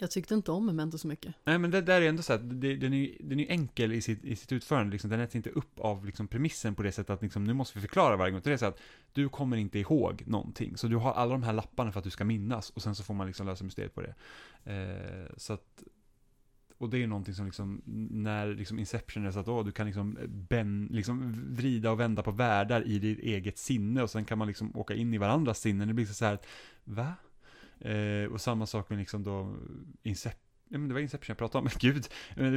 [SPEAKER 1] Jag tyckte inte om Memento så mycket.
[SPEAKER 2] nej men det där är ändå så att, det, den är den är enkel i sitt, i sitt utförande, liksom, den äts inte upp av liksom premissen på det sättet att liksom, nu måste vi förklara varje gång, det är så att du kommer inte ihåg någonting, så du har alla de här lapparna för att du ska minnas, och sen så får man liksom lösa mysteriet på det. Eh, så att, och det är någonting som liksom, när liksom Inception är så att åh, du kan liksom, ben, liksom vrida och vända på världar i ditt eget sinne och sen kan man liksom åka in i varandras sinnen. Det blir så här, va? Eh, och samma sak med liksom då Inception. Ja, men det var Inception jag pratade om, gud.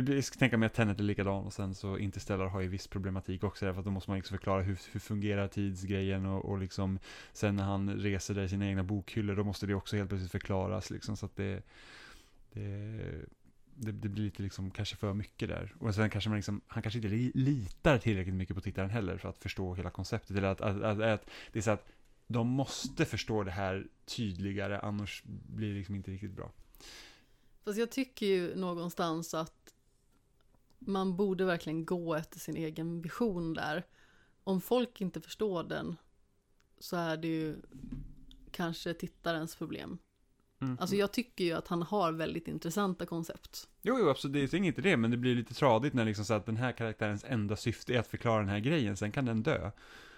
[SPEAKER 2] Jag ska tänka mig att Tenet är likadan och sen så Interstellar har ju viss problematik också där, för att då måste man liksom förklara hur, hur fungerar tidsgrejen och, och liksom sen när han reser där i sina egna bokhyllor, då måste det också helt plötsligt förklaras liksom så att det, det det, det blir lite liksom kanske för mycket där. Och sen kanske man liksom, han kanske inte litar tillräckligt mycket på tittaren heller för att förstå hela konceptet. Eller att, att, att, att det är så att de måste förstå det här tydligare, annars blir det liksom inte riktigt bra.
[SPEAKER 1] Fast jag tycker ju någonstans att man borde verkligen gå efter sin egen vision där. Om folk inte förstår den så är det ju kanske tittarens problem.
[SPEAKER 2] Mm.
[SPEAKER 1] Alltså jag tycker ju att han har väldigt intressanta koncept.
[SPEAKER 2] Jo, jo, absolut, det är inte det, men det blir lite tradigt när liksom så att den här karaktärens enda syfte är att förklara den här grejen, sen kan den dö.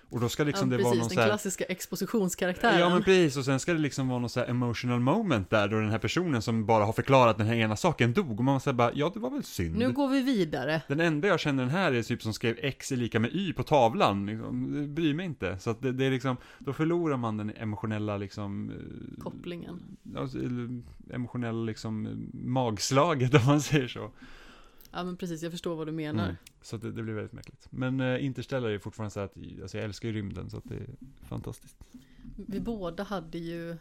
[SPEAKER 2] Och då ska liksom
[SPEAKER 1] ja,
[SPEAKER 2] det vara
[SPEAKER 1] precis,
[SPEAKER 2] någon
[SPEAKER 1] den
[SPEAKER 2] så här,
[SPEAKER 1] klassiska expositionskaraktären.
[SPEAKER 2] Ja men precis, och sen ska det liksom vara någon så här emotional moment där då den här personen som bara har förklarat den här ena saken dog. Och man säger bara, ja det var väl synd.
[SPEAKER 1] Nu går vi vidare.
[SPEAKER 2] Den enda jag känner den här är typ som skrev X är lika med Y på tavlan, liksom. Det bryr mig inte. Så att det, det är liksom, då förlorar man den emotionella liksom eh,
[SPEAKER 1] Kopplingen.
[SPEAKER 2] Alltså, emotionella liksom eh, magslaget om man säger så.
[SPEAKER 1] Ja men precis, jag förstår vad du menar.
[SPEAKER 2] Mm. Så det, det blir väldigt märkligt. Men uh, Interstellar är fortfarande så att, alltså jag älskar ju rymden så att det är fantastiskt.
[SPEAKER 1] Vi båda hade ju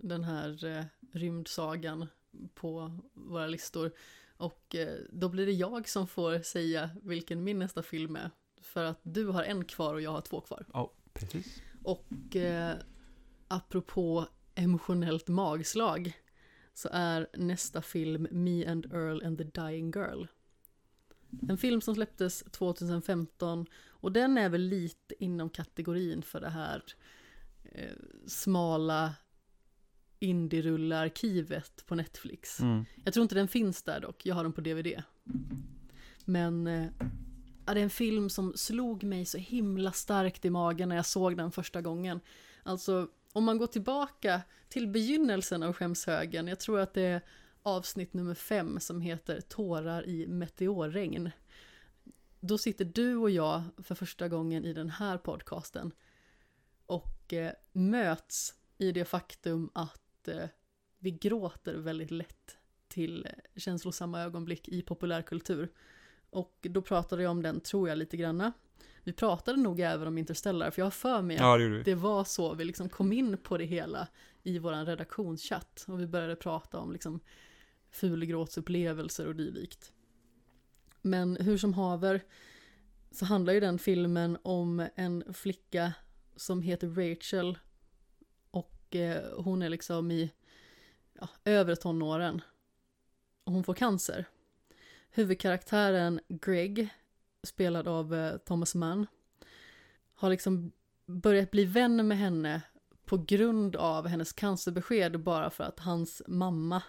[SPEAKER 1] den här eh, rymdsagan på våra listor. Och eh, då blir det jag som får säga vilken min nästa film är. För att du har en kvar och jag har två kvar.
[SPEAKER 2] Ja, precis.
[SPEAKER 1] Och eh, apropå emotionellt magslag så är nästa film Me and Earl and the Dying Girl. En film som släpptes 2015 och den är väl lite inom kategorin för det här eh, smala indie-rulle-arkivet på Netflix.
[SPEAKER 2] Mm.
[SPEAKER 1] Jag tror inte den finns där dock, jag har den på DVD. Men eh, ja, det är en film som slog mig så himla starkt i magen när jag såg den första gången. Alltså, om man går tillbaka till begynnelsen av skämshögen, jag tror att det är avsnitt nummer fem som heter Tårar i meteorregn. Då sitter du och jag för första gången i den här podcasten och eh, möts i det faktum att eh, vi gråter väldigt lätt till eh, känslosamma ögonblick i populärkultur. Och då pratade jag om den, tror jag, lite granna. Vi pratade nog även om Interstellar, för jag har för mig att
[SPEAKER 2] Ja, det gjorde vi.
[SPEAKER 1] det var så vi liksom kom in på det hela i vår redaktionschatt. Och vi började prata om liksom fulgråtsupplevelser och dylikt. Men hur som haver så handlar ju den filmen om en flicka som heter Rachel. Och eh, hon är liksom i ja, övre tonåren. Och hon får cancer. Huvudkaraktären Greg, spelad av eh, Thomas Mann, har liksom börjat bli vän med henne på grund av hennes cancerbesked bara för att hans mamma,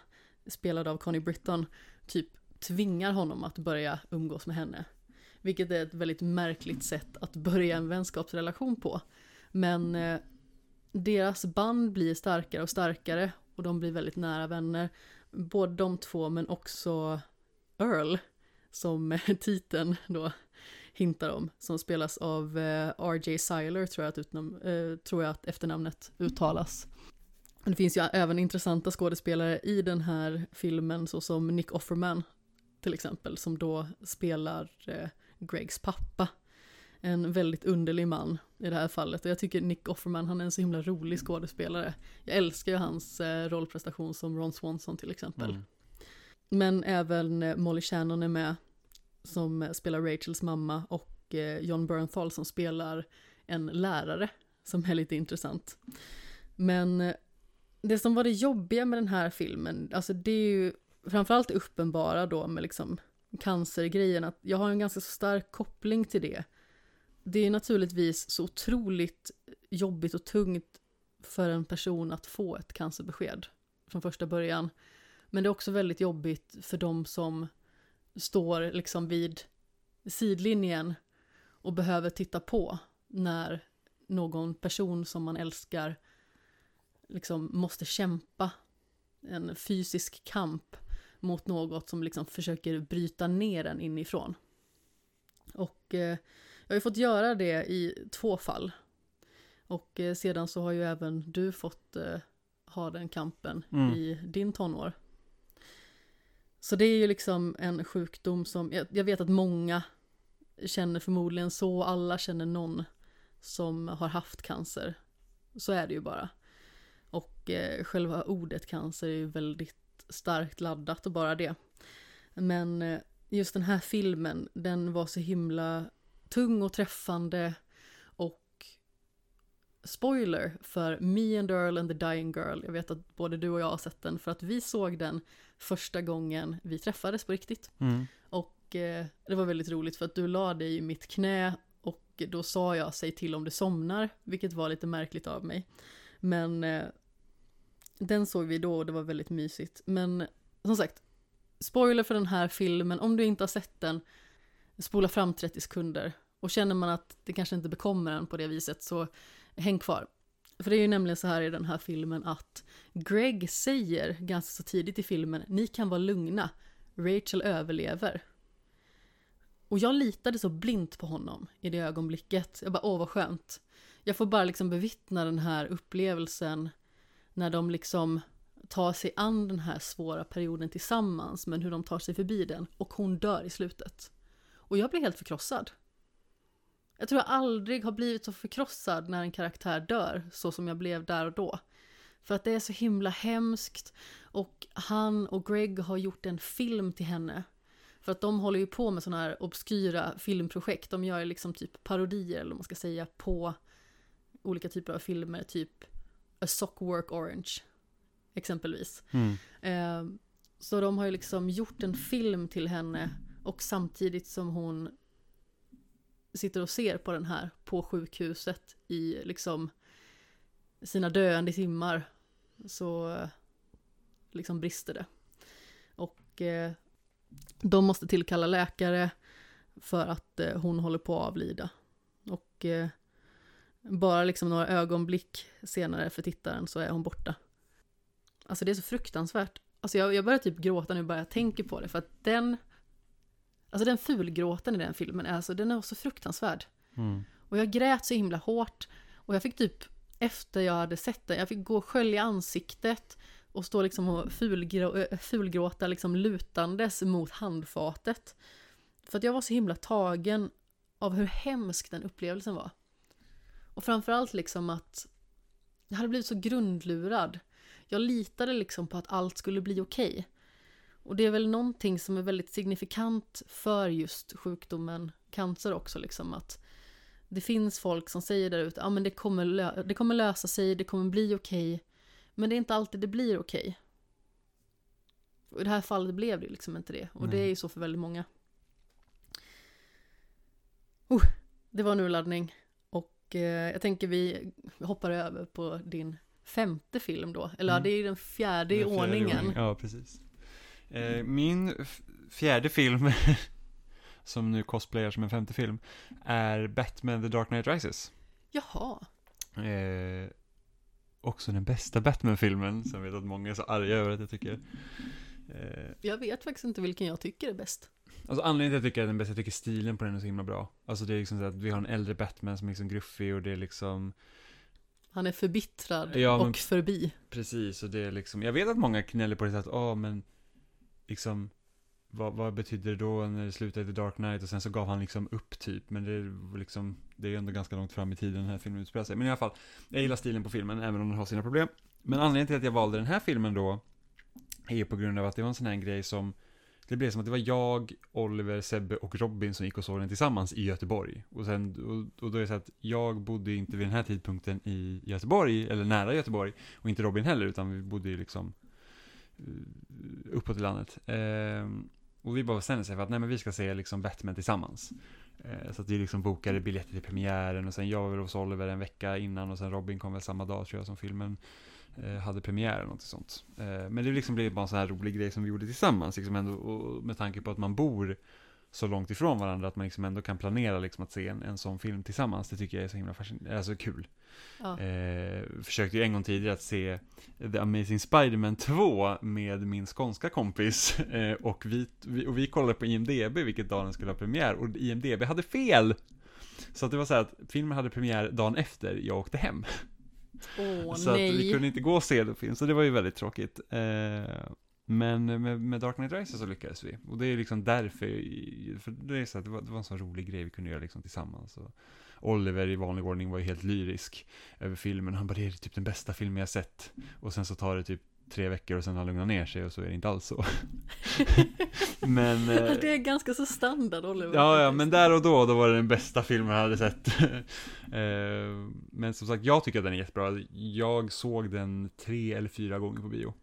[SPEAKER 1] spelad av Connie Britton, typ tvingar honom att börja umgås med henne. Vilket är ett väldigt märkligt sätt att börja en vänskapsrelation på. Men eh, deras band blir starkare och starkare och de blir väldigt nära vänner. Både de två men också Earl, som titeln då hintar om, som spelas av eh, R.J. Seiler tror jag, att utnam- eh, tror jag att efternamnet uttalas. Det finns ju även intressanta skådespelare i den här filmen, såsom Nick Offerman till exempel, som då spelar eh, Gregs pappa. En väldigt underlig man i det här fallet. Och jag tycker Nick Offerman, han är en så himla rolig skådespelare. Jag älskar ju hans eh, rollprestation som Ron Swanson till exempel.
[SPEAKER 2] Mm.
[SPEAKER 1] Men även eh, Molly Shannon är med, som eh, spelar Rachels mamma, och eh, John Bernthal som spelar en lärare, som är lite intressant. Men det som var det jobbiga med den här filmen, alltså det är ju framförallt det uppenbara då med liksom cancergrejen, att jag har en ganska stark koppling till det. Det är naturligtvis så otroligt jobbigt och tungt för en person att få ett cancerbesked från första början. Men det är också väldigt jobbigt för de som står liksom vid sidlinjen och behöver titta på när någon person som man älskar liksom måste kämpa en fysisk kamp mot något som liksom försöker bryta ner en inifrån. Och eh, jag har ju fått göra det i två fall. Och eh, sedan så har ju även du fått eh, ha den kampen
[SPEAKER 2] Mm.
[SPEAKER 1] i din tonår. Så det är ju liksom en sjukdom som, jag, jag vet att många känner förmodligen så, alla känner någon som har haft cancer. Så är det ju bara. Och eh, själva ordet cancer är ju väldigt starkt laddat och bara det. Men eh, just den här filmen, den var så himla tung och träffande spoiler för Me and Earl and the Dying Girl. Jag vet att både du och jag har sett den för att vi såg den första gången vi träffades på riktigt.
[SPEAKER 2] Mm.
[SPEAKER 1] Och eh, det var väldigt roligt för att du la dig i mitt knä och då sa jag säg till om du somnar, vilket var lite märkligt av mig. Men eh, den såg vi då och det var väldigt mysigt. Men som sagt, spoiler för den här filmen, om du inte har sett den, spola fram 30 sekunder Och känner man att det kanske inte bekommer en på det viset så häng kvar. För det är ju nämligen så här i den här filmen att Greg säger ganska så tidigt i filmen, ni kan vara lugna, Rachel överlever. Och jag litade så blint på honom i det ögonblicket. Jag bara, åh vad skönt. Jag får bara liksom bevittna den här upplevelsen när de liksom tar sig an den här svåra perioden tillsammans, men hur de tar sig förbi den. Och hon dör i slutet. Och jag blir helt förkrossad. Jag tror jag aldrig har blivit så förkrossad när en karaktär dör, så som jag blev där och då. För att det är så himla hemskt och han och Greg har gjort en film till henne. För att de håller ju på med sådana här obskyra filmprojekt. De gör liksom typ parodier, eller vad man ska säga, på olika typer av filmer. Typ A Sockwork Orange, exempelvis.
[SPEAKER 2] Mm.
[SPEAKER 1] Eh, så de har ju liksom gjort en film till henne och samtidigt som hon sitter och ser på den här på sjukhuset i liksom sina döende timmar så liksom brister det. Och eh, de måste tillkalla läkare för att eh, hon håller på att avlida. Och eh, bara liksom några ögonblick senare för tittaren så är hon borta. Alltså det är så fruktansvärt. Alltså jag, jag börjar typ gråta nu bara jag tänker på det för att den Alltså den fulgråten i den filmen, alltså den är så fruktansvärd.
[SPEAKER 2] Mm.
[SPEAKER 1] Och jag grät så himla hårt. Och jag fick typ, efter jag hade sett den, jag fick gå och skölja ansiktet och stå liksom och fulgrå, fulgråta liksom lutandes mot handfatet. För att jag var så himla tagen av hur hemsk den upplevelsen var. Och framförallt liksom att jag hade blivit så grundlurad. Jag litade liksom på att allt skulle bli okej. Okay. Och det är väl någonting som är väldigt signifikant för just sjukdomen cancer också, liksom att det finns folk som säger där ute, ja men det kommer, det kommer lösa sig, det kommer bli okej, okay, men det är inte alltid det blir okej. Okay. I det här fallet blev det liksom inte det, och Nej. det är ju så för väldigt många. Oh, det var en urladdning, och eh, jag tänker vi hoppar över på din femte film då, eller mm. ja, det är den fjärde i ordningen. Ordning.
[SPEAKER 2] Ja, precis. Eh, min fjärde film, som nu cosplayar som en femte film, är Batman The Dark Knight Rises.
[SPEAKER 1] Jaha.
[SPEAKER 2] Eh, också den bästa Batman-filmen, som jag vet att många är så arga över att jag tycker.
[SPEAKER 1] Eh, jag vet faktiskt inte vilken jag tycker är bäst.
[SPEAKER 2] Alltså anledningen till att jag tycker att den är bäst, jag tycker stilen på den är så himla bra. Alltså det är liksom så att vi har en äldre Batman som är liksom gruffig och det är liksom
[SPEAKER 1] han är förbittrad ja, och förbi.
[SPEAKER 2] Precis, och det är liksom, jag vet att många knäller på det att, ja men liksom, vad, vad betyder det då när det slutade i The Dark Knight och sen så gav han liksom upp typ, men det är liksom, det är ändå ganska långt fram i tiden den här filmen utspelar sig. Men i alla fall, jag gillar stilen på filmen, även om den har sina problem. Men anledningen till att jag valde den här filmen då, är på grund av att det var en sån här grej som, det blev som att det var jag, Oliver, Sebbe och Robin som gick och såg den tillsammans i Göteborg. Och, sen, och, och då är det så att jag bodde inte vid den här tidpunkten i Göteborg, eller nära Göteborg, och inte Robin heller, utan vi bodde ju liksom uppåt i landet. Eh, och vi bara bestämde sig för att nej men vi ska se liksom Batman tillsammans. Eh, så att vi liksom bokade biljetter till premiären och sen jag var hos Oliver en vecka innan och sen Robin kom väl samma dag tror jag som filmen eh, hade premiär eller något sånt. Eh, men det liksom blev bara en sån här rolig grej som vi gjorde tillsammans liksom ändå, och med tanke på att man bor så långt ifrån varandra att man liksom ändå kan planera liksom att se en, en sån film tillsammans. Det tycker jag är så himla fascinerande, alltså kul. Ja. Eh, försökte ju en gång tidigare att se The Amazing Spiderman 2 med min skånska kompis. Eh, och, vi, vi, och vi kollade på IMDB vilket dag den skulle ha premiär och IMDB hade fel! Så att det var så här att filmen hade premiär dagen efter jag åkte hem.
[SPEAKER 1] Åh,
[SPEAKER 2] så
[SPEAKER 1] nej.
[SPEAKER 2] att vi kunde inte gå och se den film, så det var ju väldigt tråkigt. Eh, men med, med Dark Knight Rises så lyckades vi. Och det är liksom därför, för det är så att det var, det var en sån rolig grej vi kunde göra liksom tillsammans. Och Oliver i vanlig ordning var ju helt lyrisk över filmen. Han bara, det är typ den bästa filmen jag sett. Och sen så tar det typ tre veckor och sen har lugnat ner sig och så är det inte alls så. men...
[SPEAKER 1] Eh, det är ganska så standard Oliver.
[SPEAKER 2] Ja, ja, men där och då, då var det den bästa filmen jag hade sett. eh, men som sagt, jag tycker att den är jättebra. Jag såg den tre eller fyra gånger på bio.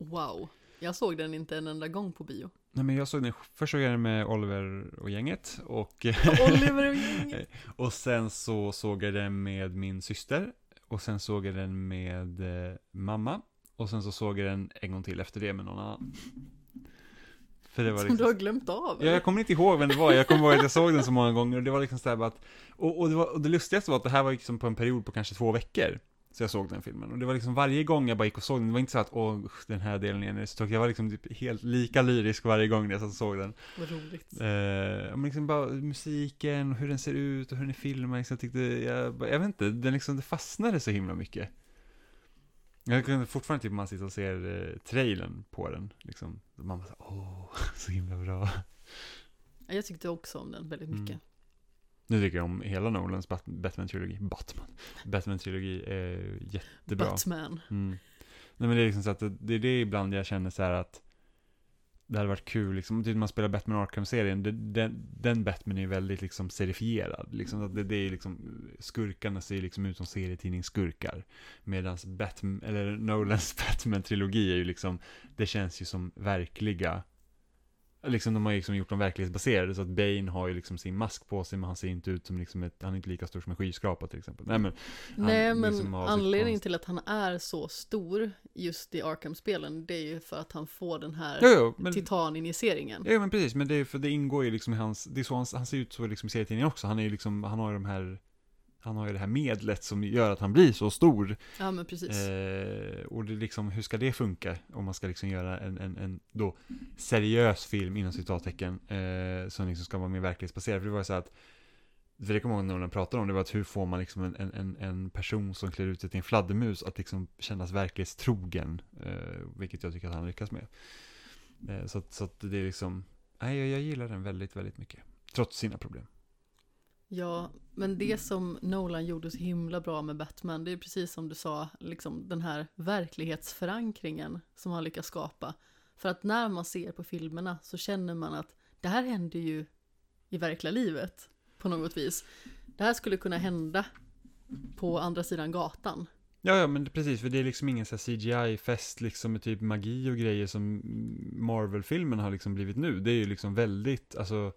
[SPEAKER 1] Wow. Jag såg den inte en enda gång på bio.
[SPEAKER 2] Nej men jag såg den, först såg jag den med Oliver och gänget och
[SPEAKER 1] Oliver och gänget!
[SPEAKER 2] och sen så såg jag den med min syster och sen såg jag den med eh, mamma och sen så såg jag den en gång till efter det med någon annan. För det var
[SPEAKER 1] Som
[SPEAKER 2] liksom,
[SPEAKER 1] du har glömt av?
[SPEAKER 2] ja, jag kommer inte ihåg vem det var, jag kommer ihåg att jag såg den så många gånger och det var liksom så att, och, och, det, var, och det lustigaste var att det här var liksom på en period på kanske två veckor. Så jag såg den filmen. Och det var liksom varje gång jag bara gick och såg den, det var inte så att åh, den här delen igen är så tråkig. Jag var liksom typ helt lika lyrisk varje gång jag satt och såg den.
[SPEAKER 1] Vad roligt.
[SPEAKER 2] Eh, men liksom bara musiken, hur den ser ut och hur den är filmad. Liksom, jag tyckte, jag, bara- jag vet inte, den liksom, det fastnade så himla mycket. Jag kunde fortfarande typ man sitter och ser eh, trailern på den, liksom. Man bara så, åh, så himla bra.
[SPEAKER 1] Ja, Jag tyckte också om den väldigt
[SPEAKER 2] Mm. Nu tycker jag om hela Nolans Bat- Batman-trilogi, Batman, Batman-trilogi är jättebra.
[SPEAKER 1] Batman.
[SPEAKER 2] Mm. Nej men det är liksom så att det, är det ibland jag känner så här att det hade varit kul, liksom, typ man spelar Batman Arkham-serien, den, den Batman är ju väldigt liksom serifierad. Liksom, att det, det är liksom, skurkarna ser liksom ut som serietidningsskurkar. Medan Batman, eller Nolans Batman-trilogi är ju liksom, det känns ju som verkliga, liksom de har liksom gjort dem verklighetsbaserade, så att Bane har ju liksom sin mask på sig, men han ser inte ut som liksom ett, han är inte lika stor som en skyskrapa till exempel. Nej men, Han
[SPEAKER 1] Nej, men
[SPEAKER 2] liksom
[SPEAKER 1] anledningen till att han är så stor just i Arkham-spelen, det är ju för att han får den här
[SPEAKER 2] jo, jo, men,
[SPEAKER 1] titaninjiceringen.
[SPEAKER 2] Ja men precis, men det är för det ingår ju liksom i hans, det är så han, han ser ut så liksom i serietidningen också. Han är ju liksom, han har ju de här, han har ju det här medlet som gör att han blir så stor.
[SPEAKER 1] Ja, men precis.
[SPEAKER 2] Eh, och det liksom, hur ska det funka? Om man ska liksom göra en, en, en då seriös film inom citattecken, eh, som liksom ska vara mer verklighetsbaserad. För det var ju så att, för det kommer jag ihåg när Nolan pratade om, det var att hur får man liksom en, en- en, en person som klär ut sig till en fladdermus att liksom kännas verklighetstrogen, eh, vilket jag tycker att han lyckas med. Eh, så, att, så att det är liksom, nej jag, jag gillar den väldigt, väldigt mycket. Trots sina problem.
[SPEAKER 1] Ja, men det som Nolan gjorde så himla bra med Batman, det är precis som du sa, liksom den här verklighetsförankringen som han lyckas skapa. För att när man ser på filmerna så känner man att det här händer ju i verkliga livet på något vis. Det här skulle kunna hända på andra sidan gatan.
[SPEAKER 2] Ja, ja, men precis, för det är liksom ingen CGI-fest liksom med typ magi och grejer som Marvel-filmen har liksom blivit nu. Det är ju liksom väldigt, alltså,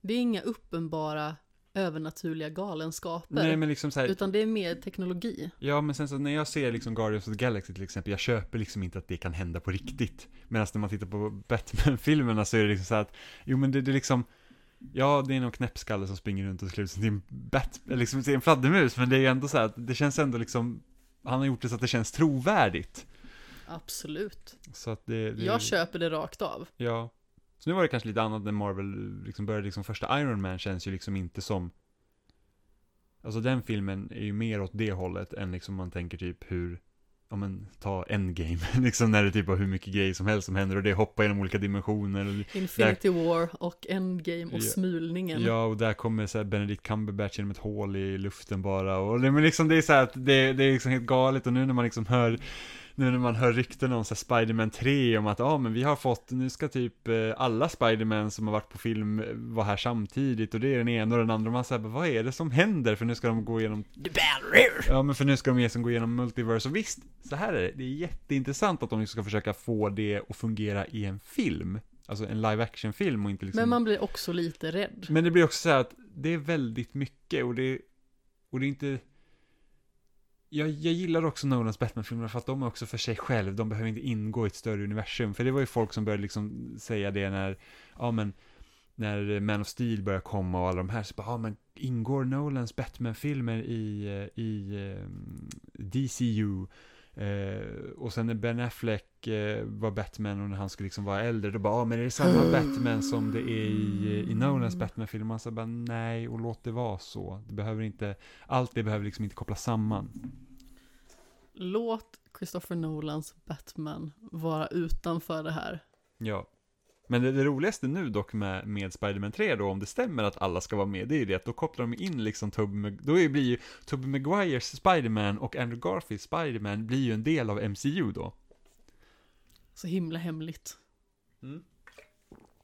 [SPEAKER 1] Det är inga uppenbara övernaturliga galenskaper.
[SPEAKER 2] nej men liksom så här,
[SPEAKER 1] Utan det är mer teknologi.
[SPEAKER 2] ja men sen så när jag ser liksom Guardians of the Galaxy till exempel, jag köper liksom inte att det kan hända på riktigt. Medan när man tittar på Batman-filmerna så är det liksom så här att, jo men det, det är liksom, ja det är någon knäppskalle som springer runt och klär ut sig till en bat, liksom till en fladdermus, men det är ju ändå så att det känns ändå liksom, han har gjort det så att det känns trovärdigt.
[SPEAKER 1] Absolut.
[SPEAKER 2] Så att det, det
[SPEAKER 1] Jag köper det rakt av.
[SPEAKER 2] Ja. Så nu var det kanske lite annat när Marvel liksom började, liksom första Iron Man känns ju liksom inte som Alltså den filmen är ju mer åt det hållet än liksom man tänker typ hur Ja men, ta Endgame, liksom när det typ var hur mycket grejer som helst som händer och det hoppar genom olika dimensioner
[SPEAKER 1] Infinity War och Endgame och
[SPEAKER 2] Ja.
[SPEAKER 1] smulningen.
[SPEAKER 2] Ja, och där kommer så här Benedict Cumberbatch genom ett hål i luften bara och det, men liksom det är så här att det, det är liksom helt galet och nu när man liksom hör nu när man hör rykten om så här Spider-Man 3 om att ja men vi har fått, nu ska typ eh, alla Spider-Man som har varit på film eh, vara här samtidigt och det är den ena och den andra och man säger vad är det som händer? För nu ska de gå igenom
[SPEAKER 1] The Barrier!
[SPEAKER 2] Ja men för nu ska de gå igenom multiverse och visst, så här är det, det är jätteintressant att de liksom ska försöka få det att fungera i en film Alltså en live action film och inte liksom
[SPEAKER 1] Men man blir också lite rädd.
[SPEAKER 2] men det blir också så här att det är väldigt mycket och det, och det är inte... Jag, jag gillar också Nolans Batman-filmer för att de är också för sig själv, de behöver inte ingå i ett större universum. För det var ju folk som började liksom säga det när, ja men, när Man of Steel började komma och alla de här, så bara, ja men ingår Nolans Batman-filmer i, eh, i eh, DCU? Eh, och sen när Ben Affleck eh, var Batman och när han skulle liksom vara äldre, då bara, ja men är det samma Batman som det är i, i Nolans Batman-film? Man sa bara, nej, och låt det vara så. Det behöver inte, allt det behöver liksom inte kopplas samman.
[SPEAKER 1] Låt Christopher Nolans Batman vara utanför det här.
[SPEAKER 2] Ja. Men det, det roligaste nu dock med, med Spider-Man 3 då, om det stämmer att alla ska vara med, det är ju det att då kopplar de in liksom Tobey då blir ju Tobey Maguires Spider-Man och Andrew Garfields Spider-Man blir ju en del av MCU då.
[SPEAKER 1] Så himla hemligt.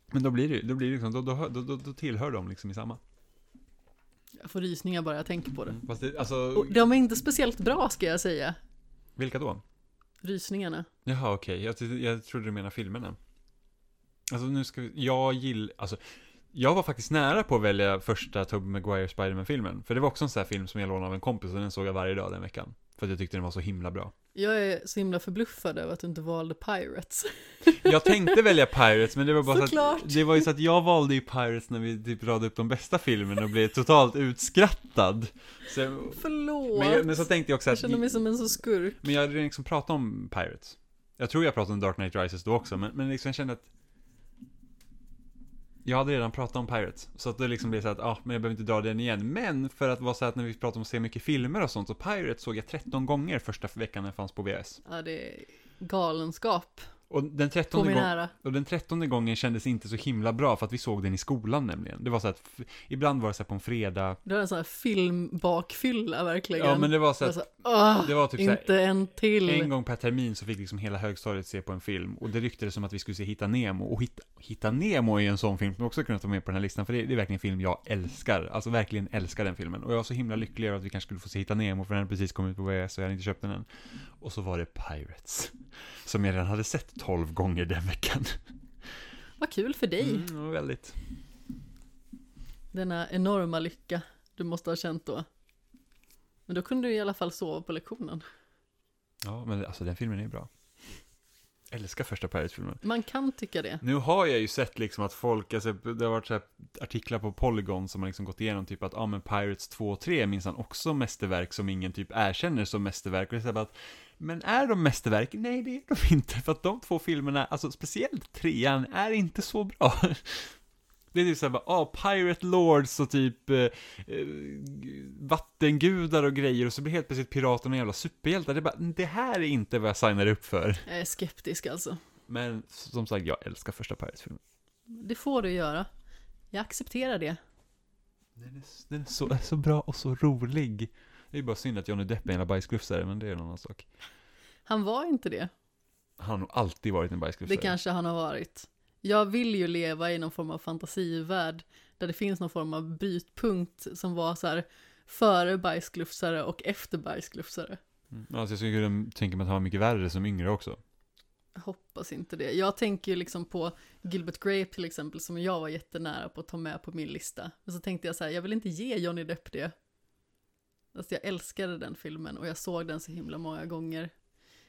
[SPEAKER 2] Men då blir det ju- då blir det liksom, då, då, då, då, då tillhör de liksom i samma.
[SPEAKER 1] Jag får rysningar bara jag tänker på det.
[SPEAKER 2] Fast det, alltså,
[SPEAKER 1] Och de är inte speciellt bra ska jag säga.
[SPEAKER 2] Vilka då?
[SPEAKER 1] Rysningarna.
[SPEAKER 2] Jaha, okej. Jag, ty- jag trodde du menade filmerna. Alltså nu ska vi, jag gillar, alltså Jag var faktiskt nära på att välja första Tobey Maguire Spiderman-filmen. För det var också en sån här film som jag lånade av en kompis och den såg jag varje dag den veckan. För att jag tyckte den var så himla bra.
[SPEAKER 1] Jag är så himla förbluffad över att du inte valde Pirates.
[SPEAKER 2] Jag tänkte välja Pirates, men det var bara så att, det var ju så att jag valde ju Pirates när vi typ radade upp de bästa filmerna och blev totalt utskrattad. Så,
[SPEAKER 1] Förlåt.
[SPEAKER 2] men, jag, men så tänkte jag också
[SPEAKER 1] jag
[SPEAKER 2] att,
[SPEAKER 1] känner mig som en så skurk.
[SPEAKER 2] men jag hade liksom pratat om Pirates. Jag tror jag pratade om Dark Knight Rises då också, men, men liksom jag kände att jag hade redan pratat om Pirates, så att det liksom blev så att, ja, ah, men jag behöver inte dra den igen. Men för att vara så att när vi pratar om att se mycket filmer och sånt, så Pirates såg jag 13 gånger första veckan den fanns på VS.
[SPEAKER 1] Ja, det är galenskap
[SPEAKER 2] och den
[SPEAKER 1] på
[SPEAKER 2] 13
[SPEAKER 1] min
[SPEAKER 2] gången
[SPEAKER 1] ära.
[SPEAKER 2] Och den trettonde gången kändes inte så himla bra för att vi såg den i skolan nämligen. Det var så att, ibland var det så här på en fredag.
[SPEAKER 1] Du har en sån här filmbakfylla verkligen.
[SPEAKER 2] Ja men det var så att,
[SPEAKER 1] så, Åh,
[SPEAKER 2] det var typ så här,
[SPEAKER 1] inte en till.
[SPEAKER 2] en gång per termin så fick liksom hela högstadiet se på en film. Och det ryktades som att vi skulle se Hitta Nemo. Och Hitta, Hitta Nemo är ju en sån film som också kunnat ta med på den här listan. För det, det är verkligen en film jag älskar. Alltså verkligen älskar den filmen. Och jag var så himla lycklig över att vi kanske skulle få se Hitta Nemo. För den hade precis kommit på VHS och jag hade inte köpt den än. Och så var det Pirates. Som jag redan hade sett 12 gånger den veckan.
[SPEAKER 1] Vad kul för dig.
[SPEAKER 2] Mm, väldigt.
[SPEAKER 1] Denna enorma lycka du måste ha känt då. Men då kunde du i alla fall sova på lektionen.
[SPEAKER 2] Ja, men alltså den filmen är bra. Älskar första Pirates-filmen.
[SPEAKER 1] Man kan tycka det.
[SPEAKER 2] Nu har jag ju sett liksom att folk, alltså, det har varit så artiklar på Polygon som har liksom gått igenom typ att, ja ah, men Pirates 2 och 3 är minsann också mästerverk som ingen typ erkänner som mästerverk. Och det är så att, men är de mästerverk? Nej, det är de inte. För att de två filmerna, alltså speciellt trean, är inte så bra. Det är typ såhär bara, ah, Pirate Lords och typ eh, eh, vattengudar och grejer och så blir helt plötsligt piraterna jävla superhjältar. Det är bara, det här är inte vad jag signar upp för.
[SPEAKER 1] Jag är skeptisk alltså.
[SPEAKER 2] Men som sagt, jag älskar första Pirates-filmen.
[SPEAKER 1] Det får du göra. Jag accepterar det.
[SPEAKER 2] Den är, den är så, är så bra och så rolig. Det är bara synd att Johnny Depp är en jävla bajsglufsare, men det är en annan sak.
[SPEAKER 1] Han var inte det.
[SPEAKER 2] Han har nog alltid varit en
[SPEAKER 1] Det
[SPEAKER 2] bajsglufsare.
[SPEAKER 1] kanske han har varit. Jag vill ju leva i någon form av fantasivärld där det finns någon form av brytpunkt som var så här före bajsglufsare och efter bajsglufsare.
[SPEAKER 2] Mm. Alltså jag skulle kunna tänka mig att han var mycket värre som yngre också.
[SPEAKER 1] Jag hoppas inte det. Jag tänker ju liksom på Gilbert Grape till exempel som jag var jättenära på att ta med på min lista. Men så tänkte jag så här, jag vill inte ge Johnny Depp det. Alltså jag älskade den filmen och jag såg den så himla många gånger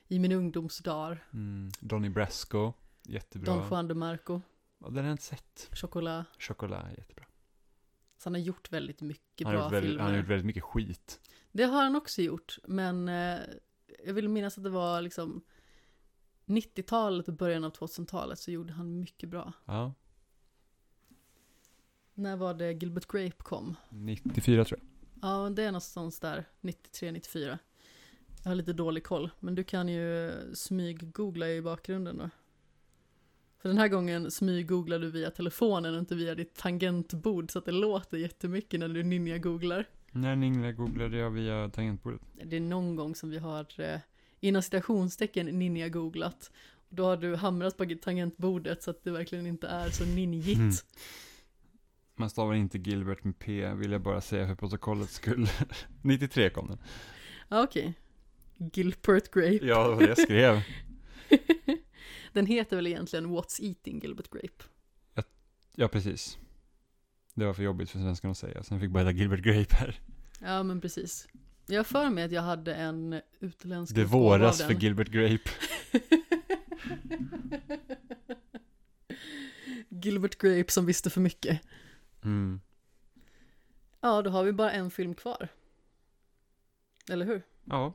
[SPEAKER 1] i min ungdomsdagar.
[SPEAKER 2] Mm. Donnie Brasco, jättebra.
[SPEAKER 1] Don Juan de Marco,
[SPEAKER 2] Ja, den har jag inte sett.
[SPEAKER 1] Chocolat.
[SPEAKER 2] Chocolat, jättebra.
[SPEAKER 1] Så han har gjort väldigt mycket
[SPEAKER 2] Han
[SPEAKER 1] bra
[SPEAKER 2] väldigt,
[SPEAKER 1] filmer.
[SPEAKER 2] han har gjort väldigt mycket skit.
[SPEAKER 1] Det har han också gjort, men eh, jag vill minnas att det var liksom 90-talet och början av 2000-talet så gjorde han mycket bra.
[SPEAKER 2] Ja,
[SPEAKER 1] När var det Gilbert Grape kom?
[SPEAKER 2] 94 tror jag.
[SPEAKER 1] Ja, det är någonstans där, 93-94. Jag har lite dålig koll, men du kan ju smyg-googla i bakgrunden då. För den här gången smyg-googlar du via telefonen och inte via ditt tangentbord så att det låter jättemycket när du ninja-googlar.
[SPEAKER 2] När Ningla googlade jag via tangentbordet.
[SPEAKER 1] Det är någon gång som vi har eh, inom citationstecken ninja-googlat. Då har du hamrat på tangentbordet så att det verkligen inte är så ninjigt.
[SPEAKER 2] Mm. Man stavar inte Gilbert med P, vill jag bara säga för protokollets skull. 93 kom den.
[SPEAKER 1] Ja, okej. Gilbert Grape.
[SPEAKER 2] Ja, det var det jag skrev.
[SPEAKER 1] Den heter väl egentligen What's Eating Gilbert Grape?
[SPEAKER 2] Ja, precis. Det var för jobbigt för svenskan att säga, sen fick bara heta Gilbert Grape här.
[SPEAKER 1] Ja, men precis. Jag har för mig att jag hade en utländsk
[SPEAKER 2] Det våras för. Gilbert Grape.
[SPEAKER 1] Gilbert Grape som visste för mycket.
[SPEAKER 2] Mm.
[SPEAKER 1] Ja, då har vi bara en film kvar. Eller hur?
[SPEAKER 2] Ja.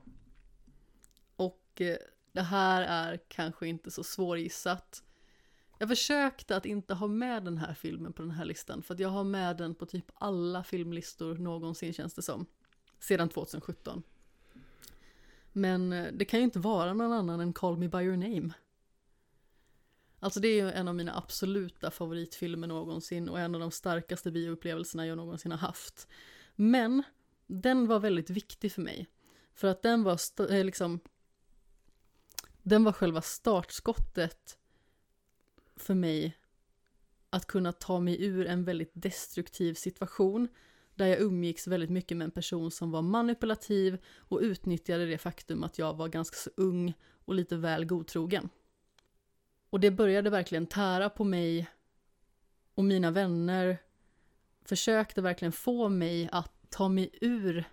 [SPEAKER 1] Och eh, det här är kanske inte så svårgissat. Jag försökte att inte ha med den här filmen på den här listan, för att jag har med den på typ alla filmlistor någonsin känns det som. Sedan 2017. Men eh, det kan ju inte vara någon annan än Call Me By Your Name. Alltså det är ju en av mina absoluta favoritfilmer någonsin och en av de starkaste bioupplevelserna jag någonsin har haft. Men den var väldigt viktig för mig. För att den var eh, liksom den var själva startskottet för mig att kunna ta mig ur en väldigt destruktiv situation där jag umgicks väldigt mycket med en person som var manipulativ och utnyttjade det faktum att jag var ganska så ung och lite väl godtrogen. Och det började verkligen tära på mig Och mina vänner försökte verkligen få mig att ta mig ur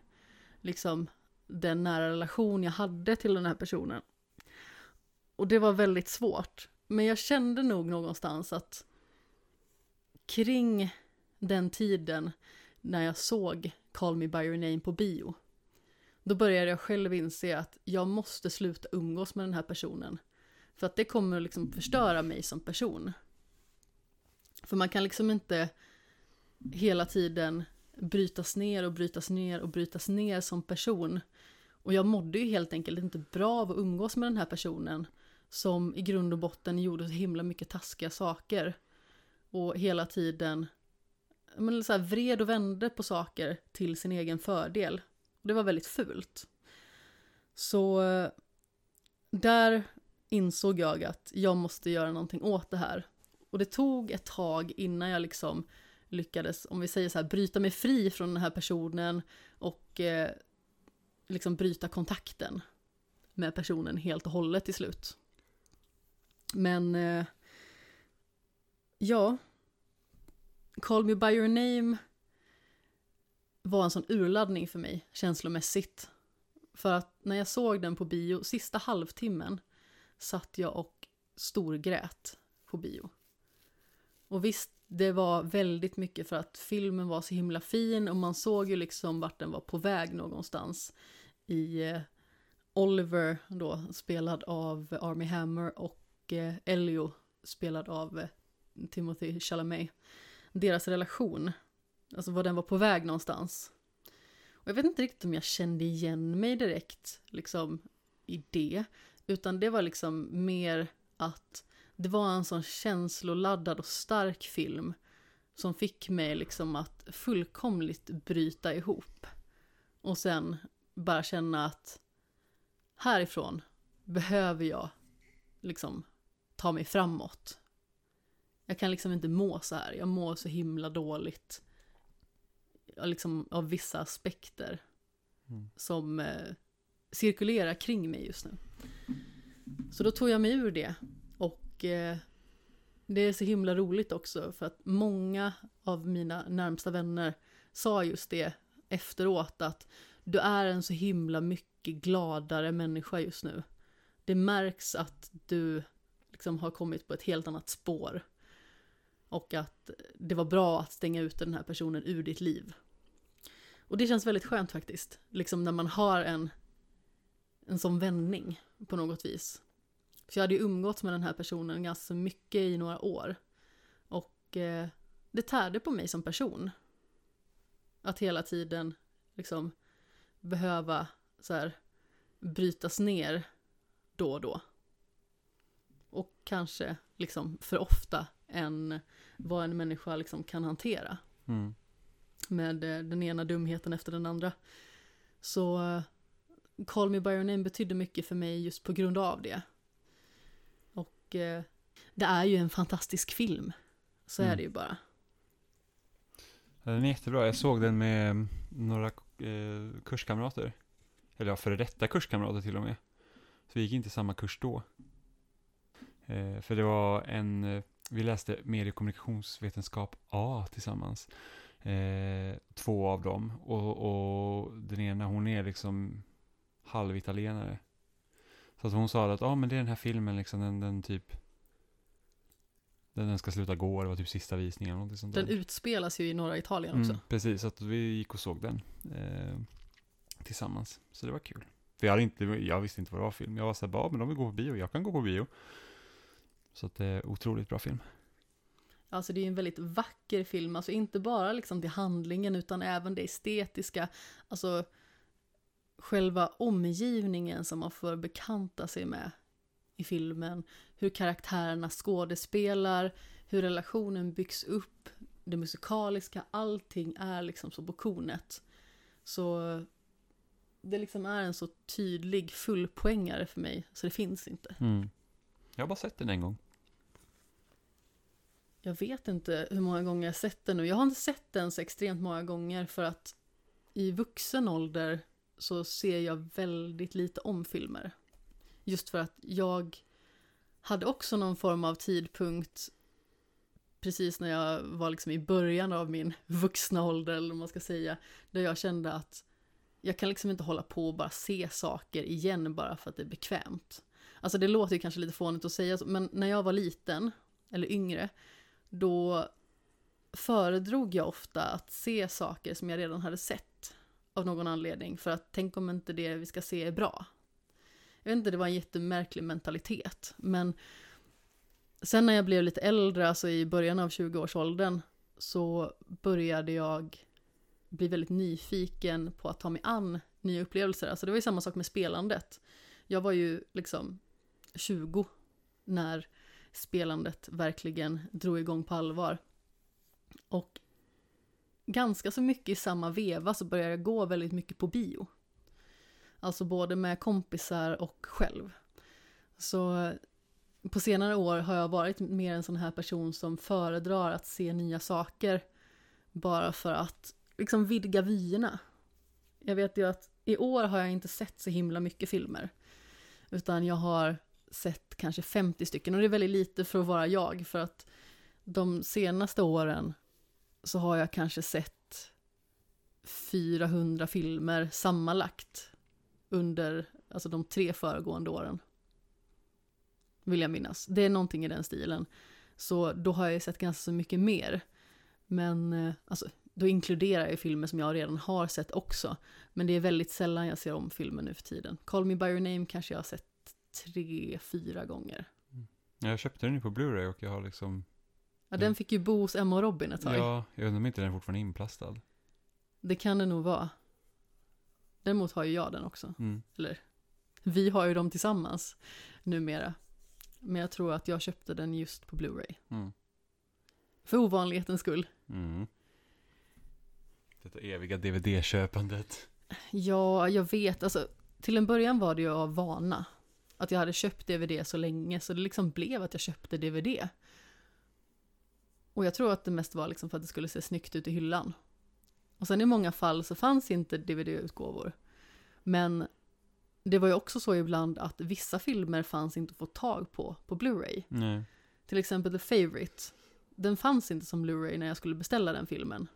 [SPEAKER 1] liksom den nära relation jag hade till den här personen. Och det var väldigt svårt. Men jag kände nog någonstans att kring den tiden när jag såg Call Me By Your Name på bio, då började jag själv inse att jag måste sluta umgås med den här personen. För att det kommer liksom förstöra mig som person. För man kan liksom inte hela tiden brytas ner och brytas ner och brytas ner som person. Och jag mådde ju helt enkelt inte bra av att umgås med den här personen som i grund och botten gjorde så himla mycket taskiga saker. Och hela tiden men så här, vred och vände på saker till sin egen fördel. Och det var väldigt fult. Så eh, där insåg jag att jag måste göra någonting åt det här. Och det tog ett tag innan jag liksom lyckades, om vi säger så här, bryta mig fri från den här personen och eh, liksom bryta kontakten med personen helt och hållet till slut. Men eh, ja, Call Me By Your Name var en sån urladdning för mig känslomässigt. För att när jag såg den på bio, sista halvtimmen, satt jag och storgrät på bio. Och visst, det var väldigt mycket för att filmen var så himla fin och man såg ju liksom vart den var på väg någonstans. I eh, Oliver då, spelad av Army Hammer och eh, Elio, spelad av eh, Timothy Chalamet. Deras relation, alltså var den var på väg någonstans. Och jag vet inte riktigt om jag kände igen mig direkt, liksom, i det. Utan det var liksom mer att det var en sån känsloladdad och stark film som fick mig liksom att fullkomligt bryta ihop. Och sen bara känna att härifrån behöver jag liksom ta mig framåt. Jag kan liksom inte må så här. Jag mår så himla dåligt. Liksom av vissa aspekter. Mm. Som eh, cirkulerar kring mig just nu. Så då tog jag mig ur det. Och eh, det är så himla roligt också för att många av mina närmsta vänner sa just det efteråt att du är en så himla mycket gladare människa just nu. Det märks att du liksom har kommit på ett helt annat spår. Och att det var bra att stänga ut den här personen ur ditt liv. Och det känns väldigt skönt faktiskt. Liksom när man har en, en sån vändning på något vis. Så jag hade ju umgåtts med den här personen ganska mycket i några år. Och eh, det tärde på mig som person. Att hela tiden liksom behöva så här brytas ner då och då. Och kanske liksom för ofta än vad en människa liksom kan hantera. Mm. Med eh, den ena dumheten efter den andra. Så eh, Call Me By Your Name betydde mycket för mig just på grund av det. Och eh, det är ju en fantastisk film. Så mm. är det ju bara.
[SPEAKER 2] Den är jättebra. Jag såg den med några eh, kurskamrater. Eller ja, före detta kurskamrater till och med. Så vi gick inte samma kurs då. Eh, för det var en, eh, vi läste medie och kommunikationsvetenskap A tillsammans. Eh, två av dem. Och, och den ena, hon är liksom halvitalienare. Så att hon sa att, ah, men det är den här filmen liksom, den, den typ den, den ska sluta gå, det var typ sista visningen eller sånt
[SPEAKER 1] Den där. utspelas ju i norra Italien också. Mm,
[SPEAKER 2] precis, så att vi gick och såg den eh, tillsammans. Så det var kul. För jag, hade inte, jag visste inte vad det var film. Jag var såhär, ja men de vill gå på bio, jag kan gå på bio. Så att det är otroligt bra film.
[SPEAKER 1] Alltså det är en väldigt vacker film, alltså inte bara liksom till handlingen utan även det estetiska. Alltså själva omgivningen som man får bekanta sig med i filmen. Hur karaktärerna skådespelar, hur relationen byggs upp, det musikaliska, allting är liksom så på kornet. Så det liksom är en så tydlig fullpoängare för mig, så det finns inte.
[SPEAKER 2] Mm. Jag har bara sett den en gång.
[SPEAKER 1] Jag vet inte hur många gånger jag sett den nu. Jag har inte sett den så extremt många gånger för att i vuxen ålder så ser jag väldigt lite om filmer. Just för att jag hade också någon form av tidpunkt precis när jag var liksom i början av min vuxna ålder, eller vad man ska säga, där jag kände att jag kan liksom inte hålla på och bara se saker igen bara för att det är bekvämt. Alltså det låter ju kanske lite fånigt att säga så, men när jag var liten, eller yngre, då föredrog jag ofta att se saker som jag redan hade sett av någon anledning, för att tänk om inte det vi ska se är bra. Jag vet inte, det var en jättemärklig mentalitet, men sen när jag blev lite äldre, alltså i början av 20-årsåldern, så började jag bli väldigt nyfiken på att ta mig an nya upplevelser. Alltså det var ju samma sak med spelandet. Jag var ju liksom 20 när spelandet verkligen drog igång på allvar. Och ganska så mycket i samma veva så började jag gå väldigt mycket på bio. Alltså både med kompisar och själv. Så på senare år har jag varit mer en sån här person som föredrar att se nya saker bara för att liksom vidga vyerna. Jag vet ju att i år har jag inte sett så himla mycket filmer. Utan jag har sett kanske 50 stycken och det är väldigt lite för att vara jag för att de senaste åren så har jag kanske sett 400 filmer sammanlagt under alltså de tre föregående åren. Vill jag minnas. Det är någonting i den stilen. Så då har jag ju sett ganska så mycket mer. Men eh, alltså, då inkluderar jag filmer som jag redan har sett också. Men det är väldigt sällan jag ser om filmer nu för tiden. Call Me By Your Name kanske jag har sett tre, fyra gånger. Mm.
[SPEAKER 2] Jag köpte den ju på Blu-ray och jag har liksom...
[SPEAKER 1] Ja, den fick ju bo hos Emma och Robin ett tag.
[SPEAKER 2] Ja, jag undrar om inte den är fortfarande inplastad.
[SPEAKER 1] Det kan det nog vara. Däremot har ju jag den också.
[SPEAKER 2] Mm.
[SPEAKER 1] Eller, vi har ju dem tillsammans numera. Men jag tror att jag köpte den just på Blu-ray.
[SPEAKER 2] Mm.
[SPEAKER 1] För ovanlighetens skull.
[SPEAKER 2] Mm. Detta eviga DVD-köpandet.
[SPEAKER 1] Ja, jag vet. Alltså, till en början var det ju av vana. Att jag hade köpt DVD så länge, så det liksom blev att jag köpte DVD. Och jag tror att det mest var liksom för att det skulle se snyggt ut i hyllan. Och sen i många fall så fanns inte DVD-utgåvor. Men det var ju också så ibland att vissa filmer fanns inte att få tag på, på Blu-ray. Till exempel The Favourite. Den fanns inte som Blu-ray när jag skulle beställa den filmen.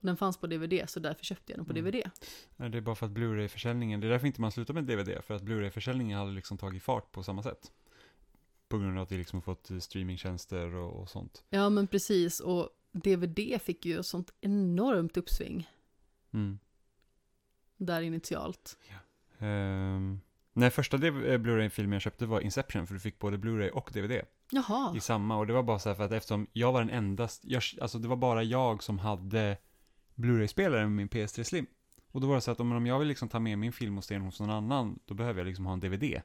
[SPEAKER 1] Den fanns på DVD, så därför köpte jag den på
[SPEAKER 2] Mm.
[SPEAKER 1] DVD.
[SPEAKER 2] Det är bara för att Blu-ray-försäljningen, det är därför inte man slutar med DVD, för att Blu-ray-försäljningen hade liksom tagit fart på samma sätt. På grund av att vi liksom fått eh, streamingtjänster och, och sånt.
[SPEAKER 1] Ja, men precis. Och DVD fick ju sånt enormt uppsving
[SPEAKER 2] Mm.
[SPEAKER 1] där initialt.
[SPEAKER 2] Ehm, nej, första eh, Blu-ray-filmen jag köpte var Inception, för du fick både Blu-ray och DVD
[SPEAKER 1] Jaha.
[SPEAKER 2] i samma. Och det var bara så här för att eftersom jag var den enda, jag, alltså det var bara jag som hade Blu-ray-spelare med min PS3 Slim. Och då var det så att om, om jag vill liksom ta med min film och se den hos någon annan, då behöver jag liksom ha en DVD.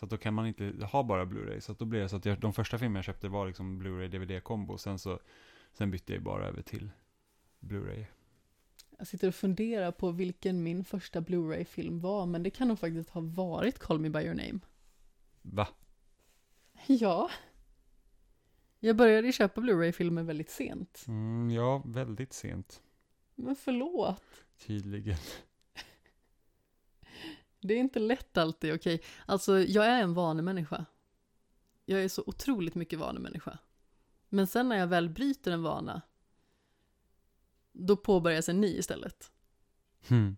[SPEAKER 2] Så då kan man inte ha bara Blu-ray. Så då blev det så att jag, de första filmerna jag köpte var liksom Blu-ray DVD-kombo. Sen så, sen bytte jag bara över till Blu-ray.
[SPEAKER 1] Jag sitter och funderar på vilken min första Blu-ray-film var, men det kan nog faktiskt ha varit Call Me By Your Name.
[SPEAKER 2] Va?
[SPEAKER 1] Ja. Jag började köpa Blu-ray-filmer väldigt sent.
[SPEAKER 2] Mm, ja, väldigt sent.
[SPEAKER 1] Men förlåt.
[SPEAKER 2] Tydligen.
[SPEAKER 1] Det är inte lätt alltid, okej. Alltså, jag är en vanemänniska. Jag är så otroligt mycket vanemänniska. Men sen när jag väl bryter en vana, då påbörjas en ny istället.
[SPEAKER 2] Hmm.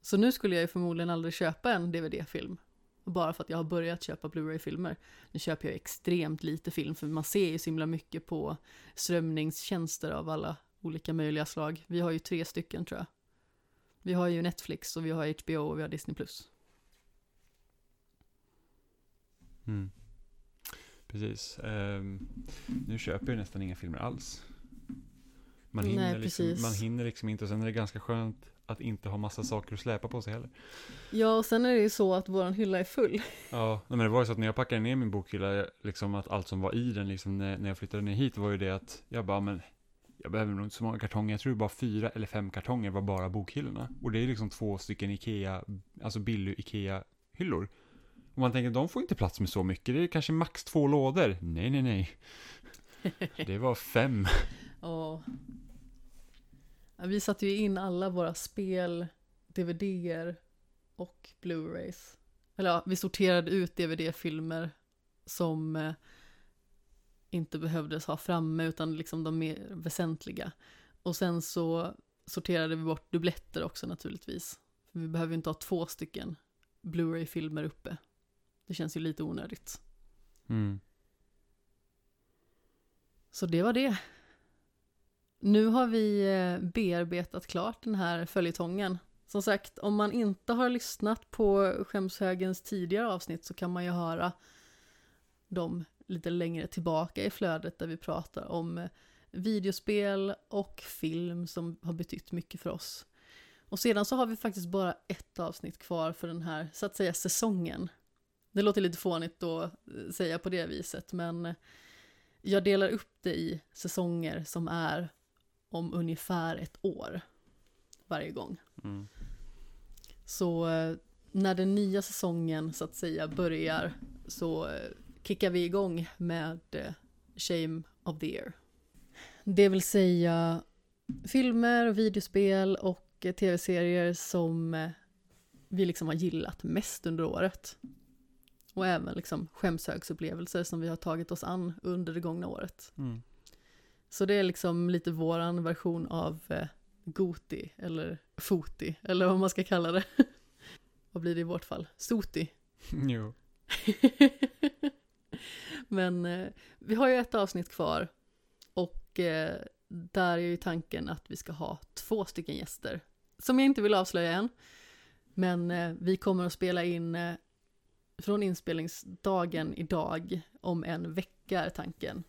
[SPEAKER 1] Så nu skulle jag ju förmodligen aldrig köpa en DVD-film. Bara för att jag har börjat köpa Blu-ray-filmer. Nu köper jag extremt lite film, för man ser ju så himla mycket på strömningstjänster av alla olika möjliga slag. Vi har ju tre stycken tror jag. Vi har ju Netflix och vi har HBO och vi har Disney+.
[SPEAKER 2] Mm. Precis. Ehm, nu köper jag nästan inga filmer alls. Man
[SPEAKER 1] Nej,
[SPEAKER 2] hinner, liksom,
[SPEAKER 1] precis.
[SPEAKER 2] man hinner liksom inte och sen är det ganska skönt att inte ha massa saker att släpa på sig heller.
[SPEAKER 1] Ja, och sen är det ju så att våran hylla är full.
[SPEAKER 2] Ja, nej, men det var ju så att när jag packade ner min bokhylla, liksom att allt som var i den liksom när, när jag flyttade ner hit var ju det att jag bara, men jag behöver nog inte så många kartonger. Jag tror bara fyra eller fem kartonger var bara bokhyllorna. Och det är liksom två stycken Ikea, alltså Billy Ikea-hyllor. Och man tänker, de får inte plats med så mycket. Det är kanske max två lådor. Nej, nej, nej. Det var fem.
[SPEAKER 1] Ja. Ja, Vi satte ju in alla våra spel, DVDer och Blu-rays. Eller ja, vi sorterade ut DVD-filmer som eh, inte behövdes ha framme utan liksom de mer väsentliga. Och sen så sorterade vi bort dubbletter också naturligtvis. För vi behöver ju inte ha två stycken Blu-ray-filmer uppe. Det känns ju lite onödigt.
[SPEAKER 2] Mm.
[SPEAKER 1] Så det var det. Nu har vi eh, bearbetat klart den här följetongen. Som sagt, om man inte har lyssnat på Skämshögens tidigare avsnitt så kan man ju höra dem lite längre tillbaka i flödet där vi pratar om eh, videospel och film som har betytt mycket för oss. Och sedan så har vi faktiskt bara ett avsnitt kvar för den här, så att säga, säsongen. Det låter lite fånigt att eh, säga på det viset, men eh, jag delar upp det i säsonger som är om ungefär ett år varje gång.
[SPEAKER 2] Mm.
[SPEAKER 1] Så när den nya säsongen så att säga börjar så kickar vi igång med Shame of the Year. Det vill säga filmer, videospel och tv-serier som vi liksom har gillat mest under året. Och även liksom skämshögsupplevelser som vi har tagit oss an under det gångna året.
[SPEAKER 2] Mm.
[SPEAKER 1] Så det är liksom lite våran version av eh, Goti eller Foti eller vad man ska kalla det. vad blir det i vårt fall? Soti.
[SPEAKER 2] Jo.
[SPEAKER 1] Men eh, vi har ju ett avsnitt kvar och eh, där är ju tanken att vi ska ha två stycken gäster. Som jag inte vill avslöja än. Men eh, vi kommer att spela in eh, från inspelningsdagen idag om en vecka är tanken.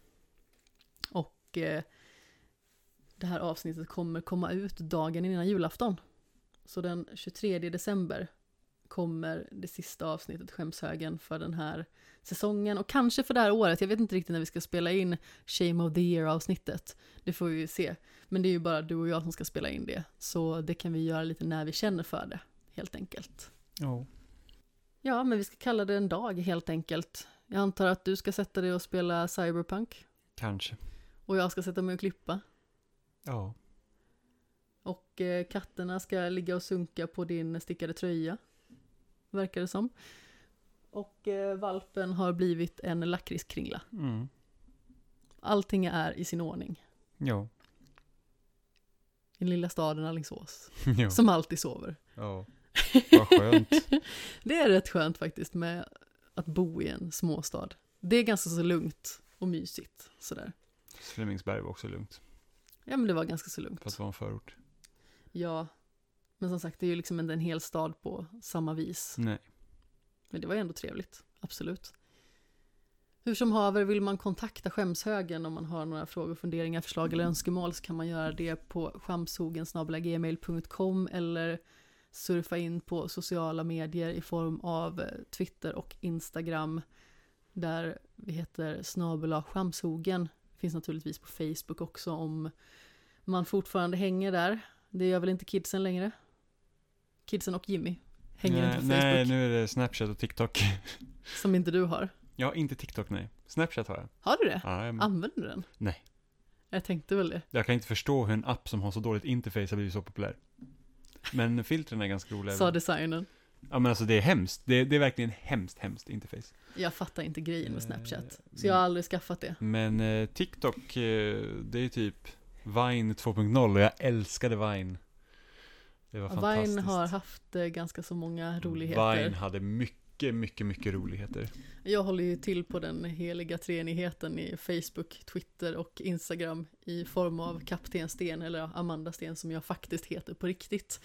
[SPEAKER 1] Och eh, det här avsnittet kommer komma ut dagen innan julafton. Så den 23 december kommer det sista avsnittet Skämshögen för den här säsongen och kanske för det här året. Jag vet inte riktigt när vi ska spela in Shame of the Year avsnittet. Det får vi ju se. Men det är ju bara du och jag som ska spela in det. Så det kan vi göra lite när vi känner för det, helt enkelt.
[SPEAKER 2] Ja.
[SPEAKER 1] Ja, men vi ska kalla det en dag helt enkelt. Jag antar att du ska sätta dig och spela Cyberpunk.
[SPEAKER 2] Kanske.
[SPEAKER 1] Och jag ska sätta mig och klippa.
[SPEAKER 2] Ja.
[SPEAKER 1] Och eh, katterna ska ligga och sunka på din stickade tröja. Verkar det som. Och eh, valpen har blivit en lakritskringla.
[SPEAKER 2] Mm.
[SPEAKER 1] Allting är i sin ordning.
[SPEAKER 2] Ja.
[SPEAKER 1] I den lilla staden Alingsås. Som alltid sover.
[SPEAKER 2] Ja. Vad skönt.
[SPEAKER 1] Det är rätt skönt faktiskt med att bo i en småstad. Det är ganska så lugnt och mysigt sådär.
[SPEAKER 2] Flemingsberg var också lugnt.
[SPEAKER 1] Ja men det var ganska så lugnt.
[SPEAKER 2] Fast det var en förort.
[SPEAKER 1] Ja. Men som sagt det är ju liksom inte en hel stad på samma vis.
[SPEAKER 2] Nej.
[SPEAKER 1] Men det var ju ändå trevligt. Absolut. Hur som haver vill man kontakta Skämshögen om man har några frågor, funderingar, förslag eller önskemål så kan man göra det på skamshogen.gmail.com eller surfa in på sociala medier i form av eh, Twitter och Instagram där vi heter snabela skamshogen. Finns naturligtvis på Facebook också om man fortfarande hänger där. Det gör väl inte kidsen längre? Kidsen och Jimmy hänger
[SPEAKER 2] nej,
[SPEAKER 1] inte på Facebook.
[SPEAKER 2] nej, nu är det Snapchat och TikTok.
[SPEAKER 1] Som inte du har.
[SPEAKER 2] Ja, inte TikTok nej. Snapchat har jag.
[SPEAKER 1] Har du det?
[SPEAKER 2] Ja, jag,
[SPEAKER 1] Använder du den?
[SPEAKER 2] Nej.
[SPEAKER 1] Jag tänkte väl det.
[SPEAKER 2] jag kan inte förstå hur en app som har så dåligt interface har blivit så populär. Men filtren är ganska roliga.
[SPEAKER 1] Sa designen.
[SPEAKER 2] Ja men alltså det är hemskt. Det är, det är verkligen hemskt, hemskt interface.
[SPEAKER 1] Jag fattar inte grejen med Snapchat.
[SPEAKER 2] Eh,
[SPEAKER 1] Så jag har aldrig skaffat det.
[SPEAKER 2] Men eh, TikTok, eh, det är typ Vine 2.0 och jag älskade Vine. Det var fantastiskt.
[SPEAKER 1] Vine har haft eh, ganska så många roligheter.
[SPEAKER 2] Vine hade mycket, mycket, mycket roligheter.
[SPEAKER 1] Jag håller ju till på den heliga treenigheten i Facebook, Twitter och Instagram i form av Kapten Sten eller Amanda Sten som jag faktiskt heter på riktigt.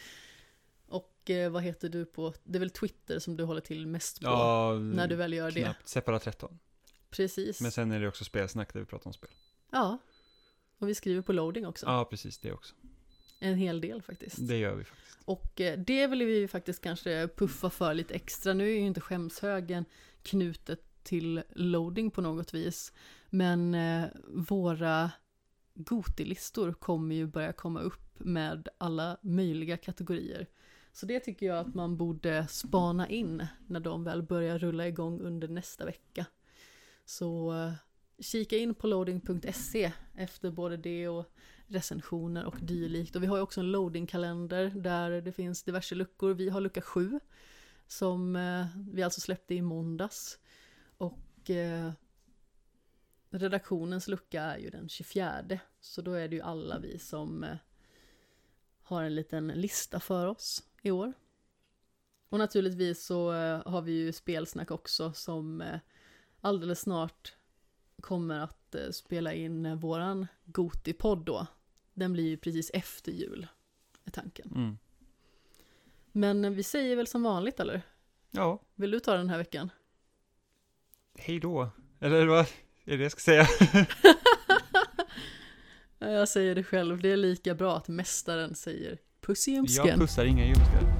[SPEAKER 1] Och eh, vad heter du på, det är väl Twitter som du håller till mest på
[SPEAKER 2] Ja,
[SPEAKER 1] när du väl gör det.
[SPEAKER 2] knappt. Separat 13.
[SPEAKER 1] Precis.
[SPEAKER 2] Men sen är det också spelsnack där vi pratar om spel.
[SPEAKER 1] Ja. Och vi skriver på loading också.
[SPEAKER 2] Ja, precis det också.
[SPEAKER 1] En hel del faktiskt.
[SPEAKER 2] Det gör vi faktiskt.
[SPEAKER 1] Och eh, det vill vi faktiskt kanske puffa för lite extra. Nu är ju inte skämshögen knutet till loading på något vis. Men eh, våra Gotilistor kommer ju börja komma upp med alla möjliga kategorier. Så det tycker jag att man borde spana in när de väl börjar rulla igång under nästa vecka. Så eh, kika in på loading.se efter både det och recensioner och dylikt. Och vi har ju också en loadingkalender där det finns diverse luckor. Vi har lucka 7 som eh, vi alltså släppte i måndags. Och eh, redaktionens lucka är ju den 24. Så då är det ju alla vi som eh, har en liten lista för oss i år. Och naturligtvis så eh, har vi ju spelsnack också som eh, alldeles snart kommer att eh, spela in eh, våran Goti-podd då. Den blir ju precis efter jul, är tanken.
[SPEAKER 2] Mm.
[SPEAKER 1] Men eh, vi säger väl som vanligt eller?
[SPEAKER 2] Ja,
[SPEAKER 1] Vill du ta den här veckan?
[SPEAKER 2] hej då. Eller vad är det jag ska säga?
[SPEAKER 1] Ja, Jag säger det själv, det är lika bra att mästaren säger puss i ljumsken.
[SPEAKER 2] Jag pussar inga ljumskar.